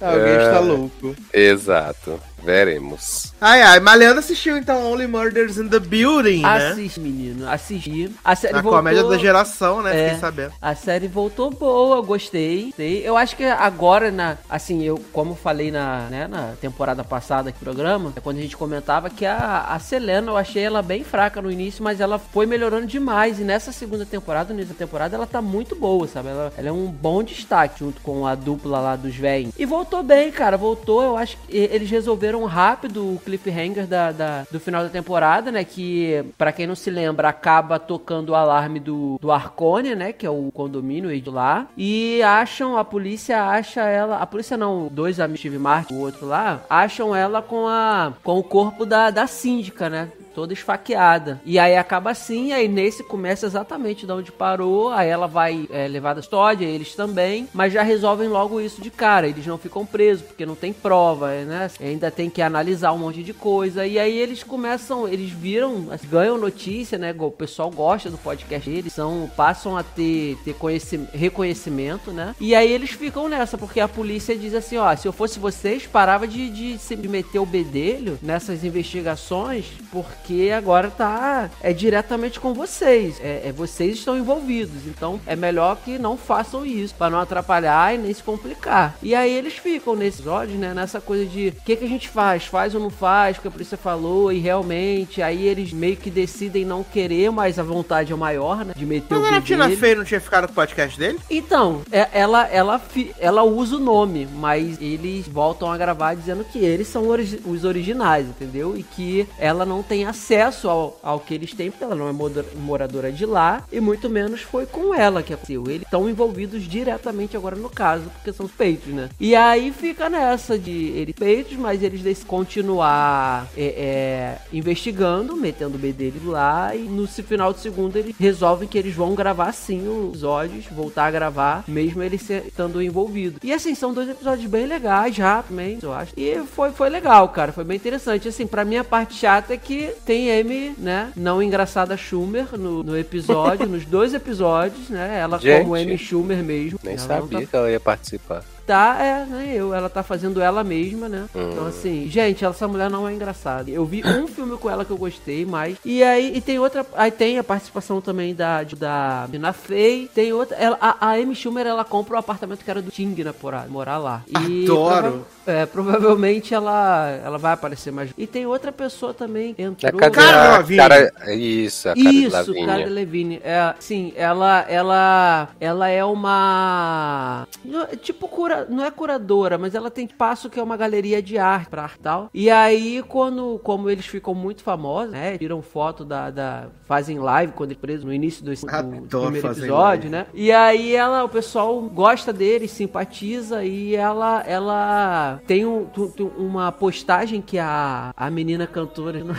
[SPEAKER 1] Alguém
[SPEAKER 2] É.
[SPEAKER 1] está louco.
[SPEAKER 2] Exato. Veremos.
[SPEAKER 1] Ai, ai, mas Leandro assistiu então Only Murders in the Building, né?
[SPEAKER 3] Assiste, menino, assisti. A série
[SPEAKER 1] A
[SPEAKER 3] voltou...
[SPEAKER 1] comédia da geração, né?
[SPEAKER 3] É.
[SPEAKER 1] Fiquei sabendo.
[SPEAKER 3] A série voltou boa, gostei. gostei. Eu acho que agora, na, assim, eu, como falei na, né, na temporada passada aqui do programa, é quando a gente comentava que a, a Selena, eu achei ela bem fraca no início, mas ela foi melhorando demais. E nessa segunda temporada, nessa temporada, ela tá muito boa, sabe? Ela, ela é um bom destaque junto com a dupla lá dos velhos. E voltou bem, cara. Voltou, eu acho que eles resolveram rápido o cliffhanger da, da- do final da temporada, né? Que, pra quem não se lembra, acaba tocando o alarme do, do Arcone, né? Que é o condomínio de lá. E acham, a polícia acha ela. A polícia não, dois amigos, Steve Martin, o outro lá, acham ela com a com o corpo da, da síndica, né? Toda esfaqueada. E aí acaba assim, aí nesse começa exatamente de onde parou, aí ela vai é, levar da história, eles também, mas já resolvem logo isso de cara, eles não ficam presos, porque não tem prova, né? Ainda tem que analisar um monte de coisa, e aí eles começam, eles viram, ganham notícia, né? O pessoal gosta do podcast deles, são, passam a ter, ter conheci- reconhecimento, né? E aí eles ficam nessa, porque a polícia diz assim, ó, se eu fosse vocês, parava de, de se meter o bedelho nessas investigações, porque agora tá é diretamente com vocês, é, é- vocês estão envolvidos, então é melhor que não façam isso para não atrapalhar e nem se complicar. E aí eles ficam nesses olhos, né, nessa coisa de o que que a gente faz, faz ou não faz, o que a polícia falou e realmente aí eles meio que decidem não querer, mas a vontade é maior, né, de meter
[SPEAKER 1] Mas
[SPEAKER 3] o
[SPEAKER 1] a Tina. Fey não tinha ficado com o podcast dele?
[SPEAKER 3] Então, é- ela, ela, ela usa o nome, mas eles voltam a gravar dizendo que eles são origi- os originais, entendeu? E que ela não tem acesso ao, ao que eles têm, porque ela não é moradora de lá, e muito menos foi com ela que aconteceu. Eles estão envolvidos diretamente agora no caso, porque são os peitos, né? E aí fica nessa de eles peitos, mas eles decidem continuar é, é, investigando, metendo o B deles lá, e no final do segundo eles resolvem que eles vão gravar sim os episódios, voltar a gravar, mesmo eles se- estando envolvidos. E assim, são dois episódios bem legais já, também, eu acho. E foi, foi legal, cara, foi bem interessante. Assim, pra mim a parte chata é que tem Amy, né, não engraçada Schumer no, no episódio, *laughs* nos dois episódios, né, ela
[SPEAKER 2] Gente.
[SPEAKER 3] como Amy Schumer mesmo.
[SPEAKER 2] Nem
[SPEAKER 3] Ela
[SPEAKER 2] sabia
[SPEAKER 3] tá
[SPEAKER 2] que ela ia participar.
[SPEAKER 3] Tá, é, né, eu, ela tá fazendo ela mesma, né?
[SPEAKER 2] Hum.
[SPEAKER 3] Então, assim, gente, essa mulher não é engraçada. Eu vi um *coughs* filme com ela que eu gostei mais. E aí, e tem outra, aí tem a participação também da, da Mina Fey, tem outra, ela, a, a Amy Schumer, ela compra o apartamento que era do Ting, né, por morar lá. E
[SPEAKER 1] Adoro.
[SPEAKER 3] prova- é, provavelmente ela, ela vai aparecer mais. E tem outra pessoa também,
[SPEAKER 2] A
[SPEAKER 3] entrou...
[SPEAKER 2] cara,
[SPEAKER 1] Cara
[SPEAKER 2] a
[SPEAKER 1] Lavigne.
[SPEAKER 2] cara- isso, a cara
[SPEAKER 3] Isso, cara de Levine. É, sim, ela, ela, ela é uma é tipo cura, não é curadora, mas ela tem espaço que é uma galeria de arte e tal. E aí quando, como eles ficam muito famosos, né, tiram foto da, da fazem live quando eles presos no início do, do- do primeiro episódio,
[SPEAKER 1] live.
[SPEAKER 3] né? E aí ela, o pessoal gosta dele, simpatiza e ela, ela tem um, tu- tu- uma postagem que a, a menina cantora *laughs* uma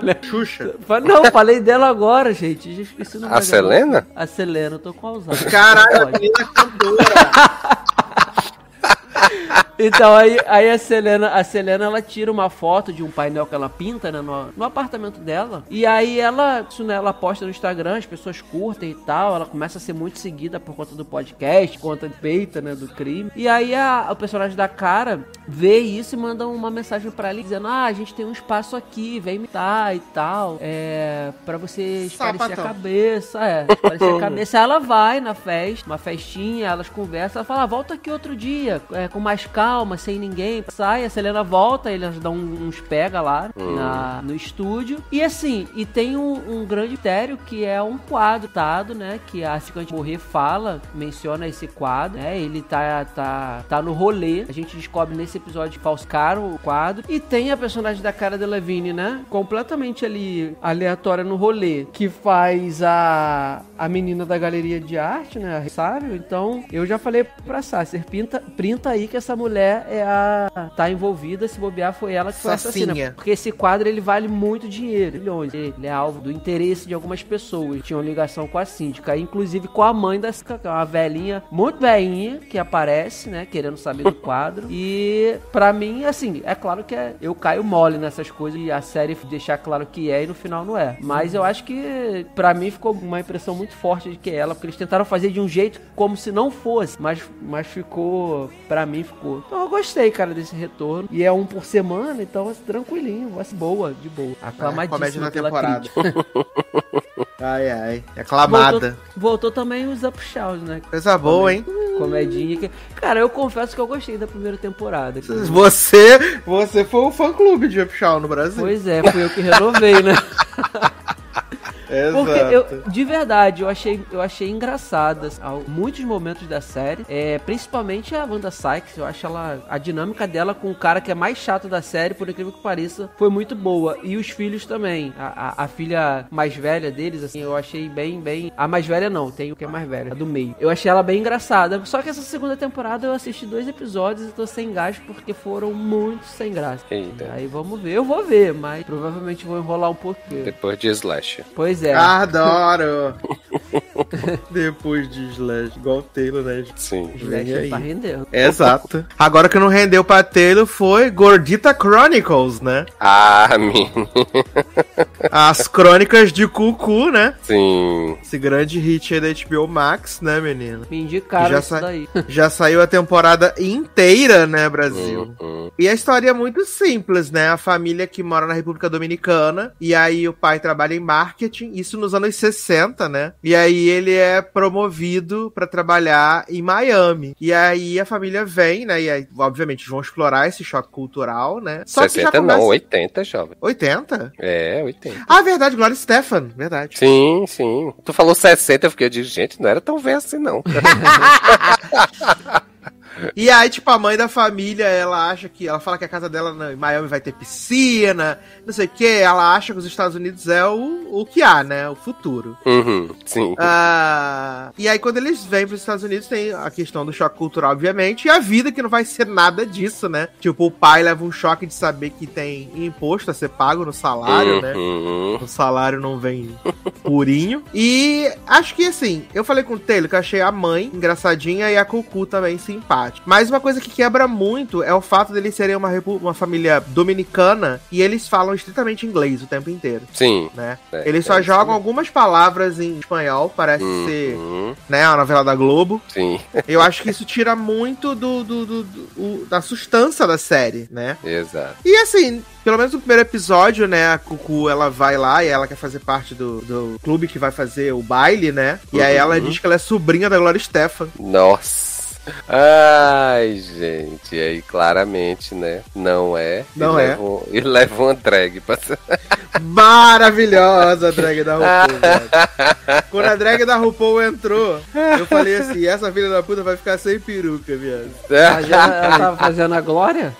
[SPEAKER 3] olhada.
[SPEAKER 1] Xuxa.
[SPEAKER 3] Não, falei dela agora, gente. Já esqueci o nome
[SPEAKER 2] A
[SPEAKER 3] da
[SPEAKER 2] Selena?
[SPEAKER 3] garota. A Selena, eu tô com Alzheimer.
[SPEAKER 1] Caralho, a menina cantora. *laughs*
[SPEAKER 3] Então aí, aí a Selena, a Selena ela tira uma foto de um painel que ela pinta né, no, no apartamento dela. E aí ela, isso, né, ela posta no Instagram, as pessoas curtem e tal. Ela começa a ser muito seguida por conta do podcast, conta de peita, né, do crime. E aí a- o personagem da cara vê isso e manda uma mensagem pra ela dizendo: Ah, a gente tem um espaço aqui, vem imitar e tal. É. Pra você esclarecer a cabeça, é. Esclarecer a *laughs* cabeça. Ela vai na festa, uma festinha, elas conversam, ela fala, "Ah, volta aqui outro dia, é, com mais calma, sem ninguém. Sai, a Selena volta, eles dão uns pega lá na- no estúdio. E assim, e tem um, um grande mistério que é um quadro dado, né? Que a Cicante Morrer fala, menciona esse quadro, né? Ele tá, tá, tá no rolê. A gente descobre nesse episódio que falsificaram o quadro. E tem a personagem da cara Delevingne, né? Completamente ali aleatória no rolê, que faz a, a menina da galeria de arte, né? A. Então, eu já falei pra Sasser, pinta, printa aí que essa mulher é a. tá envolvida, se bobear, foi ela que foi
[SPEAKER 1] Sacinha.
[SPEAKER 3] assassina. Porque esse quadro ele vale muito dinheiro, milhões. Ele é alvo do interesse de algumas pessoas. Tinham ligação com a síndica, inclusive com a mãe da síndica, que é uma velhinha, muito velhinha, que aparece, né? Querendo saber do quadro. E pra mim, assim, é claro que é- eu caio mole nessas coisas e a série deixar claro que é e no final não é. Mas eu acho que pra mim ficou uma impressão muito forte de que é ela, porque eles tentaram fazer de um jeito como se não fosse, mas, mas ficou, pra mim ficou. Então eu gostei, cara, desse retorno. E é um por semana, então é tranquilinho, ser boa, de boa. Aclamadíssima
[SPEAKER 1] É, comédia da
[SPEAKER 3] pela
[SPEAKER 1] temporada. *laughs* Ai, ai. Aclamada.
[SPEAKER 3] Voltou, voltou também os Upshaws, né?
[SPEAKER 1] Coisa boa, hein?
[SPEAKER 3] Comedinha. que- Cara, eu confesso que eu gostei da primeira temporada. cara.
[SPEAKER 1] Você, você foi o fã clube de Upshaw no Brasil.
[SPEAKER 3] Pois é, fui eu que renovei, né? *laughs*
[SPEAKER 1] Exato.
[SPEAKER 3] Porque eu, de verdade, eu achei, eu achei engraçadas ao- muitos momentos da série. É, principalmente a Wanda Sykes. Eu acho ela. A dinâmica dela com o cara que é mais chato da série, por incrível que pareça, foi muito boa. E os filhos também. A, a- a filha mais velha deles, assim, eu achei bem, bem. A mais velha não, tem o que é mais velha, a do meio. Eu achei ela bem engraçada. Só que essa segunda temporada eu assisti dois episódios e tô sem gás porque foram muito sem graça.
[SPEAKER 2] Eita.
[SPEAKER 3] Aí vamos ver. Eu vou ver, mas provavelmente vou enrolar um pouquinho.
[SPEAKER 2] Depois de Slash.
[SPEAKER 3] Pois é.
[SPEAKER 1] Adoro! *laughs* Depois de Slash, igual o Taylor, né?
[SPEAKER 2] Sim.
[SPEAKER 1] Vem
[SPEAKER 3] Slash
[SPEAKER 1] aí.
[SPEAKER 3] tá rendendo.
[SPEAKER 1] Exato. Agora que não rendeu pra Taylor foi Gordita Chronicles, né?
[SPEAKER 2] Ah, menino.
[SPEAKER 1] As crônicas de Cucu, né?
[SPEAKER 2] Sim.
[SPEAKER 1] Esse grande hit aí da HBO Max, né, menino?
[SPEAKER 3] Me indicaram
[SPEAKER 1] Já
[SPEAKER 3] isso
[SPEAKER 1] sa-
[SPEAKER 3] daí. *laughs*
[SPEAKER 1] Já saiu a temporada inteira, né, Brasil?
[SPEAKER 2] Hum,
[SPEAKER 1] E a história é muito simples, né? A família que mora na República Dominicana, e aí o pai trabalha em marketing, isso nos anos 60, né? E aí ele é promovido pra trabalhar em Miami. E aí a família vem, né? E aí, obviamente, vão explorar esse choque cultural, né? Só que
[SPEAKER 2] 60
[SPEAKER 1] já começa...
[SPEAKER 2] não, 80, jovem.
[SPEAKER 1] 80?
[SPEAKER 2] É, 80.
[SPEAKER 1] Ah, verdade, Glória Stefan, verdade.
[SPEAKER 2] Sim, sim. Tu falou 60, eu fiquei, eu digo, gente, não era tão velho assim, não. *laughs*
[SPEAKER 1] E aí, tipo, a mãe da família, ela acha que. Ela fala que a casa dela em Miami vai ter piscina, não sei o que. Ela acha que os Estados Unidos é o, o que há, né? O futuro.
[SPEAKER 2] uhum, sim.
[SPEAKER 1] Ah, e aí, quando eles vêm para os Estados Unidos, tem a questão do choque cultural, obviamente, e a vida que não vai ser nada disso, né? Tipo, o pai leva um choque de saber que tem imposto a ser pago no salário, né?
[SPEAKER 2] Uhum.
[SPEAKER 1] O salário não vem purinho. *laughs* E acho que assim, eu falei com o Taylor que eu achei a mãe engraçadinha e a Cucu também simpática. Mas uma coisa que quebra muito é o fato deles serem uma, uma família dominicana e eles falam estritamente inglês o tempo inteiro.
[SPEAKER 2] Sim.
[SPEAKER 1] Né?
[SPEAKER 2] É,
[SPEAKER 1] Eles só
[SPEAKER 2] é,
[SPEAKER 1] jogam algumas palavras em espanhol, parece ser
[SPEAKER 2] Uhum,
[SPEAKER 1] né, a novela da Globo.
[SPEAKER 2] sim, *laughs*
[SPEAKER 1] Eu acho que isso tira muito do, do- do- do- da sustância da série, né?
[SPEAKER 2] exato.
[SPEAKER 1] E assim, pelo menos no primeiro episódio, né, a Cucu, ela vai lá e ela quer fazer parte do, do clube que vai fazer o baile, né? E aí ela
[SPEAKER 2] Uhum.
[SPEAKER 1] diz que ela é sobrinha da Glória Stefan.
[SPEAKER 2] Nossa. Ai, gente, e aí claramente, né? Não é.
[SPEAKER 1] Não
[SPEAKER 2] e
[SPEAKER 1] é.
[SPEAKER 2] Leva um, e leva uma drag pra
[SPEAKER 1] Maravilhosa a drag da RuPaul. *laughs* Quando a drag da RuPaul entrou, eu falei assim, essa filha da puta vai ficar sem peruca, viado.
[SPEAKER 3] Ela, ela tava fazendo a glória?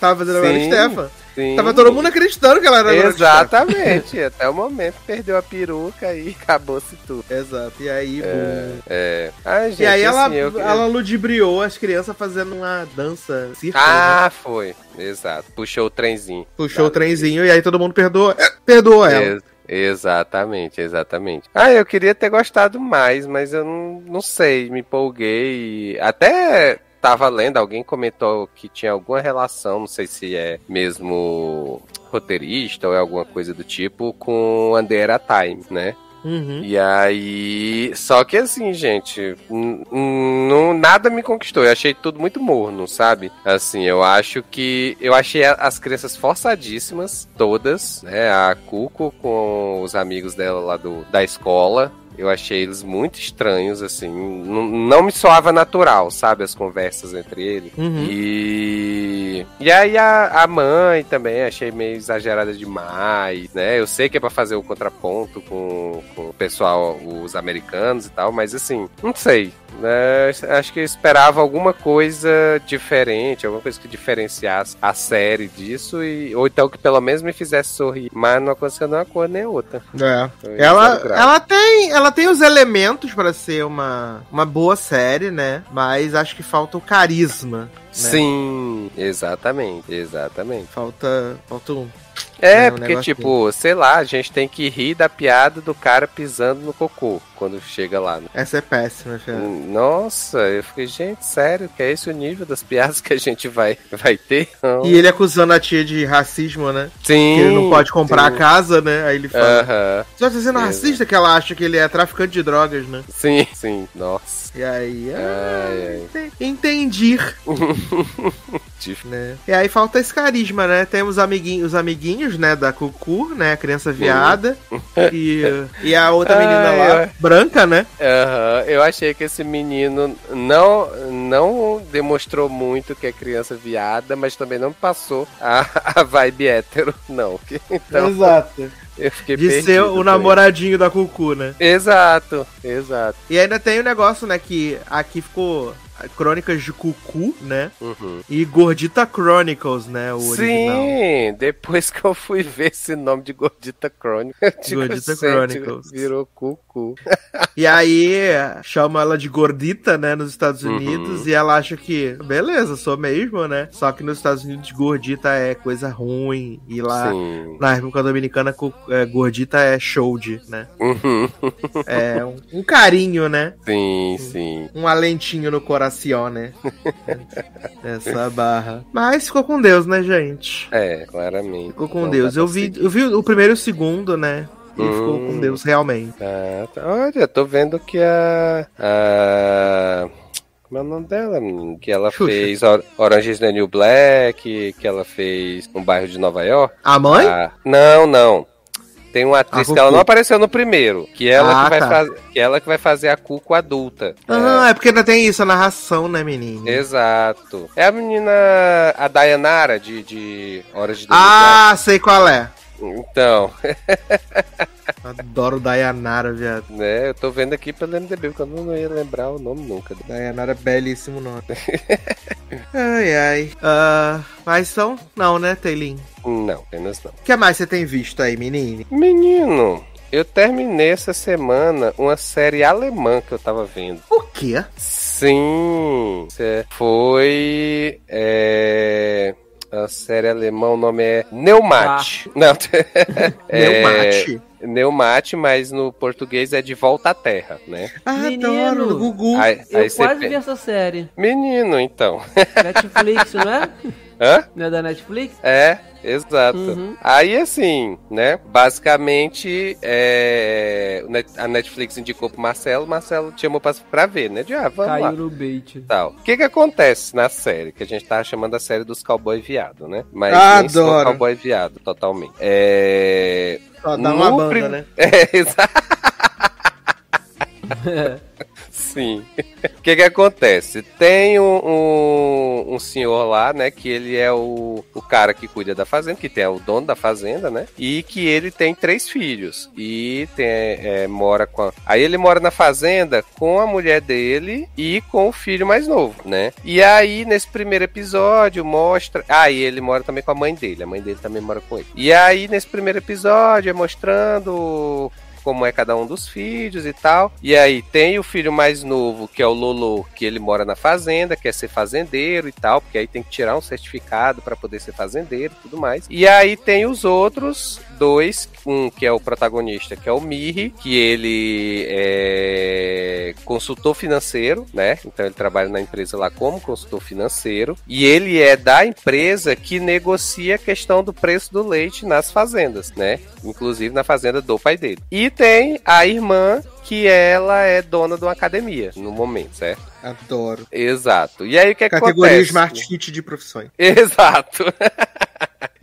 [SPEAKER 1] Tava fazendo a
[SPEAKER 2] Sim.
[SPEAKER 1] Stefan.
[SPEAKER 2] Sim.
[SPEAKER 1] Tava todo mundo acreditando que ela era.
[SPEAKER 2] Exatamente. Até o momento perdeu a peruca e *laughs* acabou-se tudo.
[SPEAKER 1] Exato. E aí, bum.
[SPEAKER 2] É. Ai, gente,
[SPEAKER 1] E aí ela,
[SPEAKER 2] assim, eu
[SPEAKER 1] ela ludibriou as crianças fazendo uma dança circo. né?
[SPEAKER 2] Ah, foi. Exato. Puxou o trenzinho.
[SPEAKER 1] Puxou o trenzinho e aí todo mundo perdoou, perdoou ela.
[SPEAKER 2] Ex- exatamente, exatamente. Ah, eu queria ter gostado mais, mas eu não, não sei, me empolguei. Até tava lendo, alguém comentou que tinha alguma relação, não sei se é mesmo roteirista ou é alguma coisa do tipo, com Andera Time, né?
[SPEAKER 1] Uhum.
[SPEAKER 2] E aí. Só que assim, gente, não, nada me conquistou. Eu achei tudo muito morno, sabe? Assim, eu acho que. Eu achei as crianças forçadíssimas, todas, né? A Cuco com os amigos dela lá do, da escola. Eu achei eles muito estranhos, assim. Não, me soava natural, sabe? As conversas entre eles.
[SPEAKER 1] Uhum.
[SPEAKER 2] E. E aí a, a mãe também achei meio exagerada demais, né? Eu sei que é pra fazer o contraponto com, com o pessoal, os americanos e tal, mas assim, não sei. Né? Acho que eu esperava alguma coisa diferente, alguma coisa que diferenciasse a série disso, e, ou então que pelo menos me fizesse sorrir. Mas não aconteceu nenhuma coisa nem outra.
[SPEAKER 1] É.
[SPEAKER 2] Foi
[SPEAKER 1] Ela,
[SPEAKER 2] grau.
[SPEAKER 1] ela tem, ela tem os elementos pra ser uma, uma boa série, né? Mas acho que falta o carisma.
[SPEAKER 2] Sim, exatamente, exatamente.
[SPEAKER 1] Falta, falta um,
[SPEAKER 2] É,
[SPEAKER 1] É, um
[SPEAKER 2] porque, tipo, sei lá, a gente tem que rir da piada do cara pisando no cocô quando chega lá. né?
[SPEAKER 1] Essa é péssima, cara.
[SPEAKER 2] Nossa, eu fiquei, gente, sério, que é esse o nível das piadas que a gente vai, vai ter? Não.
[SPEAKER 1] E ele acusando a tia de racismo, né?
[SPEAKER 2] Sim.
[SPEAKER 1] Que ele não pode comprar
[SPEAKER 2] sim.
[SPEAKER 1] a casa, né? Aí ele fala.
[SPEAKER 2] Aham.
[SPEAKER 1] Só tá sendo
[SPEAKER 2] Exato.
[SPEAKER 1] racista que ela acha que ele é traficante de drogas, né?
[SPEAKER 2] Sim, sim. Nossa.
[SPEAKER 1] E aí,
[SPEAKER 2] Ai,
[SPEAKER 1] ah, entendi, *laughs* né? E aí falta esse carisma, né? Temos amiguinhos, os amiguinhos, né, da Cucu, né, a criança viada. *laughs* e, e a outra menina
[SPEAKER 2] Ai,
[SPEAKER 1] lá, branca, né?
[SPEAKER 2] Aham, Eu achei que esse menino não, não demonstrou muito que é criança viada, mas também não passou a, a vibe hétero, não. *laughs* Então,
[SPEAKER 1] Exato.
[SPEAKER 2] eu fiquei
[SPEAKER 1] De ser o namoradinho da Cucu, né?
[SPEAKER 2] Exato, exato.
[SPEAKER 1] E ainda tem o negócio, né, que aqui ficou Crônicas de Cucu, né?
[SPEAKER 2] Uhum.
[SPEAKER 1] E Gordita Chronicles, né? O original.
[SPEAKER 2] Sim, depois que eu fui ver esse nome de Gordita *laughs* digo,
[SPEAKER 1] Gordita
[SPEAKER 2] gente,
[SPEAKER 1] Chronicles.
[SPEAKER 2] virou cucu.
[SPEAKER 1] E aí chama ela de gordita, né, nos Estados
[SPEAKER 2] Uhum.
[SPEAKER 1] Unidos, e ela acha que, beleza, sou mesmo, né? Só que nos Estados Unidos gordita é coisa ruim, e lá
[SPEAKER 2] Sim.
[SPEAKER 1] na República Dominicana é, gordita é show de, né?
[SPEAKER 2] Uhum.
[SPEAKER 1] É um, um carinho, né?
[SPEAKER 2] Sim, sim.
[SPEAKER 1] Um alentinho no coração, né? *laughs* Essa barra. Mas ficou com Deus, né, gente?
[SPEAKER 2] É, claramente.
[SPEAKER 1] Ficou com
[SPEAKER 2] Não
[SPEAKER 1] Deus. Eu vi, eu vi o primeiro e o segundo, né? E ficou com
[SPEAKER 2] Hum.
[SPEAKER 1] Deus, realmente.
[SPEAKER 2] Ah, tá. Olha, tô vendo que a. a... Como é o nome dela? menino? Que ela
[SPEAKER 1] Xuxa.
[SPEAKER 2] fez Or Orange is the New Black, que ela fez um bairro de Nova York.
[SPEAKER 1] A mãe?
[SPEAKER 2] Ah, não, não. Tem uma atriz que ela não apareceu no primeiro, que ela,
[SPEAKER 1] Ah,
[SPEAKER 2] que, vai
[SPEAKER 1] tá.
[SPEAKER 2] faz- que ela que vai fazer a Cuco adulta.
[SPEAKER 1] Ah, é porque ainda tem isso, a narração, né, menino?
[SPEAKER 2] É, exato. É a menina, a Dayanara, de, de Horas de
[SPEAKER 1] Ah, sei qual é.
[SPEAKER 2] Então, *laughs*
[SPEAKER 1] Adoro Dayanara, viado.
[SPEAKER 2] né, eu tô vendo aqui pelo MDB, porque eu não, ia lembrar o nome nunca.
[SPEAKER 1] Dayanara é belíssimo nome. *laughs* ai, ai. Ah, mas então, não, né, Teilin?
[SPEAKER 2] Não, apenas não.
[SPEAKER 1] O que mais você tem visto aí, menino?
[SPEAKER 2] Menino, eu terminei essa semana uma série alemã que eu tava vendo.
[SPEAKER 1] O quê?
[SPEAKER 2] Sim, foi. É, a série alemã, o nome é Neumate. Não, *laughs* é,
[SPEAKER 1] Neumate.
[SPEAKER 2] Neumate, mas no português é De Volta à Terra, né?
[SPEAKER 1] Ah,
[SPEAKER 3] Menino.
[SPEAKER 1] adoro, no Gugu.
[SPEAKER 2] Aí,
[SPEAKER 3] Eu
[SPEAKER 2] aí
[SPEAKER 3] quase vi essa série.
[SPEAKER 2] Menino, então. *laughs*
[SPEAKER 3] Netflix, não é?
[SPEAKER 2] Hã?
[SPEAKER 3] Não é da Netflix?
[SPEAKER 2] É, exato.
[SPEAKER 3] Uhum.
[SPEAKER 2] Aí assim, né? Basicamente, é, a Netflix indicou pro Marcelo, o Marcelo te chamou pra, pra ver, né? De, ah, vamos
[SPEAKER 3] Caiu
[SPEAKER 2] lá.
[SPEAKER 3] no bait.
[SPEAKER 2] Tal. O que que acontece na série? Que a gente tava chamando a série dos cowboy viado, né? Mas
[SPEAKER 1] Ah,
[SPEAKER 2] nem
[SPEAKER 1] adoro.
[SPEAKER 2] cowboy viado, totalmente. É...
[SPEAKER 1] Só dá uma banda,
[SPEAKER 2] prim-
[SPEAKER 1] né? *laughs*
[SPEAKER 2] É, exato. *laughs* Sim. O que que acontece? Tem um, um, um senhor lá, né? Que ele é o, o cara que cuida da fazenda, que tem, é o dono da fazenda, né? E que ele tem três filhos. E tem, é, mora com. A... Aí ele mora na fazenda com a mulher dele e com o filho mais novo, né? E aí, nesse primeiro episódio, mostra. Ah, ele mora também com a mãe dele. A mãe dele também mora com ele. E aí, nesse primeiro episódio, é mostrando como é cada um dos filhos e tal. E aí tem o filho mais novo, que é o Lolo, que ele mora na fazenda, quer ser fazendeiro e tal, porque aí tem que tirar um certificado para poder ser fazendeiro e tudo mais. E aí tem os outros dois, um que é o protagonista, que é o Mirri, que ele é consultor financeiro, né? Então ele trabalha na empresa lá como consultor financeiro, e ele é da empresa que negocia a questão do preço do leite nas fazendas, né? Inclusive na fazenda do pai dele. E tem a irmã que ela é dona de uma academia no momento, certo?
[SPEAKER 1] Adoro.
[SPEAKER 2] Exato. E aí o que
[SPEAKER 1] Categoria
[SPEAKER 2] acontece?
[SPEAKER 1] Smart Fit de profissões. *laughs*
[SPEAKER 2] Exato. *laughs*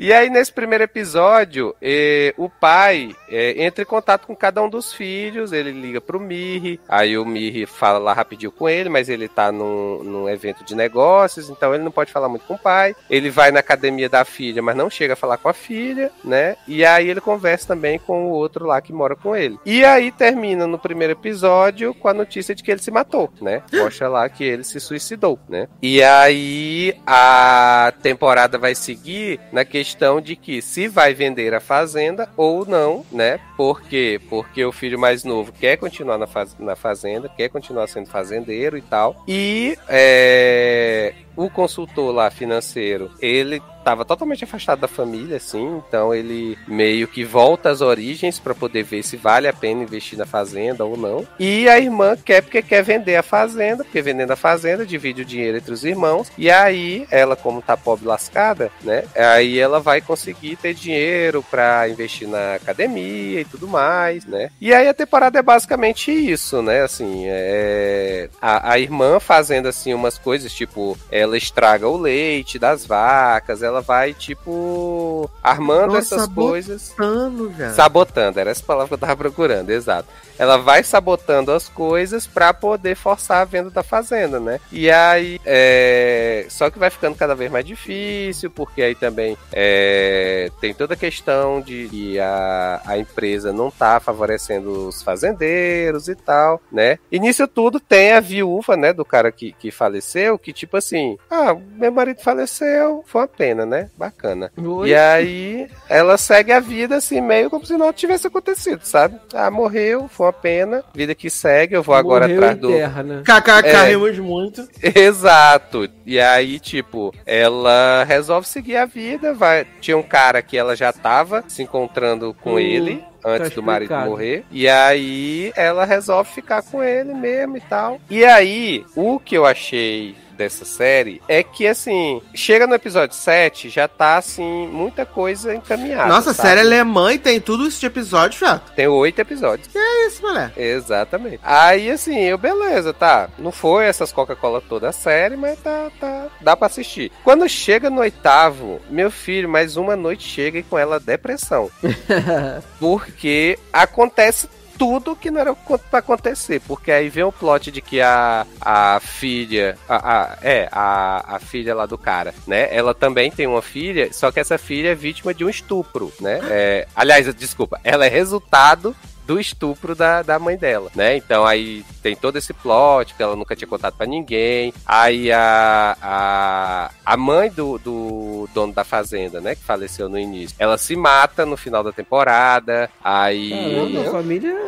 [SPEAKER 2] e aí, nesse primeiro episódio, eh, o pai eh, entra em contato com cada um dos filhos, ele liga pro Mirri, aí o Mirri fala lá rapidinho com ele, mas ele tá num, num evento de negócios, então ele não pode falar muito com o pai. Ele vai na academia da filha, mas não chega a falar com a filha, né? E aí ele conversa também com o outro lá que mora com ele. E aí termina no primeiro episódio com a notícia de que ele se matou, né? Mostra lá que ele se suicidou, né? E aí a temporada vai seguir na questão de que se vai vender a fazenda ou não, né? Por quê? Porque o filho mais novo quer continuar na, na fazenda, quer continuar sendo fazendeiro e tal. E é, o consultor lá financeiro, ele tava totalmente afastado da família, assim, então ele meio que volta às origens para poder ver se vale a pena investir na fazenda ou não. E a irmã quer porque quer vender a fazenda, porque vendendo a fazenda divide o dinheiro entre os irmãos, e aí ela, como tá pobre lascada, né, aí ela vai conseguir ter dinheiro para investir na academia e tudo mais, né. E aí a temporada é basicamente isso, né, assim, é... a, a irmã fazendo, assim, umas coisas, tipo, ela estraga o leite das vacas, ela vai, tipo, armando Nossa, essas coisas.
[SPEAKER 1] Sabotando,
[SPEAKER 2] já. Sabotando, era essa palavra que eu tava procurando, exato. Ela vai sabotando as coisas para poder forçar a venda da fazenda, né? E aí, é... só que vai ficando cada vez mais difícil, porque aí também é... tem toda a questão de que a, a empresa não tá favorecendo os fazendeiros e tal, né? E nisso tudo tem a viúva, né, do cara que, que faleceu, que tipo assim, ah, meu marido faleceu, foi uma pena, né? Bacana. Oi. E aí ela segue a vida assim, meio como se não tivesse acontecido, sabe? Ah, morreu, foi uma pena, vida que segue, eu vou Morreu agora atrás do.
[SPEAKER 1] Terra, né? KKK, é... rimos muito. *laughs*
[SPEAKER 2] Exato. E aí, tipo, ela resolve seguir a vida, vai. Tinha um cara que ela já tava se encontrando com uh, ele antes tá do marido morrer. E aí ela resolve ficar com ele mesmo e tal. E aí, o que eu achei dessa série é que, assim, chega no episódio 7, já tá, assim, muita coisa encaminhada.
[SPEAKER 1] Nossa, sabe? série alemã e tem tudo isso de episódio já.
[SPEAKER 2] Tem oito episódios.
[SPEAKER 1] Que é isso, mulher?
[SPEAKER 2] Exatamente. Aí, assim, eu, beleza, tá. Não foi essas Coca-Cola toda a série, mas tá, tá. Dá pra assistir. Quando chega no oitavo, meu filho, mais uma noite chega e com ela depressão. *laughs* Porque acontece tudo que não era pra acontecer. Porque aí vem o plot de que a, a filha. A, a, é, a, a filha lá do cara, né? Ela também tem uma filha, só que essa filha é vítima de um estupro, né? É, aliás, desculpa, ela é resultado do estupro da, da mãe dela, né? Então aí tem todo esse plot que ela nunca tinha contado para ninguém. Aí a, a, a mãe do, do dono da fazenda, né, que faleceu no início, ela se mata no final da temporada. Aí.
[SPEAKER 3] Caramba, a família.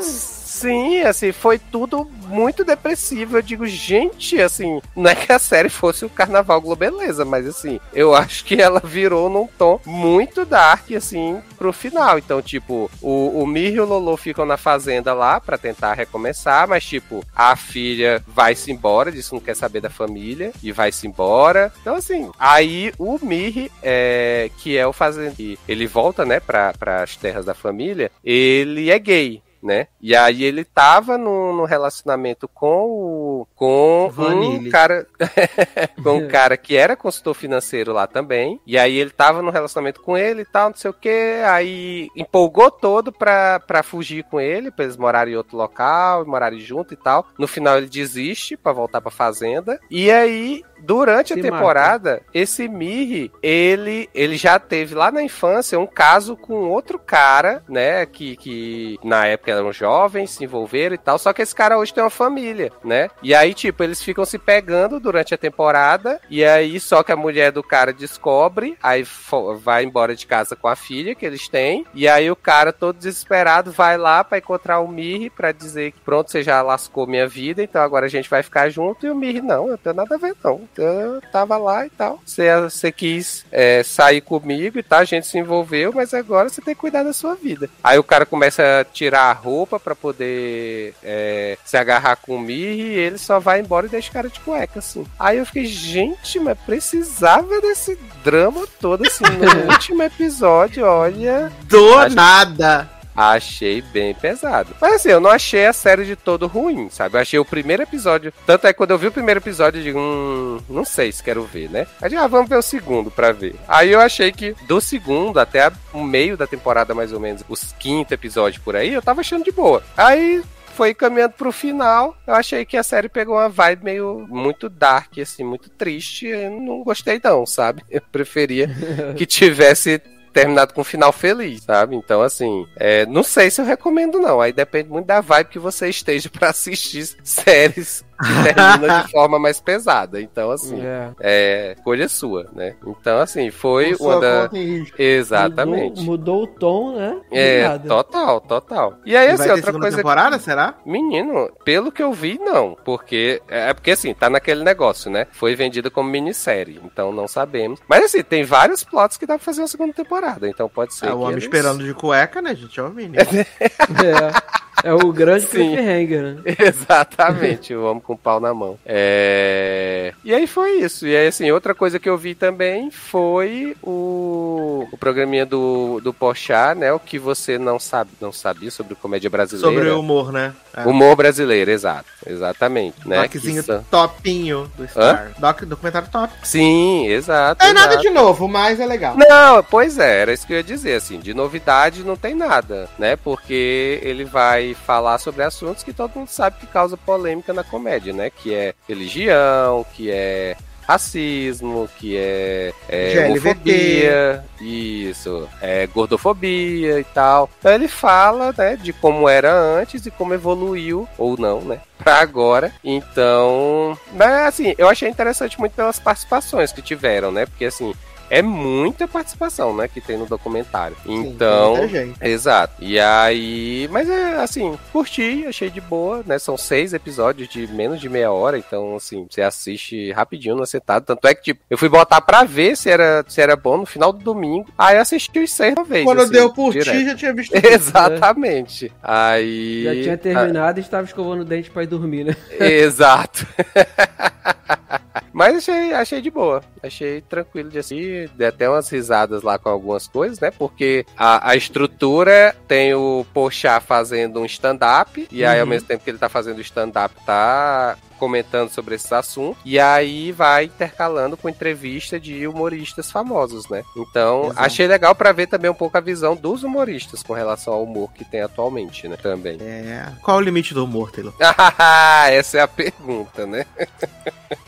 [SPEAKER 2] Sim, assim, foi tudo muito depressivo. Eu digo, gente, assim, não é que a série fosse o Carnaval Globeleza, mas assim, eu acho que ela virou num tom muito dark, assim, pro final. Então, tipo, o, o Mir e o Lolo ficam na fazenda lá para tentar recomeçar, mas, tipo, a filha vai-se embora, diz que não quer saber da família, e vai-se embora. Então, assim, aí o Mir, é, que é o fazendeiro, ele volta, né, para as terras da família, ele é gay né? E aí ele tava no, no relacionamento com o com Vanille. um cara *laughs* com um *laughs* cara que era consultor financeiro lá também. E aí ele tava no relacionamento com ele e tal, não sei o que. Aí empolgou todo pra, pra fugir com ele, pra eles morarem em outro local, morarem junto e tal. No final ele desiste para voltar pra fazenda. E aí Durante a temporada, mata. esse Mirri, ele, ele já teve lá na infância um caso com outro cara, né? Que, que na época eram jovens, se envolveram e tal. Só que esse cara hoje tem uma família, né? E aí, tipo, eles ficam se pegando durante a temporada. E aí, só que a mulher do cara descobre, aí vai embora de casa com a filha que eles têm. E aí o cara, todo desesperado, vai lá para encontrar o Mirri para dizer que pronto, você já lascou minha vida, então agora a gente vai ficar junto. E o Mirri, não, eu não tenho nada a ver, não eu tava lá e tal. Você, você quis é, sair comigo e tal, a gente se envolveu, mas agora você tem que cuidar da sua vida. Aí o cara começa a tirar a roupa para poder é, se agarrar com o Mir e ele só vai embora e deixa o cara de cueca, assim. Aí eu fiquei, gente, mas precisava desse drama todo, assim, no *laughs* último episódio, olha.
[SPEAKER 1] Do nada!
[SPEAKER 2] Achei bem pesado. Mas assim, eu não achei a série de todo ruim, sabe? Eu achei o primeiro episódio. Tanto é que quando eu vi o primeiro episódio, eu digo, hum, não sei se quero ver, né? Aí digo, ah, vamos ver o segundo pra ver. Aí eu achei que do segundo até o meio da temporada, mais ou menos, os quinto episódio por aí, eu tava achando de boa. Aí foi caminhando pro final. Eu achei que a série pegou uma vibe meio muito dark, assim, muito triste. Eu não gostei, não, sabe? Eu preferia *laughs* que tivesse terminado com um final feliz, sabe? Então, assim, é, não sei se eu recomendo, não. Aí depende muito da vibe que você esteja para assistir *laughs* séries *laughs* termina de forma mais pesada. Então, assim,
[SPEAKER 3] É.
[SPEAKER 2] é escolha sua, né? Então, assim, foi uma da.
[SPEAKER 1] e.
[SPEAKER 2] Exatamente.
[SPEAKER 3] Mudou, mudou o tom, né?
[SPEAKER 2] É,
[SPEAKER 3] nada.
[SPEAKER 2] total, total. E aí,
[SPEAKER 1] E
[SPEAKER 2] assim, outra
[SPEAKER 1] segunda
[SPEAKER 2] coisa.
[SPEAKER 1] temporada, será?
[SPEAKER 2] Menino, pelo que eu vi, não. Porque. É porque assim, tá naquele negócio, né? Foi vendida como minissérie. Então não sabemos. Mas assim, tem vários plots que dá pra fazer uma segunda temporada. Então pode ser.
[SPEAKER 1] É o homem
[SPEAKER 2] eles-
[SPEAKER 1] esperando de cueca, né, gente? É o menino. *laughs*
[SPEAKER 3] É, é o grande cliffhanger, né? *laughs*
[SPEAKER 2] Exatamente, o homem com o pau na mão. É... E aí foi isso. E aí, assim, outra coisa que eu vi também foi o, o programinha do, do Pochá, né? O que você não sabe, não sabia sobre comédia brasileira.
[SPEAKER 1] Sobre o humor, né? É.
[SPEAKER 2] Humor brasileiro, exato. Exatamente. Né?
[SPEAKER 1] Doczinho
[SPEAKER 2] Que
[SPEAKER 1] topinho do Star. Doc, documentário top.
[SPEAKER 2] Sim, exato.
[SPEAKER 1] Não é nada
[SPEAKER 2] exato.
[SPEAKER 1] de novo, mas é legal.
[SPEAKER 2] Não, pois é, era isso que eu ia dizer, assim, de novidade não tem nada, né? Porque ele vai falar sobre assuntos que todo mundo sabe que causa polêmica na comédia, né? Que é religião, que é racismo, que é, é homofobia, isso, é gordofobia e tal. Então ele fala, né, de como era antes e como evoluiu, ou não, né? Pra agora. Então, mas assim, eu achei interessante muito pelas participações que tiveram, né? Porque assim, é muita participação, né, que tem no documentário.
[SPEAKER 1] Sim,
[SPEAKER 2] Então,
[SPEAKER 1] tem muita gente.
[SPEAKER 2] Exato. E aí. Mas é assim, curti, achei de boa, né? São seis episódios de menos de meia hora, então, assim, você assiste rapidinho no sentado. Tanto é que, tipo, eu fui botar pra ver se era, se era bom no final do domingo. Aí assisti os seis uma vez.
[SPEAKER 1] Quando
[SPEAKER 2] assim,
[SPEAKER 1] deu por ti, já tinha visto. *laughs* tudo.
[SPEAKER 2] Exatamente. Aí.
[SPEAKER 3] Já tinha terminado e estava escovando o dente pra ir dormir, né?
[SPEAKER 2] Exato. *laughs* *laughs* Mas achei, achei de boa. Achei tranquilo de assistir. Dei até umas risadas lá com algumas coisas, né? Porque a, a estrutura tem o Pochá fazendo um stand-up. E aí, ao
[SPEAKER 1] Uhum.
[SPEAKER 2] mesmo tempo que ele tá fazendo o stand-up, tá comentando sobre esses assuntos. E aí vai intercalando com entrevista de humoristas famosos, né? Então,
[SPEAKER 1] Exato.
[SPEAKER 2] achei legal pra ver também um pouco a visão dos humoristas com relação ao humor que tem atualmente, né? Também.
[SPEAKER 1] É. Qual o limite do humor, Taylor? *laughs*
[SPEAKER 2] Essa é a pergunta, né? *laughs*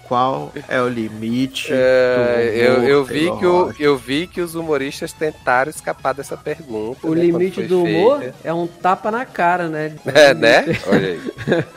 [SPEAKER 1] Qual é o limite
[SPEAKER 2] É,
[SPEAKER 1] do
[SPEAKER 2] eu,
[SPEAKER 1] humor,
[SPEAKER 2] eu, vi que o, eu vi que os humoristas tentaram escapar dessa pergunta.
[SPEAKER 3] O
[SPEAKER 2] né,
[SPEAKER 3] limite do
[SPEAKER 2] foi
[SPEAKER 3] humor
[SPEAKER 2] feita.
[SPEAKER 3] é um tapa na cara, né? *laughs*
[SPEAKER 2] É, né? Olha aí.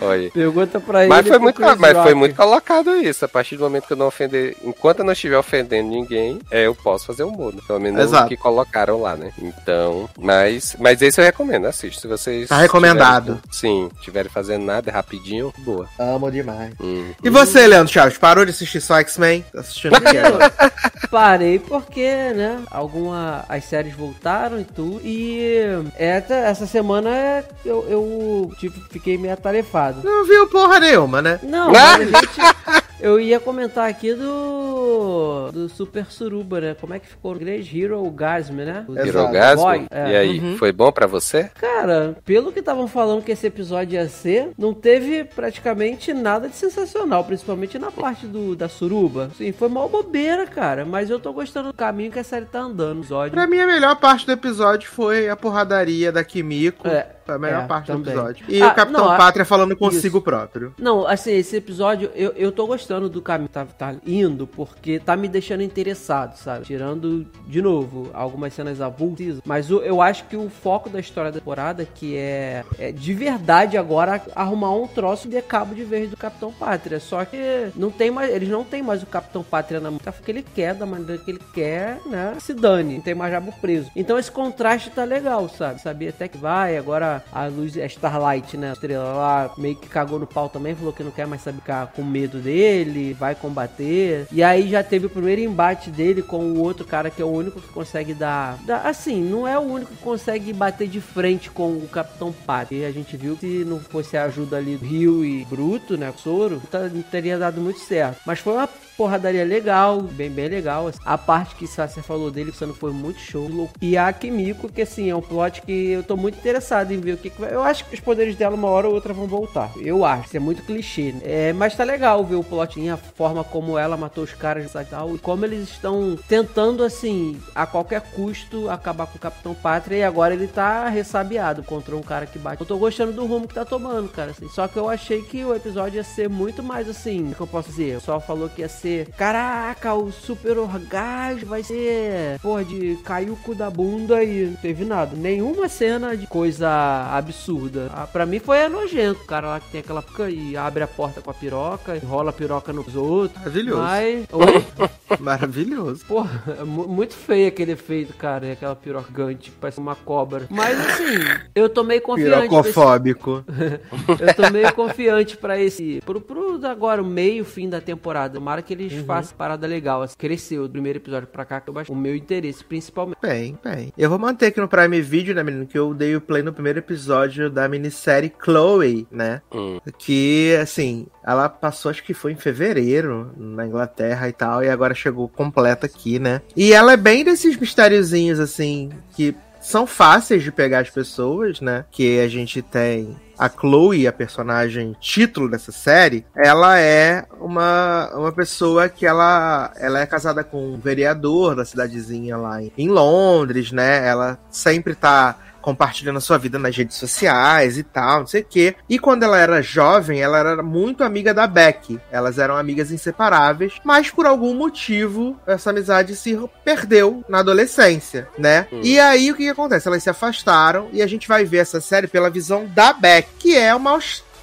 [SPEAKER 2] Olha aí.
[SPEAKER 3] Pergunta pra ele.
[SPEAKER 2] Mas, foi
[SPEAKER 3] pro
[SPEAKER 2] muito, mas foi muito colocado isso. A partir do momento que eu não ofender. Enquanto eu não estiver ofendendo ninguém, é, eu posso fazer humor. Né? Pelo menos
[SPEAKER 1] Exato.
[SPEAKER 2] o que colocaram lá, né? Então. Mas, mas esse eu recomendo, assiste. Se vocês.
[SPEAKER 1] Tá recomendado.
[SPEAKER 2] tiverem- sim, tiverem fazendo nada, é rapidinho, boa.
[SPEAKER 1] Amo demais.
[SPEAKER 2] Hum.
[SPEAKER 1] E você, Leandro Chaves, parou de assistir só X-Men? Tá assistindo o que agora? *laughs*
[SPEAKER 3] Parei porque, né, alguma as séries voltaram e tudo. E essa, essa semana eu, eu tipo, fiquei meio atarefado.
[SPEAKER 1] Não viu porra nenhuma, né?
[SPEAKER 3] Não, mas a gente. Eu ia comentar aqui do. do Super Suruba, né? Como é que ficou? Great Hero Gasm, né? O.
[SPEAKER 2] Hirogasmo?
[SPEAKER 3] Boy, é.
[SPEAKER 2] E aí,
[SPEAKER 1] Uhum.
[SPEAKER 2] foi bom pra você?
[SPEAKER 3] Cara, pelo que estavam falando que esse episódio ia ser, não teve praticamente nada de sensacional, principalmente na parte do, da suruba. Sim, foi mal bobeira, cara, mas eu tô gostando do caminho que a série tá andando, os ódios.
[SPEAKER 1] Pra mim, a melhor parte do episódio foi a porradaria da Kimiko.
[SPEAKER 3] É,
[SPEAKER 1] foi a melhor
[SPEAKER 3] é,
[SPEAKER 1] parte
[SPEAKER 3] também.
[SPEAKER 1] do episódio. E
[SPEAKER 3] Ah,
[SPEAKER 1] o Capitão
[SPEAKER 3] não,
[SPEAKER 1] Pátria falando consigo
[SPEAKER 3] Isso.
[SPEAKER 1] próprio.
[SPEAKER 3] Não, assim, esse episódio eu, eu tô gostando do caminho que tá, tá indo, porque tá me deixando interessado, sabe? Tirando, de novo, algumas cenas avulsas, mas o- eu acho que o foco da história da temporada, que é, é de verdade agora arrumar um troço de cabo de vez do Capitão Pátria. Só que não tem mais, eles não tem mais o Capitão Pátria na mão. Tá que ele quer, da maneira que ele quer, né? Se dane, não tem mais rabo preso. Então esse contraste tá legal, sabe? Sabia até que vai, agora a luz, a Starlight, né? A estrela lá meio que cagou no pau também, falou que não quer mais saber ficar com medo dele, vai combater. E aí já teve o primeiro embate dele com o outro cara que é o único que consegue dar. dar- assim, não é o único que consegue bater de frente com o Capitão Pátria. E a gente viu que se não fosse a ajuda ali do Rio e Bruto, né? Soro, tá- não teria dado muito certo. Mas foi uma porradaria legal, bem, bem legal. A parte que você falou dele, que foi muito show. E a Kimiko, que assim, é um plot que eu tô muito interessado em ver o que, que vai. Eu acho que os poderes dela, uma hora ou outra, vão voltar. Eu acho. Isso é muito clichê. né? É, mas tá legal ver o plot a forma como ela matou os caras e tal, e como eles estão tentando, assim, a qualquer custo, acabar com o Capitão Pátria, e agora ele tá ressabiado contra um cara que bate. Eu tô gostando do rumo que tá tomando, cara, assim. Só que eu achei que o episódio ia ser muito mais, assim, o que eu posso dizer? Pessoal falou que ia ser, caraca, o super orgasmo vai ser, porra, de cair o cu da bunda e não teve nada. Nenhuma cena de coisa absurda. Ah, pra mim foi nojento, o cara lá que tem aquela e abre a porta com a piroca, enrola a piroca nos outros.
[SPEAKER 1] Maravilhoso.
[SPEAKER 3] Mas... *laughs*
[SPEAKER 1] Maravilhoso.
[SPEAKER 3] Porra, é mu- muito feio aquele efeito, cara. e Aquela piroca gigante, parece uma cobra. Mas assim, eu tô meio confiante. pra esse-
[SPEAKER 1] Pirocofóbico. *laughs*
[SPEAKER 3] Eu tô meio confiante pra esse. Pro, pro agora, o meio, fim da temporada. Tomara que eles façam parada legal. Assim, cresceu do primeiro episódio pra cá, que eu baixei. O meu interesse, principalmente.
[SPEAKER 1] Bem, bem. Eu vou manter aqui no Prime Video, né, menino? Que eu dei o play no primeiro episódio da minissérie Chloe, né?
[SPEAKER 2] Hum.
[SPEAKER 1] Que, assim, ela passou, acho que foi em fevereiro, na Inglaterra e tal, e agora chegou completa aqui, né? E ela é bem desses mistériozinhos, assim, que são fáceis de pegar as pessoas, né? Que a gente tem a Chloe, a personagem título dessa série, ela é uma, uma pessoa que ela, ela é casada com um vereador da cidadezinha lá em, em Londres, né? Ela sempre tá compartilhando a sua vida nas redes sociais e tal, não sei o quê. E quando ela era jovem, ela era muito amiga da Beck. Elas eram amigas inseparáveis, mas por algum motivo essa amizade se perdeu na adolescência, né?
[SPEAKER 2] Hum.
[SPEAKER 1] E aí o que, que acontece? Elas se afastaram e a gente vai ver essa série pela visão da Beck, que é uma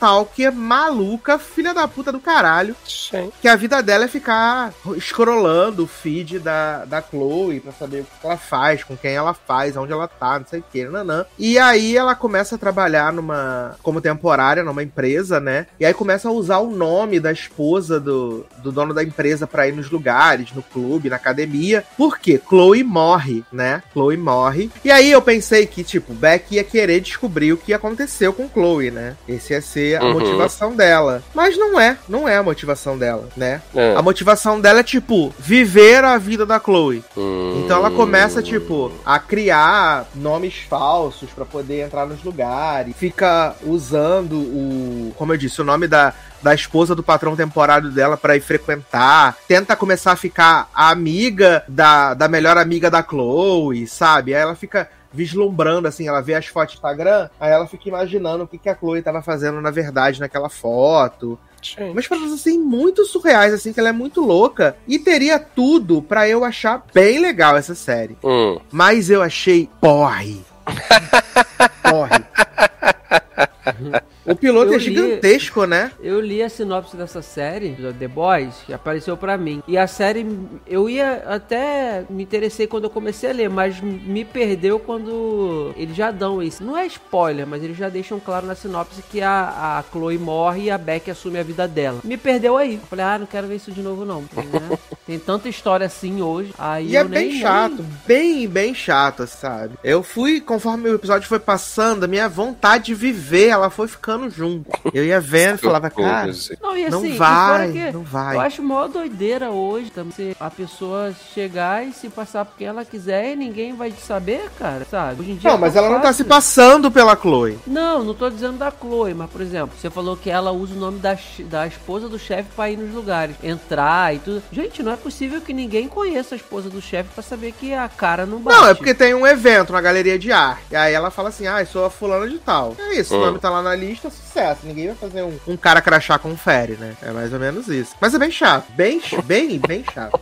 [SPEAKER 1] stalker maluca, filha da puta do caralho,
[SPEAKER 2] Sim.
[SPEAKER 1] que a vida dela é ficar scrollando o feed da, da Chloe pra saber o que ela faz, com quem ela faz, onde ela tá, não sei o que, nanã. E aí ela começa a trabalhar numa. como temporária numa empresa, né? E aí começa a usar o nome da esposa do, do dono da empresa pra ir nos lugares, no clube, na academia. Por quê? Chloe morre, né? Chloe morre. E aí eu pensei que, tipo, Beck ia querer descobrir o que aconteceu com Chloe, né? Esse ia ser a
[SPEAKER 2] Uhum.
[SPEAKER 1] motivação dela. Mas não é, não é a motivação dela, né?
[SPEAKER 2] É.
[SPEAKER 1] A motivação dela é, tipo, viver a vida da Chloe.
[SPEAKER 2] Hum.
[SPEAKER 1] Então ela começa, tipo, a criar nomes falsos pra poder entrar nos lugares. Fica usando o. Como eu disse, o nome da. Da esposa do patrão temporário dela pra ir frequentar. Tenta começar a ficar amiga da, da melhor amiga da Chloe, sabe? Aí ela fica vislumbrando, assim, ela vê as fotos do Instagram, aí ela fica imaginando o que, que a Chloe tava fazendo na verdade naquela foto.
[SPEAKER 2] Sim.
[SPEAKER 1] Umas paradas assim muito surreais, assim, que ela é muito louca. E teria tudo pra eu achar bem legal essa série.
[SPEAKER 2] Hum.
[SPEAKER 1] Mas eu achei porre. *laughs* porre. *laughs* O piloto
[SPEAKER 3] Eu
[SPEAKER 1] é
[SPEAKER 3] li-
[SPEAKER 1] gigantesco, né?
[SPEAKER 3] Eu li a sinopse dessa série, The Boys, que apareceu pra mim. E a série, eu ia até me interessei quando eu comecei a ler, mas me perdeu quando eles já dão isso. Não é spoiler, mas eles já deixam claro na sinopse que a, a Chloe morre e a Beck assume a vida dela. Me perdeu aí. Eu Falei, ah, não quero ver isso de novo não. né? *laughs* Tem tanta história assim hoje. Aí
[SPEAKER 1] E é bem
[SPEAKER 3] nem-
[SPEAKER 1] chato, bem, bem chato, sabe? Eu fui, conforme o episódio foi passando, a minha vontade de viver, ela foi ficando junto. Eu ia vendo e falava, cara,
[SPEAKER 3] Não, e assim,
[SPEAKER 1] não
[SPEAKER 3] e
[SPEAKER 1] vai,
[SPEAKER 3] que
[SPEAKER 1] não vai.
[SPEAKER 3] Eu acho mó doideira hoje também se a pessoa chegar e se passar por quem ela quiser e ninguém vai saber, cara, sabe? Hoje em dia
[SPEAKER 1] Não,
[SPEAKER 3] é
[SPEAKER 1] mas ela não tá
[SPEAKER 3] fácil.
[SPEAKER 1] se passando pela Chloe.
[SPEAKER 3] Não, não tô dizendo da Chloe, mas por exemplo, você falou que ela usa o nome da, da esposa do chefe pra ir nos lugares, entrar e tudo. Gente, não é possível que ninguém conheça a esposa do chefe pra saber que a cara não bate.
[SPEAKER 1] Não, é porque tem um evento na galeria de arte. E aí ela fala assim, ah, eu sou a fulana de tal. É isso, o
[SPEAKER 2] Hum.
[SPEAKER 1] nome tá lá na lista, sucesso. Ninguém vai fazer um, um cara crachá confere, né? É mais ou menos isso. Mas é bem chato. Bem, bem, bem chato.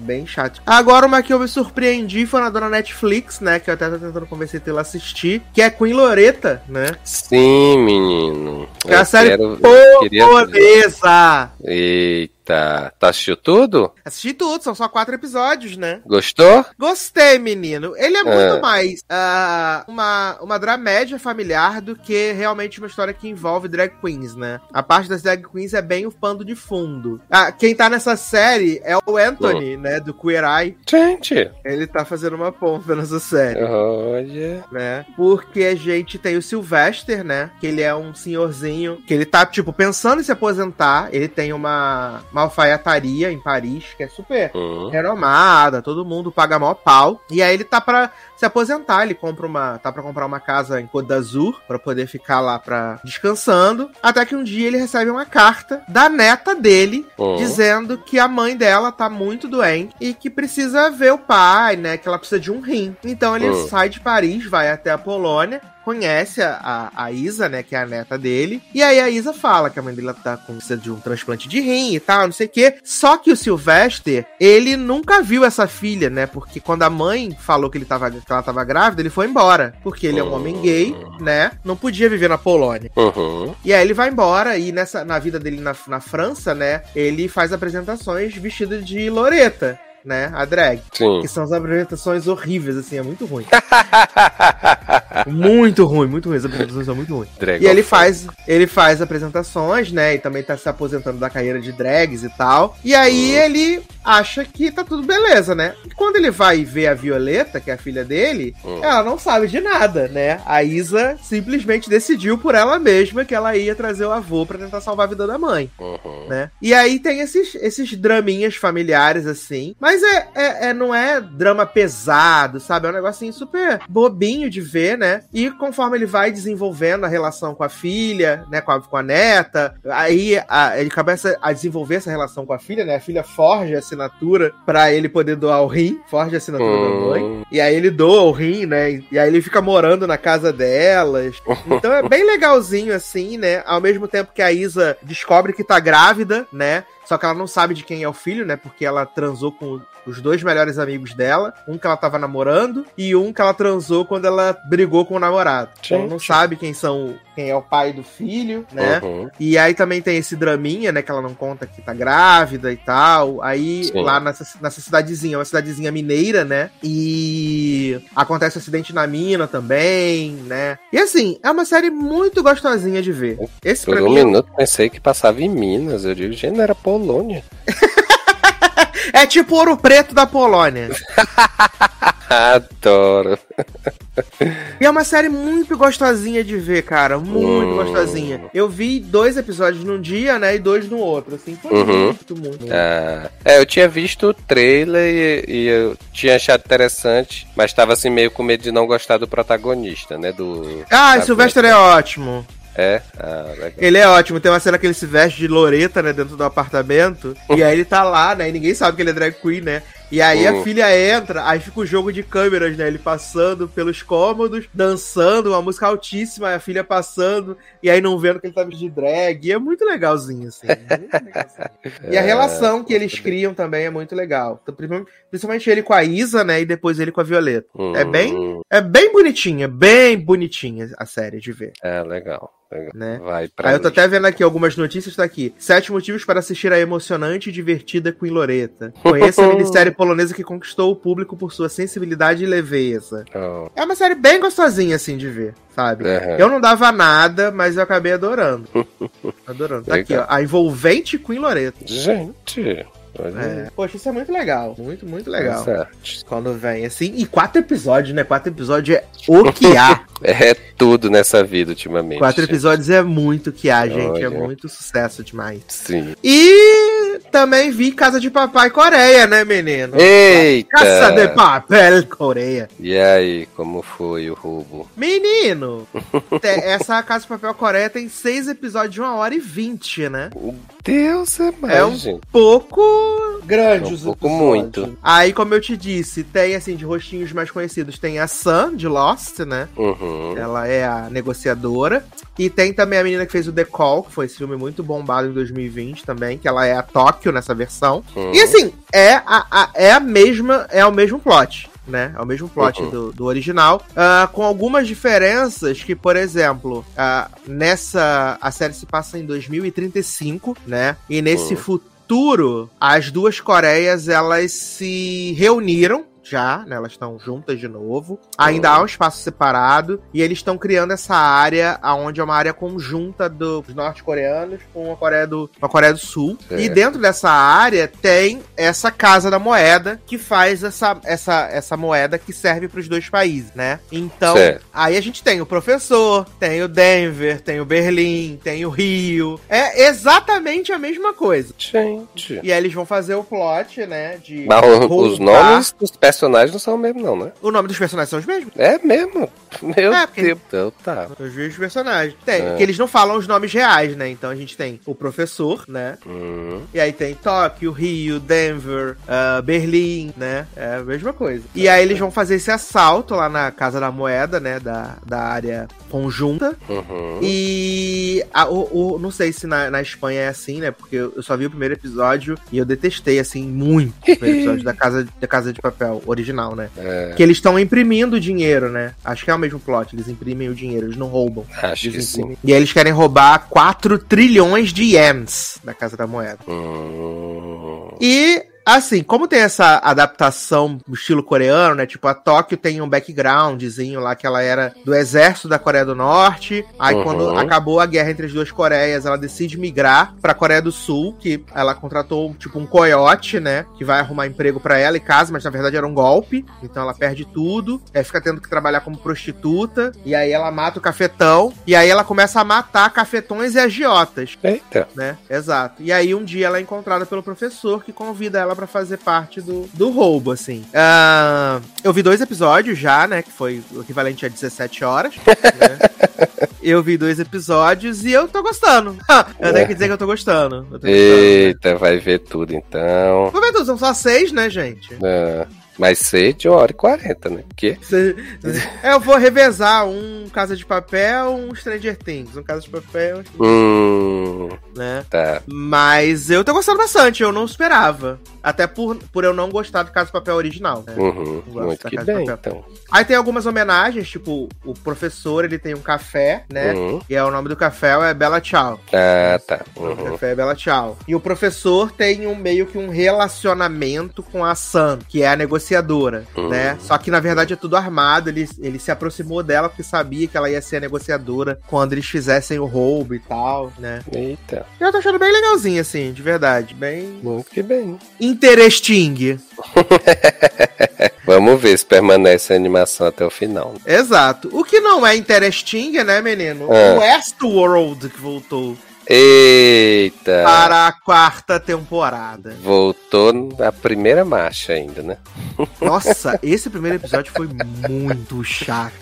[SPEAKER 1] Bem chato. Agora, uma que eu me surpreendi foi na dona Netflix, né? Que eu até tô tentando convencer ela a assistir. Que é Queen Loreta, né?
[SPEAKER 2] Sim, menino.
[SPEAKER 1] Que é a série
[SPEAKER 2] quero- eu queria
[SPEAKER 1] polonesa.
[SPEAKER 2] Eita. Tá assistiu tudo?
[SPEAKER 1] Assisti tudo, são só quatro episódios, né?
[SPEAKER 2] Gostou?
[SPEAKER 1] Gostei, menino. Ele é muito
[SPEAKER 2] É.
[SPEAKER 1] mais ah, uma, uma dramédia familiar do que realmente uma história que envolve drag queens, né? A parte das drag queens é bem o pano de fundo. Ah, quem tá nessa série é o Anthony, né? Do Queer Eye.
[SPEAKER 2] Gente.
[SPEAKER 1] Ele tá fazendo uma ponta nessa série.
[SPEAKER 2] Olha.
[SPEAKER 1] Né? Porque a gente tem o Sylvester, né? Que ele é um senhorzinho que ele tá, tipo, pensando em se aposentar. Ele tem uma, uma uma alfaiataria em Paris, que é super
[SPEAKER 2] Hum.
[SPEAKER 1] renomada, todo mundo paga maior pau. E aí ele tá pra se aposentar, ele compra uma, tá para comprar uma casa em Côte d'Azur para poder ficar lá para descansando, até que um dia ele recebe uma carta da neta dele
[SPEAKER 2] Hum.
[SPEAKER 1] dizendo que a mãe dela tá muito doente e que precisa ver o pai, né, que ela precisa de um rim. Então ele
[SPEAKER 2] Hum.
[SPEAKER 1] sai de Paris, vai até a Polônia, conhece a, a, Isa, né, que é a neta dele, e aí a Isa fala que a mãe dele tá com precisa de um transplante de rim e tal, não sei o quê. Só que o Sylvester, ele nunca viu essa filha, né, porque quando a mãe falou que, ele tava, que ela tava grávida, ele foi embora, porque ele é um homem gay, né, não podia viver na Polônia.
[SPEAKER 2] Uhum.
[SPEAKER 1] E aí ele vai embora e nessa, na vida dele na, na França, né, ele faz apresentações vestido de Loreta, né, a drag.
[SPEAKER 2] Sim.
[SPEAKER 1] Que são as apresentações horríveis, assim, é muito ruim. *laughs* muito ruim, muito ruim, as apresentações são muito ruins.
[SPEAKER 2] Drag
[SPEAKER 1] E ele
[SPEAKER 2] of-
[SPEAKER 1] faz, ele faz apresentações, né? E também tá se aposentando da carreira de drags e tal. E aí ele acha que tá tudo beleza, né? E quando ele vai ver a Violeta, que é a filha dele,
[SPEAKER 2] Hum.
[SPEAKER 1] ela não sabe de nada, né? A Isa simplesmente decidiu por ela mesma que ela ia trazer o avô pra tentar salvar a vida da mãe
[SPEAKER 2] Uhum.
[SPEAKER 1] né? E aí tem esses, esses draminhas familiares, assim. Mas é, é, é- não é drama pesado, sabe? É um negocinho super bobinho de ver, né? E conforme ele vai desenvolvendo a relação com a filha, né? Com a, com a neta, aí a- ele começa a desenvolver essa relação com a filha, né? A filha forja a assinatura pra ele poder doar o rim, forja a assinatura da mãe.
[SPEAKER 2] Hum.
[SPEAKER 1] E aí ele doa o rim, né? E aí ele fica morando na casa delas. *laughs* Então é bem legalzinho, assim, né? Ao mesmo tempo que a Isa descobre que tá grávida, né? Só que ela não sabe de quem é o filho, né? Porque ela transou com os dois melhores amigos dela. Um que ela tava namorando e um que ela transou quando ela brigou com o namorado. Então ela não
[SPEAKER 2] Gente.
[SPEAKER 1] sabe quem são quem é o pai do filho, né?
[SPEAKER 2] Uhum.
[SPEAKER 1] E aí também tem esse draminha, né? Que ela não conta que tá grávida e tal. Aí
[SPEAKER 2] Sim.
[SPEAKER 1] lá nessa, nessa cidadezinha, uma cidadezinha mineira, né? E acontece acidente na mina também, né? E assim, é uma série muito gostosinha de ver. Esse
[SPEAKER 2] Por
[SPEAKER 1] pra
[SPEAKER 2] um
[SPEAKER 1] mim
[SPEAKER 2] minuto pensei que passava em Minas. Eu digo, gente, não era Polônia. *laughs*
[SPEAKER 1] é tipo ouro preto da Polônia. *laughs*
[SPEAKER 2] Adoro.
[SPEAKER 1] E é uma série muito gostosinha de ver, cara. Muito
[SPEAKER 2] Hum.
[SPEAKER 1] gostosinha. Eu vi dois episódios num dia, né? E dois no outro. Assim, foi
[SPEAKER 2] Uhum.
[SPEAKER 1] muito, muito.
[SPEAKER 2] Ah, é, eu tinha visto o trailer e, e eu tinha achado interessante, mas tava assim meio com medo de não gostar do protagonista, né? Do.
[SPEAKER 1] Ah, Sylvester é ótimo.
[SPEAKER 2] É? Ah.
[SPEAKER 1] Ele é ótimo. Tem uma cena que ele se veste de loreta, né, dentro do apartamento. *laughs* e aí ele tá lá, né, e ninguém sabe que ele é drag queen, né. E aí a
[SPEAKER 2] Uhum.
[SPEAKER 1] filha entra, aí fica o jogo de câmeras, né, ele passando pelos cômodos, dançando, uma música altíssima, a filha passando, e aí não vendo que ele tá vestido de drag. E é muito legalzinho, assim. Muito legalzinho. *laughs* E a
[SPEAKER 2] É,
[SPEAKER 1] relação que eles criam também é muito legal. Então, principalmente- ele com a Isa, né, e depois ele com a Violeta. É bem,
[SPEAKER 2] Hum,
[SPEAKER 1] é bem bonitinha, bem bonitinha a série de ver,
[SPEAKER 2] É, legal. Legal.
[SPEAKER 1] né.
[SPEAKER 2] Vai pra.
[SPEAKER 1] Aí eu tô até vendo aqui algumas notícias, tá aqui. Sete motivos para assistir a emocionante e divertida Queen Loreta. *laughs* Conheça a minissérie polonesa que conquistou o público por sua sensibilidade e leveza.
[SPEAKER 2] Oh,
[SPEAKER 1] É uma série bem gostosinha, assim, de ver, sabe?
[SPEAKER 2] Aham.
[SPEAKER 1] Eu não dava nada, mas eu acabei adorando. *laughs* Adorando. Tá aqui, ó.
[SPEAKER 2] Legal.
[SPEAKER 1] A envolvente Queen Loreta.
[SPEAKER 2] Gente. Olha aí.
[SPEAKER 1] É. Poxa, isso é muito legal. Muito, muito legal.
[SPEAKER 2] Certo.
[SPEAKER 1] Quando vem assim. E quatro episódios, né? Quatro episódios é o que há. *laughs*
[SPEAKER 2] É tudo nessa vida ultimamente.
[SPEAKER 1] Quatro
[SPEAKER 2] gente.
[SPEAKER 1] episódios é muito que há, gente. É
[SPEAKER 2] Olha.
[SPEAKER 1] muito sucesso demais.
[SPEAKER 2] Sim.
[SPEAKER 1] E também vi Casa de Papai Coreia, né, menino?
[SPEAKER 2] Eita!
[SPEAKER 1] Casa de Papel Coreia.
[SPEAKER 2] E aí, como foi o roubo?
[SPEAKER 1] Menino, *laughs* essa Casa de Papel Coreia tem seis episódios de uma hora e vinte, né?
[SPEAKER 2] Deus é mais,
[SPEAKER 1] É um
[SPEAKER 2] gente.
[SPEAKER 1] pouco grande
[SPEAKER 2] É um
[SPEAKER 1] os
[SPEAKER 2] pouco
[SPEAKER 1] episódios.
[SPEAKER 2] muito.
[SPEAKER 1] Aí, como eu te disse, tem, assim, de rostinhos mais conhecidos, tem a Sam, de Lost, né?
[SPEAKER 2] Uhum.
[SPEAKER 1] Ela é a negociadora. E tem também a menina que fez o The Call, que foi esse filme muito bombado em 2020 também, que ela é a Tóquio nessa versão.
[SPEAKER 2] Uhum.
[SPEAKER 1] E assim, é a, a- é a mesma, é o mesmo plot. Né? É o mesmo plot
[SPEAKER 2] Uhum.
[SPEAKER 1] do, do original, ah, com algumas diferenças que, por exemplo, ah, nessa a série se passa em 2035, né? E nesse
[SPEAKER 2] Uhum.
[SPEAKER 1] futuro, as duas Coreias elas se reuniram já, né? Elas estão juntas de novo. Ainda há um espaço separado e eles estão criando essa área onde é uma área conjunta dos norte-coreanos com a Coreia do, a Coreia do Sul.
[SPEAKER 2] É.
[SPEAKER 1] E dentro dessa área tem essa casa da moeda que faz essa, essa, essa moeda que serve para os dois países, né? Então,
[SPEAKER 2] Certo.
[SPEAKER 1] aí a gente tem o professor, tem o Denver, tem o Berlim, tem o Rio. É exatamente a mesma coisa.
[SPEAKER 2] Gente.
[SPEAKER 1] E aí eles vão fazer o plot, né? De
[SPEAKER 2] Mas os nomes dos personagens não são o mesmo, não, né?
[SPEAKER 1] O nome dos personagens são os mesmos?
[SPEAKER 2] É mesmo? Meu
[SPEAKER 1] É, porque-
[SPEAKER 2] Deus. Então tá.
[SPEAKER 1] Os mesmos personagens. Tem,
[SPEAKER 2] É.
[SPEAKER 1] que eles não falam os nomes reais, né? Então a gente tem o professor, né?
[SPEAKER 2] Hum.
[SPEAKER 1] E aí tem Tóquio, Rio, Denver, ah, Berlim, né? É a mesma coisa. E aí eles vão fazer esse assalto lá na Casa da Moeda, né? Da, da área conjunta.
[SPEAKER 2] Uhum.
[SPEAKER 1] E a- o, o- não sei se na, na Espanha é assim, né? Porque eu eu só vi o primeiro episódio e eu detestei, assim, muito o primeiro episódio da Casa, da casa de Papel original, né?
[SPEAKER 2] É,
[SPEAKER 1] Que eles estão imprimindo dinheiro, né? Acho que é o mesmo plot. Eles imprimem o dinheiro, eles não roubam.
[SPEAKER 2] acho que
[SPEAKER 1] Eles
[SPEAKER 2] sim.
[SPEAKER 1] E aí eles querem roubar 4 trilhões de yens da Casa da Moeda.
[SPEAKER 2] Hum.
[SPEAKER 1] E, assim, como tem essa adaptação no estilo coreano, né? Tipo, a Tóquio tem um backgroundzinho lá que ela era do exército da Coreia do Norte. Aí,
[SPEAKER 2] Uhum.
[SPEAKER 1] quando acabou a guerra entre as duas Coreias, ela decide migrar pra Coreia do Sul, que ela contratou, tipo, um coiote, né? Que vai arrumar emprego pra ela e casa, mas na verdade era um golpe. Então ela perde tudo. Aí fica tendo que trabalhar como prostituta. E aí ela mata o cafetão. E aí ela começa a matar cafetões e agiotas
[SPEAKER 2] Eita.
[SPEAKER 1] né? Exato. E aí um dia ela é encontrada pelo professor que convida ela pra fazer parte do, do roubo, assim. Ah, eu vi dois episódios já, né? Que foi o equivalente a 17 horas. *laughs* né? Eu vi dois episódios e eu tô gostando. *laughs* eu tenho que dizer que eu tô gostando. Eu tô gostando.
[SPEAKER 2] Eita, vai ver tudo então.
[SPEAKER 1] Vou ver tudo, são só seis, né, gente?
[SPEAKER 2] É, mas sei de uma hora e quarenta, né? Porque
[SPEAKER 1] É, eu vou revezar um Casa de Papel, um Stranger Things. Um Casa de Papel,
[SPEAKER 2] Hum,
[SPEAKER 1] né?
[SPEAKER 2] tá.
[SPEAKER 1] Mas eu tô gostando bastante, eu não esperava. Até por, por eu não gostar do Casa de Papel original. né?
[SPEAKER 2] Uhum, muito que bem, então.
[SPEAKER 1] Aí tem algumas homenagens, tipo, o professor ele tem um café, né?
[SPEAKER 2] Uhum.
[SPEAKER 1] E é, o nome do café é Bela Tchau.
[SPEAKER 2] Ah, tá.
[SPEAKER 1] O
[SPEAKER 2] Uhum.
[SPEAKER 1] café é Bela Tchau. E o professor tem um meio que um relacionamento com a Sam, que é a negociadora,
[SPEAKER 2] Uhum.
[SPEAKER 1] né? Só que na verdade é tudo armado. Ele, ele se aproximou dela porque sabia que ela ia ser a negociadora quando eles fizessem o roubo e tal, né?
[SPEAKER 2] Eita,
[SPEAKER 1] eu tô achando bem legalzinho, assim, de verdade. Bem
[SPEAKER 2] muito que bem.
[SPEAKER 1] interesting. *laughs*
[SPEAKER 2] Vamos ver se permanece a animação até o final. né?
[SPEAKER 1] Exato. O que não é interesting, né, menino?
[SPEAKER 2] É.
[SPEAKER 1] O Westworld que voltou
[SPEAKER 2] Eita!
[SPEAKER 1] para a quarta temporada.
[SPEAKER 2] Voltou na primeira marcha ainda, né? *laughs*
[SPEAKER 1] Nossa, esse primeiro episódio foi muito chato.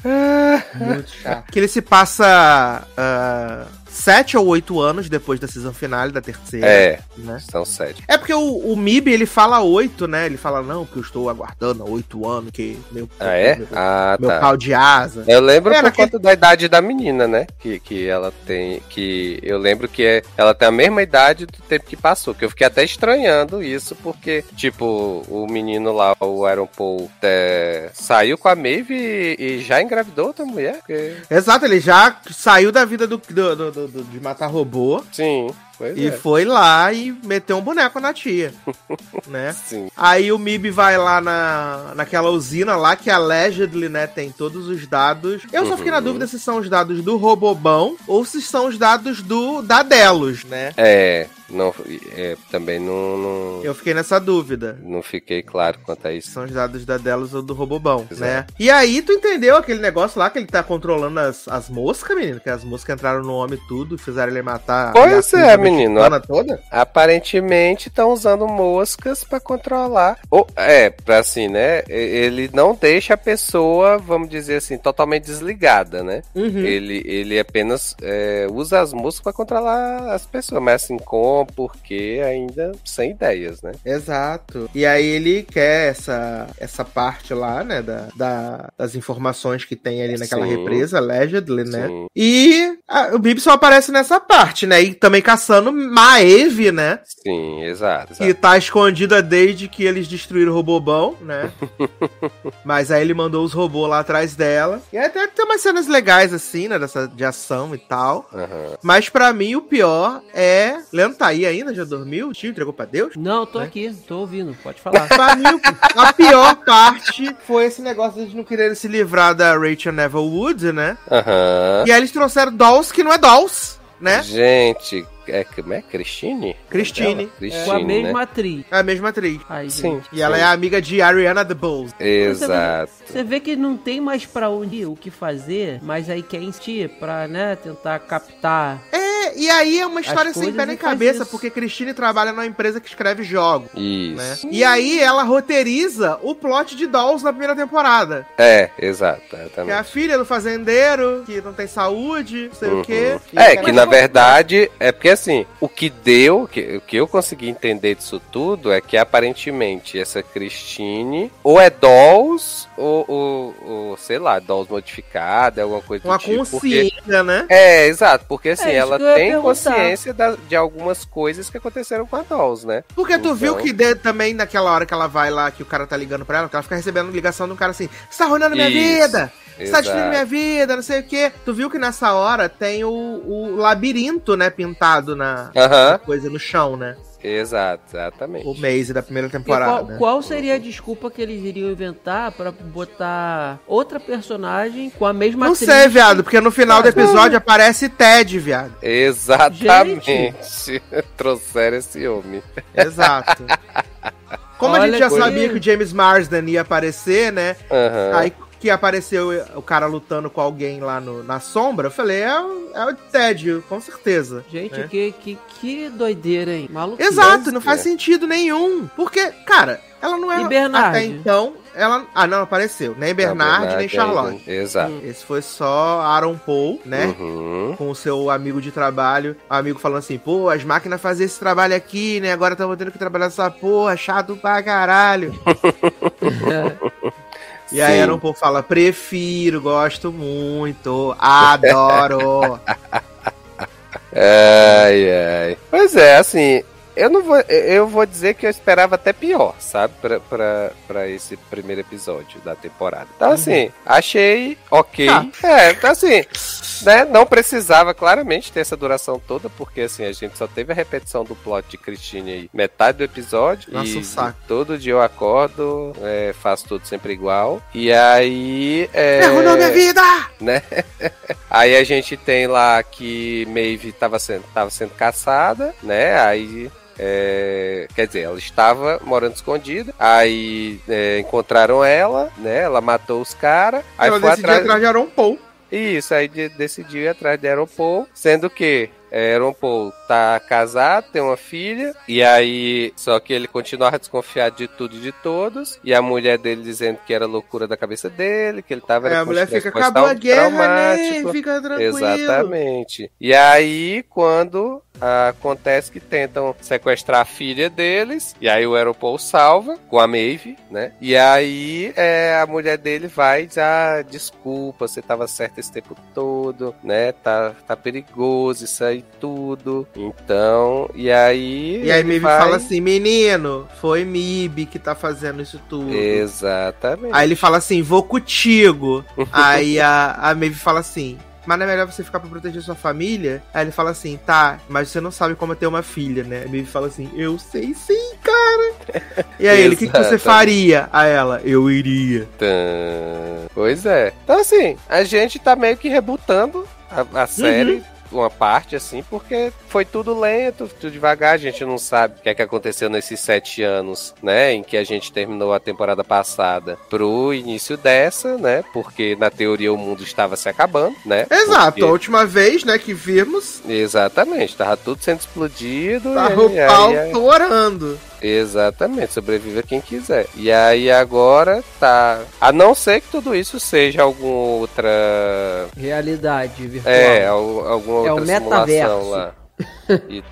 [SPEAKER 1] Muito chato. Que ele se passa ah, sete ou oito anos depois da season finale da terceira.
[SPEAKER 2] É,
[SPEAKER 1] Né?
[SPEAKER 2] são sete.
[SPEAKER 1] É porque o, o MIB ele fala oito, né? Ele fala, não, que eu estou aguardando oito anos, que meu,
[SPEAKER 2] Ah, é?
[SPEAKER 1] meu,
[SPEAKER 2] Ah,
[SPEAKER 1] meu
[SPEAKER 2] tá.
[SPEAKER 1] pau de asa.
[SPEAKER 2] Eu lembro
[SPEAKER 1] Era
[SPEAKER 2] por conta da idade da menina, né? Que, que ela tem. Que eu lembro que é, ela tem a mesma idade do tempo que passou. Que eu fiquei até estranhando isso, porque, tipo, o menino lá, o Aaron Paul, é, saiu com a Maeve e, e já engravidou outra mulher. Porque...
[SPEAKER 1] Exato, ele já saiu da vida do, do- do- do- de matar robô.
[SPEAKER 2] Sim, pois
[SPEAKER 1] e
[SPEAKER 2] é.
[SPEAKER 1] foi lá e meteu um boneco na tia, *laughs* né?
[SPEAKER 2] Sim.
[SPEAKER 1] Aí o MIB vai lá na, naquela usina lá que allegedly, né, tem todos os dados. Eu só fiquei na
[SPEAKER 2] Uhum.
[SPEAKER 1] dúvida se são os dados do Robobão ou se são os dados do da Delos, né?
[SPEAKER 2] É, não, é, também não, não,
[SPEAKER 1] Eu fiquei nessa dúvida.
[SPEAKER 2] não fiquei claro quanto a
[SPEAKER 1] Se
[SPEAKER 2] isso.
[SPEAKER 1] São os dados da Delos ou do Robobão,
[SPEAKER 2] Exato.
[SPEAKER 1] né? E aí, tu entendeu aquele negócio lá que ele tá controlando as, as moscas, menino? Que as moscas entraram no homem e tudo, fizeram ele matar.
[SPEAKER 2] Pois é, menino.
[SPEAKER 1] mexicana toda?
[SPEAKER 2] Aparentemente estão usando moscas pra controlar. Ou, é, pra assim, né? Ele não deixa a pessoa, vamos dizer assim, totalmente desligada, né?
[SPEAKER 1] Uhum.
[SPEAKER 2] Ele, ele apenas é, usa as moscas pra controlar as pessoas, mas assim, como, porque ainda sem ideias, né?
[SPEAKER 1] Exato. E aí ele quer essa, essa parte lá, né, da, da- das informações que tem ali naquela
[SPEAKER 2] Sim.
[SPEAKER 1] represa, allegedly, né?
[SPEAKER 2] Sim.
[SPEAKER 1] E ah, o Bib só aparece nessa parte, né? E também com caçando Maeve, né?
[SPEAKER 2] Sim, exato.
[SPEAKER 1] Que
[SPEAKER 2] exato.
[SPEAKER 1] tá escondida desde que eles destruíram o Robobão, né? *laughs* Mas aí ele mandou os robôs lá atrás dela. E até tem umas cenas legais, assim, né? Dessa, de ação e tal.
[SPEAKER 2] Aham.
[SPEAKER 1] Mas pra mim o pior é. Leandro tá aí ainda? Já dormiu? O tio entregou pra Deus?
[SPEAKER 3] Não, tô aqui, tô ouvindo, pode falar. *laughs*
[SPEAKER 1] Pra mim, a pior parte foi esse negócio de eles não quererem se livrar da Rachel Neville Wood, né?
[SPEAKER 2] Aham.
[SPEAKER 1] E aí eles trouxeram Dolls que não é Dolls, né?
[SPEAKER 2] Gente, é, como é? Christine?
[SPEAKER 1] Christine.
[SPEAKER 2] Christine,
[SPEAKER 3] Com a mesma
[SPEAKER 2] né?
[SPEAKER 3] atriz.
[SPEAKER 1] É a mesma atriz.
[SPEAKER 3] Aí,
[SPEAKER 2] Sim.
[SPEAKER 1] E ela
[SPEAKER 2] sim.
[SPEAKER 1] é amiga de Ariana DeBose.
[SPEAKER 2] Exato.
[SPEAKER 3] Você vê que não tem mais pra onde ir, o que fazer, mas aí quer insistir pra, né, tentar captar.
[SPEAKER 1] É, e aí é uma história sem pé nem cabeça,
[SPEAKER 3] isso.
[SPEAKER 1] porque Christine trabalha numa empresa que escreve jogos.
[SPEAKER 2] Isso.
[SPEAKER 1] Né? E aí ela roteiriza o plot de Dolls na primeira temporada.
[SPEAKER 2] É, exato.
[SPEAKER 1] Que é a filha do fazendeiro, que não tem saúde, não sei o quê. E
[SPEAKER 2] É,
[SPEAKER 1] ela-
[SPEAKER 2] que na verdade, é porque assim, o que deu, que- o que eu consegui entender disso tudo é que aparentemente essa Christine ou é Dolls ou, ou, ou, sei lá, Dolls modificada, alguma coisa do
[SPEAKER 1] Uma
[SPEAKER 2] tipo. Porque...
[SPEAKER 1] consciência, né?
[SPEAKER 2] É, exato, porque assim,
[SPEAKER 3] É, isso
[SPEAKER 2] ela
[SPEAKER 3] que
[SPEAKER 2] tem consciência da- de algumas coisas que aconteceram com a Dolls, né?
[SPEAKER 1] Porque tu viu
[SPEAKER 2] Então.
[SPEAKER 1] que de- também naquela hora que ela vai lá, que o cara tá ligando pra ela, que ela fica recebendo ligação de um cara assim, você tá arruinando minha
[SPEAKER 2] Isso,
[SPEAKER 1] vida! Você tá destruindo minha vida, não sei o quê. Tu viu que nessa hora tem o, o labirinto, né, pintado na
[SPEAKER 2] Aham,
[SPEAKER 1] na coisa no chão, né?
[SPEAKER 2] exato, exatamente.
[SPEAKER 1] O Maze da primeira
[SPEAKER 3] E qual,
[SPEAKER 1] temporada.
[SPEAKER 3] qual seria a desculpa que eles iriam inventar pra botar outra personagem com a mesma
[SPEAKER 1] Não
[SPEAKER 3] atriz?
[SPEAKER 1] sei, viado, porque no final do
[SPEAKER 3] Ah,
[SPEAKER 1] episódio aparece Ted, viado.
[SPEAKER 2] Exatamente. *laughs* Trouxeram esse homem.
[SPEAKER 1] Exato. *laughs* Como a
[SPEAKER 3] Olha,
[SPEAKER 1] gente já sabia que o James Marsden ia aparecer, né?
[SPEAKER 2] Aham.
[SPEAKER 1] Aí que apareceu o cara lutando com alguém lá no- na sombra, eu falei, é, o- é o Ted, com certeza.
[SPEAKER 3] Gente,
[SPEAKER 1] É.
[SPEAKER 3] que, que, que doideira, hein? Maluco.
[SPEAKER 1] Exato, não faz
[SPEAKER 2] é.
[SPEAKER 1] sentido nenhum. Porque, cara, ela não é.
[SPEAKER 3] E Bernard?
[SPEAKER 1] Até então, ela. Ah, não apareceu. Nem Bernard, nem
[SPEAKER 2] ainda.
[SPEAKER 1] Charlotte.
[SPEAKER 2] Exato.
[SPEAKER 1] Esse foi só Aaron Paul, né?
[SPEAKER 2] Uhum.
[SPEAKER 1] Com o seu amigo de trabalho. O amigo falando assim: pô, as máquinas faziam esse trabalho aqui, né? Agora estamos tendo que trabalhar essa porra, chato pra caralho. *laughs* *laughs* E aí
[SPEAKER 2] Sim.
[SPEAKER 1] Aaron Paul fala: prefiro, gosto muito, adoro. *laughs*
[SPEAKER 2] Ai, ai. Pois é, assim, eu não vou. Eu vou dizer que eu esperava até pior, sabe? Pra, pra, pra esse primeiro episódio da temporada. Então, assim, achei ok.
[SPEAKER 1] Tá.
[SPEAKER 2] É, então, assim, né? Não precisava claramente ter essa duração toda, porque assim, a gente só teve a repetição do plot de Christine aí metade do episódio.
[SPEAKER 1] Nossa,
[SPEAKER 2] e
[SPEAKER 1] um saco.
[SPEAKER 2] todo dia eu acordo, é, faço tudo sempre igual. E aí. É,
[SPEAKER 1] Arruinou minha vida!
[SPEAKER 2] né? *laughs* Aí a gente tem lá que Maeve tava sendo, tava sendo caçada, né? Aí. É, quer dizer, ela estava morando escondida. Aí é, encontraram ela, né? Ela matou os caras. Aí
[SPEAKER 1] Ela
[SPEAKER 2] foi
[SPEAKER 1] decidiu
[SPEAKER 2] atrás.
[SPEAKER 1] atrás de Aaron Paul.
[SPEAKER 2] Isso, aí de- decidiu ir atrás de Aaron Paul, sendo que é, Aaron Paul tá casado, tem uma filha, e aí, só que ele continuava desconfiado de tudo e de todos, e a mulher dele dizendo que era loucura da cabeça dele, que ele tava...
[SPEAKER 1] É, a mulher fica, acabou a guerra, né?
[SPEAKER 2] pós-traumático." *laughs*
[SPEAKER 1] Fica tranquilo.
[SPEAKER 2] Exatamente. E aí, quando acontece que tentam sequestrar a filha deles, e aí o Aeropol salva com a Maeve, né? E aí é, a mulher dele vai e diz: Ah, desculpa, você tava certo esse tempo todo, né? Tá, tá perigoso isso aí tudo. Então, e aí.
[SPEAKER 1] E aí Maeve
[SPEAKER 2] vai-
[SPEAKER 1] fala assim, menino, foi Mib que tá fazendo isso tudo.
[SPEAKER 2] Exatamente.
[SPEAKER 1] Aí ele fala assim, vou contigo. *laughs* aí a, a Maeve fala assim, mas não é melhor você ficar pra proteger sua família? Aí ele fala assim, tá, mas você não sabe como é ter uma filha, né? A fala assim, eu sei sim, cara. *laughs* E aí ele, o que, que você faria? A ela, eu iria.
[SPEAKER 2] Pois é. Então, assim, a gente tá meio que rebutando a, a série. Uma parte, assim, porque foi tudo lento, tudo devagar, a gente não sabe o que é que aconteceu nesses sete anos, né? Em que a gente terminou a temporada passada pro início dessa, né? Porque na teoria o mundo estava se acabando, né?
[SPEAKER 1] Exato,
[SPEAKER 2] Porque-
[SPEAKER 1] a última vez, né, que vimos,
[SPEAKER 2] Exatamente, tava tudo sendo explodido.
[SPEAKER 1] tava
[SPEAKER 2] e
[SPEAKER 1] o pau torando.
[SPEAKER 2] Exatamente, sobreviva quem quiser. E aí agora tá. A não ser que tudo isso seja alguma outra.
[SPEAKER 3] Realidade virtual.
[SPEAKER 2] É, al- alguma
[SPEAKER 3] É o
[SPEAKER 2] outra
[SPEAKER 3] metaverso.
[SPEAKER 2] simulação lá.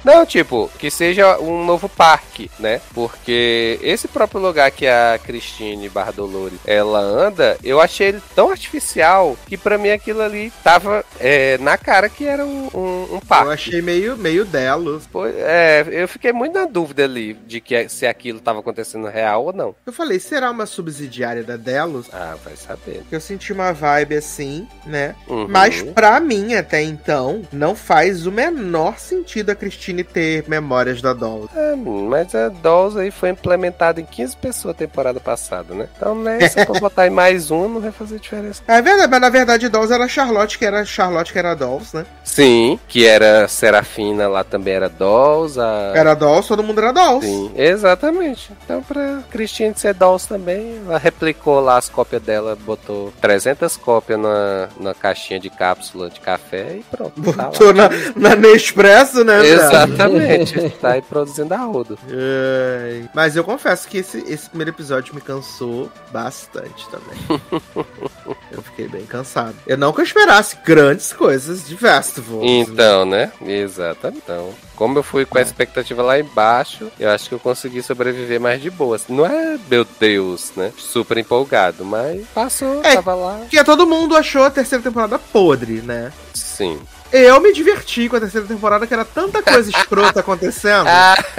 [SPEAKER 2] Não, tipo, que seja um novo parque, né? Porque esse próprio lugar que a Cristine Barra Dolores ela anda, eu achei ele tão artificial que pra mim aquilo ali tava é, na cara que era um, um, um parque.
[SPEAKER 1] Eu achei meio, meio delos.
[SPEAKER 2] Pô, é, eu fiquei muito na dúvida ali de que se aquilo tava acontecendo real ou não.
[SPEAKER 1] Eu falei, será uma subsidiária da Delos?
[SPEAKER 2] Ah, vai saber.
[SPEAKER 1] Eu senti uma vibe assim, né?
[SPEAKER 2] Uhum.
[SPEAKER 1] Mas pra mim, até então, não faz o menor sentido a Christine ter memórias da Dolls.
[SPEAKER 2] É, mas a Dolls aí foi implementada em 15 pessoas a temporada passada, né? Então, né, se for botar em mais um, não vai fazer diferença.
[SPEAKER 1] É verdade, mas na verdade Dolls era Charlotte, que era Charlotte, que era Dolls, né?
[SPEAKER 2] Sim, que era Serafina lá também era Dolls. A...
[SPEAKER 1] Era Dolls, todo mundo era Dolls.
[SPEAKER 2] Sim, exatamente. Então, pra Christine ser Dolls também, ela replicou lá as cópias dela, botou 300 cópias na, na caixinha de cápsula de café e pronto. tá.
[SPEAKER 1] Botou na, na Nespresso, né? velho?
[SPEAKER 2] Exatamente, tá aí produzindo a rodo.
[SPEAKER 1] Ai, Mas eu confesso que esse, esse primeiro episódio me cansou bastante também. *laughs* eu fiquei bem cansado. Eu não que eu esperasse grandes coisas de Festival.
[SPEAKER 2] Então, né? Exatamente. Então, como eu fui com a expectativa lá embaixo, eu acho que eu consegui sobreviver mais de boas. Não é, meu Deus, né? Super empolgado, mas passou,
[SPEAKER 1] É.
[SPEAKER 2] tava lá.
[SPEAKER 1] Porque todo mundo achou a terceira temporada podre, né?
[SPEAKER 2] Sim.
[SPEAKER 1] Eu me diverti com a terceira temporada, que era tanta coisa escrota acontecendo,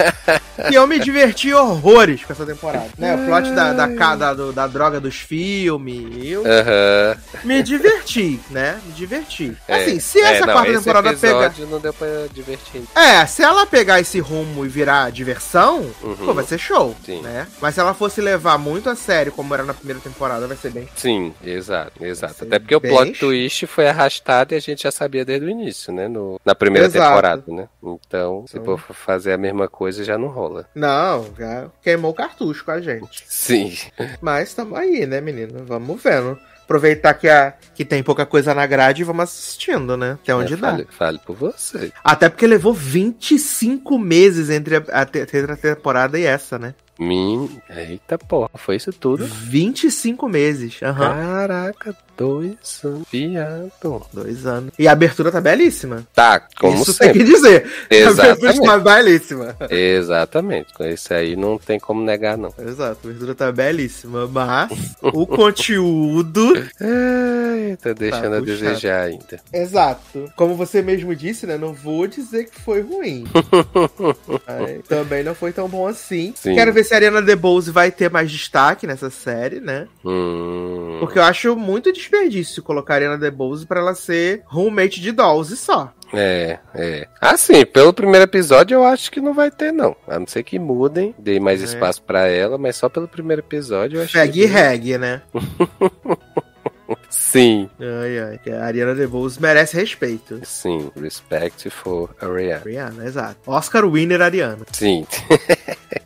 [SPEAKER 1] *laughs* que eu me diverti horrores com essa temporada. Né? O plot da, da, da, do- da droga dos filmes. Eu
[SPEAKER 2] Aham.
[SPEAKER 1] me diverti, né? Me diverti.
[SPEAKER 2] É,
[SPEAKER 1] Assim, se
[SPEAKER 2] é,
[SPEAKER 1] essa
[SPEAKER 2] não,
[SPEAKER 1] quarta temporada pegar.
[SPEAKER 2] não deu pra divertir.
[SPEAKER 1] É, se ela pegar esse rumo e virar diversão,
[SPEAKER 2] Uhum.
[SPEAKER 1] pô, vai ser show,
[SPEAKER 2] Sim.
[SPEAKER 1] né? Mas se ela fosse levar muito a sério, como era na primeira temporada, vai ser bem...
[SPEAKER 2] Sim, exato, exato. Até porque o
[SPEAKER 1] bem
[SPEAKER 2] plot
[SPEAKER 1] ch-
[SPEAKER 2] twist foi arrastado e a gente já sabia desde o início, né? No, na primeira
[SPEAKER 1] Exato.
[SPEAKER 2] temporada, né? Então, se
[SPEAKER 1] Então-
[SPEAKER 2] for fazer a mesma coisa, já não rola.
[SPEAKER 1] Não, já queimou o cartucho com a gente.
[SPEAKER 2] Sim.
[SPEAKER 1] Mas tamo aí, né, menino? Vamos vendo. Aproveitar que, a, que tem pouca coisa na grade e vamos assistindo, né? Até onde
[SPEAKER 2] É,
[SPEAKER 1] dá.
[SPEAKER 2] fale, fale por você.
[SPEAKER 1] Até porque levou 25 meses entre a, a terceira temporada e essa, né?
[SPEAKER 2] Min... Eita porra, foi isso tudo?
[SPEAKER 1] 25 meses. Aham.
[SPEAKER 2] Caraca, dois anos. Viado.
[SPEAKER 1] Dois anos. E a abertura tá belíssima.
[SPEAKER 2] Tá, como
[SPEAKER 1] Isso tem
[SPEAKER 2] sempre.
[SPEAKER 1] que dizer. A abertura
[SPEAKER 2] Exatamente.
[SPEAKER 1] tá belíssima.
[SPEAKER 2] Exatamente. Com esse aí não tem como negar, não.
[SPEAKER 1] Exato, a abertura tá belíssima, mas o conteúdo. *laughs*
[SPEAKER 2] Ai, tá deixando a
[SPEAKER 1] puxado.
[SPEAKER 2] desejar ainda.
[SPEAKER 1] Exato. Como você mesmo disse, né? Não vou dizer que foi ruim. *laughs* Mas também não foi tão bom assim.
[SPEAKER 2] Sim.
[SPEAKER 1] Quero ver se a Ariana DeBose vai ter mais destaque nessa série, né?
[SPEAKER 2] Hum.
[SPEAKER 1] Porque eu acho muito desperdício colocar a Ariana DeBose pra ela ser roommate de Dolls e só.
[SPEAKER 2] É, é. Assim, pelo primeiro episódio eu acho que não vai ter, não. A não ser que mudem, dê mais
[SPEAKER 1] É.
[SPEAKER 2] espaço pra ela, mas só pelo primeiro episódio eu acho
[SPEAKER 1] Fag e reg, né? *laughs*
[SPEAKER 2] Sim,
[SPEAKER 1] Ai, ai. que A Ariana DeBose merece respeito.
[SPEAKER 2] sim. Respect for Ariana.
[SPEAKER 1] Ariana, exato. Oscar winner Ariana.
[SPEAKER 2] Sim. *laughs*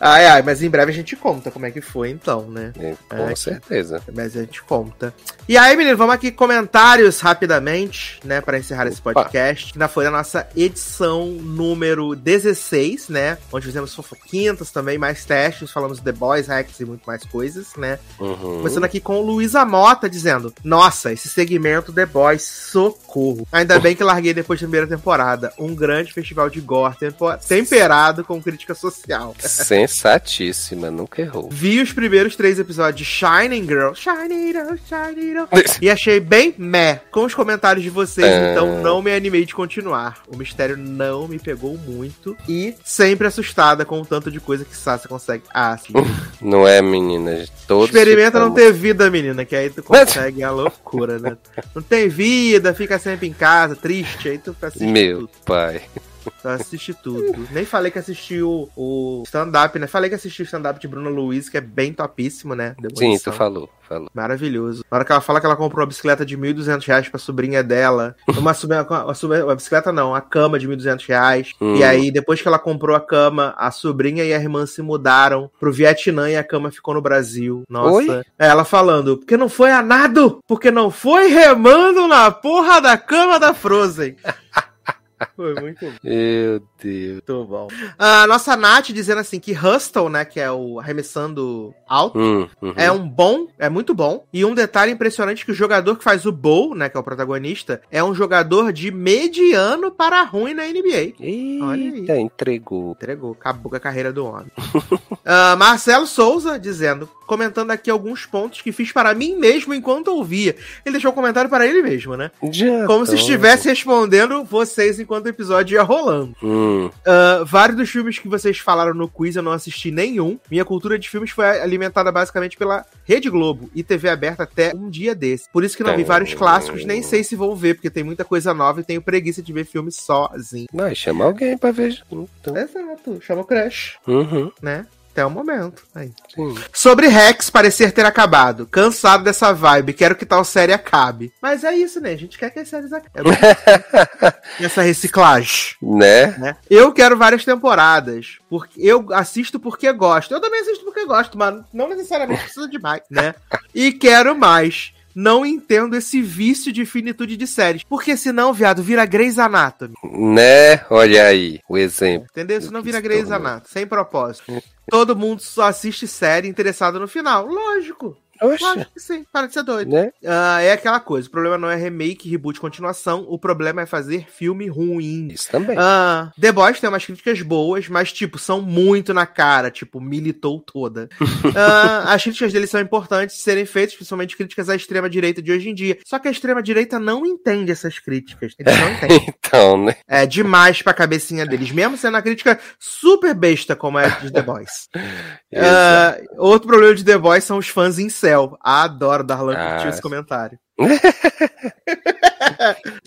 [SPEAKER 1] Ai, ai, mas em breve a gente conta como é que foi então, né?
[SPEAKER 2] Com
[SPEAKER 1] É,
[SPEAKER 2] certeza.
[SPEAKER 1] Mas a gente conta. E aí, menino, vamos aqui comentários rapidamente, né, Pra encerrar esse
[SPEAKER 2] Opa.
[SPEAKER 1] podcast. Que na- foi a nossa edição número 16, né? Onde fizemos fofoquintas também, mais testes, falamos de The Boys, Hacks e muito mais coisas, né?
[SPEAKER 2] Uhum.
[SPEAKER 1] Começando aqui com o Luísa Mota dizendo: Nossa, esse segmento The Boys, socorro. Ainda bem que larguei depois da primeira temporada. Um grande festival de gore temperado com crítica social.
[SPEAKER 2] Sensatíssima, nunca errou.
[SPEAKER 1] Vi os primeiros três episódios de Shining Girl. Shining Girl, Shining Girl. E achei bem meh com os comentários de vocês,
[SPEAKER 2] É.
[SPEAKER 1] então não me animei de continuar. O mistério não me pegou muito e sempre assustada com o tanto de coisa que Sasha consegue. Ah, sim.
[SPEAKER 2] Não é, meninas? Todos
[SPEAKER 1] Experimenta não
[SPEAKER 2] ficamos-
[SPEAKER 1] ter vida, menina, que aí tu consegue a loucura, né? Não tem vida, fica sempre em casa, triste, aí tu assiste
[SPEAKER 2] Meu
[SPEAKER 1] tudo.
[SPEAKER 2] pai.
[SPEAKER 1] Tu assiste tudo. Nem falei que assisti o, o stand-up, né? Falei que assisti o stand-up de Bruna Luiz, que é bem topíssimo, né?
[SPEAKER 2] Sim,
[SPEAKER 1] Demolição.
[SPEAKER 2] tu falou, falou.
[SPEAKER 1] Maravilhoso. Na hora que ela fala que ela comprou uma bicicleta de 1.200 reais pra sobrinha dela. Uma, sobrinha- *laughs* uma, sobrinha- uma bicicleta não, a cama de 1.200 reais.
[SPEAKER 2] Hum.
[SPEAKER 1] E aí, depois que ela comprou a cama, a sobrinha e a irmã se mudaram pro Vietnã e a cama ficou no Brasil. Nossa.
[SPEAKER 2] Oi?
[SPEAKER 1] É, Ela falando, porque não foi a nado, porque não foi remando na porra da cama da Frozen. *laughs* Foi muito bom.
[SPEAKER 2] Meu Deus.
[SPEAKER 1] Muito bom. A nossa Nath dizendo assim que Hustle, né, que é o arremessando alto,
[SPEAKER 2] Hum, uhum.
[SPEAKER 1] é um bom, é muito bom. E um detalhe impressionante que o jogador que faz o Bowl, né, que é o protagonista, é um jogador de mediano para ruim na NBA. Olha aí.
[SPEAKER 2] Eita, entregou.
[SPEAKER 1] Entregou, acabou com a carreira do homem. *laughs* Ah, Marcelo Souza dizendo, comentando aqui alguns pontos que fiz para mim mesmo enquanto ouvia. Ele deixou um comentário para ele mesmo, né?
[SPEAKER 2] Já
[SPEAKER 1] Como se
[SPEAKER 2] tô.
[SPEAKER 1] estivesse respondendo vocês enquanto o episódio ia rolando.
[SPEAKER 2] Hum,
[SPEAKER 1] Ah, vários dos filmes que vocês falaram no quiz eu não assisti nenhum. Minha cultura de filmes foi alimentada basicamente pela Rede Globo e TV aberta até um dia desse. Por isso que não vi vários clássicos, nem sei se vou ver, porque tem muita coisa nova e tenho preguiça de ver filme sozinho.
[SPEAKER 2] Mas chama alguém pra ver. Então.
[SPEAKER 1] Exato, chama o Crush,
[SPEAKER 2] Uhum,
[SPEAKER 1] né? Até o momento. Aí.
[SPEAKER 2] sim.
[SPEAKER 1] Sobre Rex parecer ter acabado. Cansado dessa vibe, quero que tal série acabe. Mas é isso, né? A gente quer que as séries acabem. *laughs* Essa reciclagem.
[SPEAKER 2] Né?
[SPEAKER 1] né? Eu quero várias temporadas. Porque eu assisto porque gosto. Eu também assisto porque gosto, mas não necessariamente precisa de mais, né? E quero mais. Não entendo esse vício de finitude de séries. Porque senão, viado, vira Grey's Anatomy.
[SPEAKER 2] Né? Olha aí o exemplo.
[SPEAKER 1] Entendeu? Senão vira Grey's. Anatomy. Sem propósito. Todo mundo só assiste série interessado no final. Lógico.
[SPEAKER 2] Oxe,
[SPEAKER 1] Lógico que sim. Para de ser doido.
[SPEAKER 2] né?
[SPEAKER 1] Ah, é aquela coisa. O problema não é remake, reboot, continuação. O problema é fazer filme ruim.
[SPEAKER 2] Isso também.
[SPEAKER 1] Ah, The Boys tem umas críticas boas, mas, tipo, são muito na cara, tipo, militou toda. *laughs* Ah, as críticas dele são importantes de serem feitas, principalmente críticas à extrema-direita de hoje em dia. Só que a extrema-direita não entende essas críticas. Eles não *laughs* entendem.
[SPEAKER 2] Então, né?
[SPEAKER 1] É demais pra cabecinha deles, mesmo sendo uma crítica super besta, como é a de The Boys. *laughs* Ah, outro problema de The Boys são os fãs em céu. Adoro, Darlan
[SPEAKER 2] Ah,
[SPEAKER 1] curtiu esse comentário. *laughs*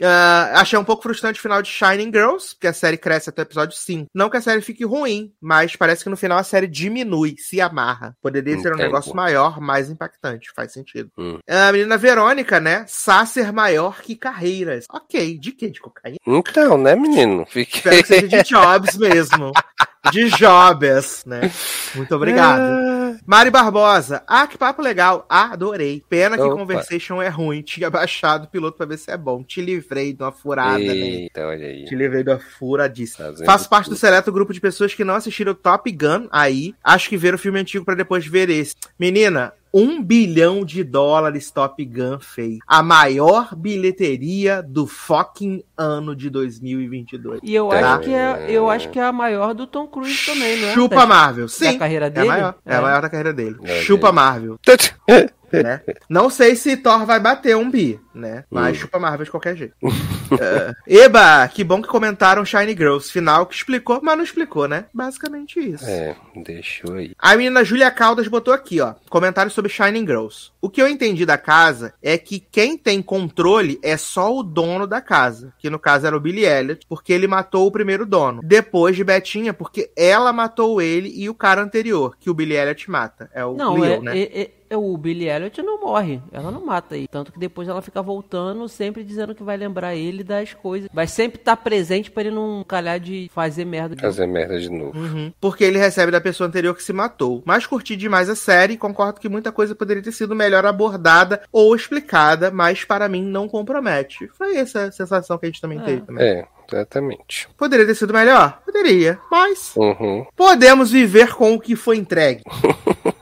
[SPEAKER 1] Ah, achei um pouco frustrante o final de Shining Girls, porque a série cresce até o episódio 5. Não que a série fique ruim, mas parece que no final a série diminui, se amarra. Poderia ser um negócio maior, mais impactante. Faz sentido.
[SPEAKER 2] Hum.
[SPEAKER 1] A menina Verônica, né? Sácer maior que carreiras. Ok, de quê? De cocaína?
[SPEAKER 2] Então, né, menino? Fiquei.
[SPEAKER 1] Espero que seja de jobs mesmo. *laughs* De jobs, né? Muito obrigado.
[SPEAKER 2] Ah,
[SPEAKER 1] Mari Barbosa. Ah, que papo legal. Adorei. Pena que
[SPEAKER 2] Opa.
[SPEAKER 1] Conversation é ruim. Tinha baixado o piloto pra ver se é bom. Te livrei de uma furada, né?
[SPEAKER 2] Eita, olha aí.
[SPEAKER 1] Te livrei de uma furadíssima.
[SPEAKER 2] Fazendo
[SPEAKER 1] Faço parte do
[SPEAKER 2] tudo.
[SPEAKER 1] seleto grupo de pessoas que não assistiram Top Gun aí. Acho que ver o filme antigo pra depois ver esse. Menina, um bilhão de dólares Top Gun fez. A maior bilheteria do fucking ano de 2022.
[SPEAKER 3] E eu
[SPEAKER 1] Tá.
[SPEAKER 3] acho que é, eu acho que é a maior do Tom Cruise também, não é?
[SPEAKER 1] Chupa Marvel.
[SPEAKER 3] da
[SPEAKER 1] Sim.
[SPEAKER 3] carreira
[SPEAKER 1] É
[SPEAKER 3] dele?
[SPEAKER 1] a maior. É a
[SPEAKER 3] É.
[SPEAKER 1] maior da carreira dele.
[SPEAKER 2] Olha
[SPEAKER 1] Chupa
[SPEAKER 2] aí.
[SPEAKER 1] Marvel. Né? Não sei se Thor vai bater um bi, né? Mas
[SPEAKER 2] Hum.
[SPEAKER 1] chupa Marvel de qualquer jeito. É. Eba, que bom que comentaram Shiny Girls. Final que explicou, mas não explicou, né? Basicamente isso.
[SPEAKER 2] É, deixou aí.
[SPEAKER 1] A menina Julia Caldas botou aqui, ó, comentário sobre Shining Girls. O que eu entendi da casa é que quem tem controle é só o dono da casa, que no caso era o Billy Elliot, porque ele matou o primeiro dono. Depois de Betinha, porque ela matou ele e o cara anterior, que o Billy Elliot mata. É o
[SPEAKER 3] Não,
[SPEAKER 1] Leo,
[SPEAKER 3] é,
[SPEAKER 1] né?
[SPEAKER 3] é- é o Billy Elliot não morre. Ela não mata aí. Tanto que depois ela fica voltando, sempre dizendo que vai lembrar ele das coisas. Vai sempre estar presente pra ele não calhar de fazer merda. de novo.
[SPEAKER 2] Fazer merda de novo.
[SPEAKER 1] Uhum. Porque ele recebe da pessoa anterior que se matou. Mas curti demais a série e concordo que muita coisa poderia ter sido melhor abordada ou explicada, mas para mim não compromete. Foi essa a sensação que a gente também
[SPEAKER 3] É.
[SPEAKER 1] teve. Também.
[SPEAKER 2] É, exatamente.
[SPEAKER 1] Poderia ter sido melhor? Poderia, mas
[SPEAKER 2] Uhum.
[SPEAKER 1] podemos viver com o que foi entregue. *laughs*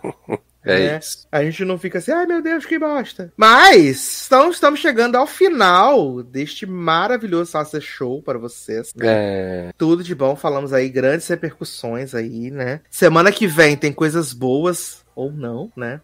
[SPEAKER 2] É
[SPEAKER 1] né?
[SPEAKER 2] isso.
[SPEAKER 1] A gente não fica assim, ai meu Deus, que bosta. Mas estamos, estamos chegando ao final deste maravilhoso Salsa Show para vocês. né?
[SPEAKER 2] É,
[SPEAKER 1] Tudo de bom, falamos aí, grandes repercussões aí, né? Semana que vem tem coisas boas ou não, né?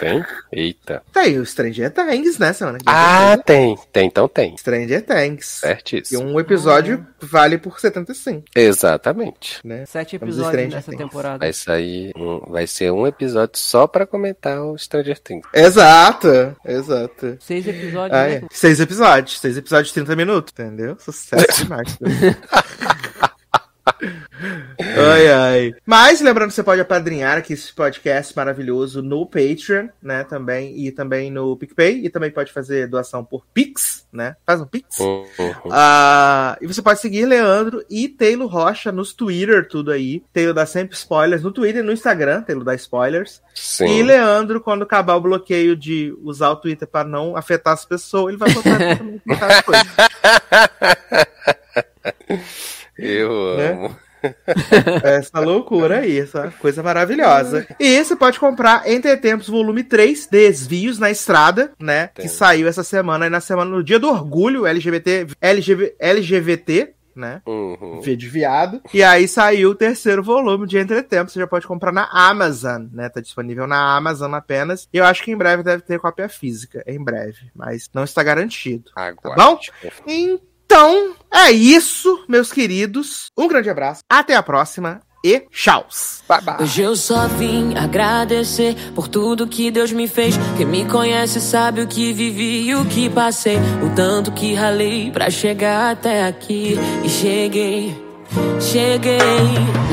[SPEAKER 2] tem? Eita.
[SPEAKER 1] Tem o Stranger Things, né, semana que vem.
[SPEAKER 2] Ah, tem. Tem, então tem.
[SPEAKER 1] Stranger Things. E
[SPEAKER 2] Certíssimo.
[SPEAKER 1] um episódio vale por 75,
[SPEAKER 2] Exatamente.
[SPEAKER 1] né?
[SPEAKER 3] Sete episódios nessa
[SPEAKER 1] Things.
[SPEAKER 3] temporada.
[SPEAKER 2] Vai sair. Um, vai ser um episódio só pra comentar o Stranger Things.
[SPEAKER 1] Exato, exato.
[SPEAKER 3] Seis episódios,
[SPEAKER 1] Ah,
[SPEAKER 3] né?
[SPEAKER 1] é. Seis episódios, seis episódios de 30 minutos, entendeu? Sucesso *laughs* demais. *laughs* ai, ai. Mas lembrando que você pode apadrinhar aqui esse podcast maravilhoso no Patreon, né? Também, e também no PicPay, e também pode fazer doação por Pix, né? Faz um Pix.
[SPEAKER 2] Uhum.
[SPEAKER 1] Ah, e você pode seguir Leandro e Taylor Rocha nos Twitter, tudo aí. Taylor dá sempre spoilers no Twitter e no Instagram, Taylor dá spoilers. E
[SPEAKER 2] Sim.
[SPEAKER 1] Leandro, quando acabar o bloqueio de usar o Twitter pra não afetar as pessoas, ele vai botar *laughs* também as coisas. *laughs* *laughs*
[SPEAKER 2] Eu
[SPEAKER 1] Né?
[SPEAKER 2] amo. *laughs*
[SPEAKER 1] Essa loucura aí, essa coisa maravilhosa. E você pode comprar Entre Tempos Volume 3, Desvios na Estrada, né? Que saiu essa semana, aí na semana, no dia do orgulho LGBT, LGB, LGBT, né?
[SPEAKER 2] Uhum.
[SPEAKER 1] V de viado. E aí saiu o terceiro volume de Entretempos. Você já pode comprar na Amazon, né? Tá disponível na Amazon apenas. E eu acho que em breve deve ter cópia física. Em breve. Mas não está garantido.
[SPEAKER 2] Aguarde.
[SPEAKER 1] bom? Então, é isso, meus queridos. Um grande abraço. Até a próxima. E tchau.
[SPEAKER 4] Hoje eu só vim agradecer por tudo que Deus me fez. Quem me conhece sabe o que vivi e o que passei. O tanto que ralei pra chegar até aqui. E cheguei, cheguei.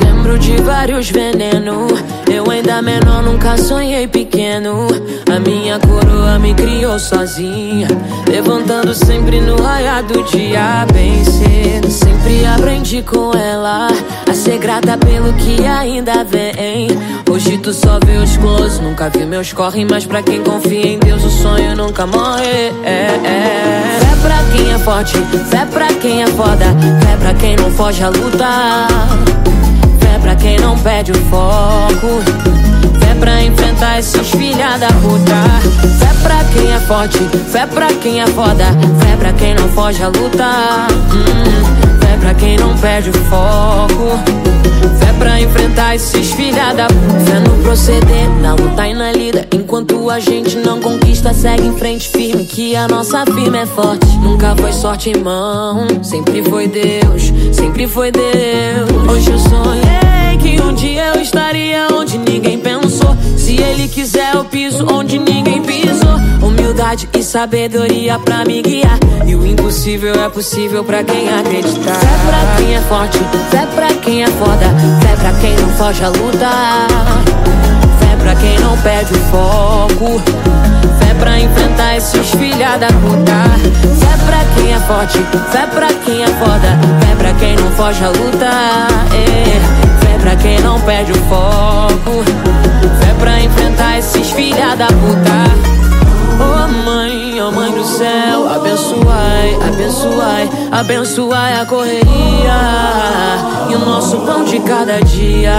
[SPEAKER 4] Lembro de vários venenos. Eu ainda menor, nunca sonhei pequeno. A minha coroa me criou sozinha. Levantando sempre no raiar do dia, bem cedo. Sempre aprendi com ela a ser grata pelo que ainda vem. Hoje tu só vê os close, nunca vi meus corre. Mas pra quem confia em Deus, o sonho nunca morre. É, é. Fé pra quem é forte, fé pra quem é foda. Fé pra quem não foge a lutar. Fé pra quem não perde o foco. Fé pra enfrentar esses filha da puta. Fé pra quem é forte, fé pra quem é foda. Fé pra quem não foge a lutar. Hum, fé pra quem não perde o foco. Fé pra enfrentar esses filha da puta. Fé no proceder, na luta e na lida. Enquanto a gente não conquista, segue em frente firme. Que a nossa firma é forte. Nunca foi sorte, irmão. Sempre foi Deus, sempre foi Deus. Hoje eu sonhei que um dia eu estaria onde ninguém pensou. Se ele quiser, eu piso onde ninguém pisou. Humildade e sabedoria pra me guiar. E o impossível é possível pra quem acreditar. Fé pra quem é forte, fé pra quem é foda. Fé pra quem não foge a lutar. Fé pra quem não perde o foco. Fé pra enfrentar esses filha da puta. Fé pra quem é forte, fé pra quem é foda. Fé pra quem não foge a lutar. É. Fé pra quem não perde o foco. Fé pra enfrentar esses filha da puta. Oh mãe, oh mãe do céu, abençoai, abençoai, abençoai a correria e o nosso pão de cada dia.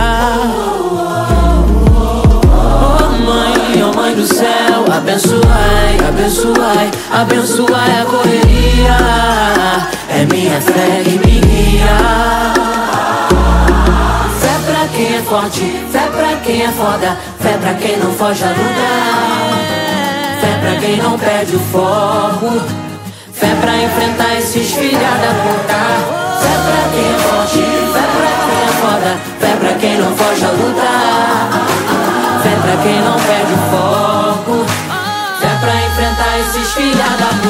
[SPEAKER 4] Mãe, mãe do céu, abençoai, abençoai, abençoai a correria. É minha fé que me guia. Fé pra quem é forte, fé pra quem é foda, fé pra quem não foge a lutar. Fé pra quem não perde o foco, fé pra enfrentar esses filha da puta. Fé pra quem é forte, fé pra quem é foda, fé pra quem não foge a lutar. Fé pra quem não perde o foco, fé pra enfrentar esses filha da puta.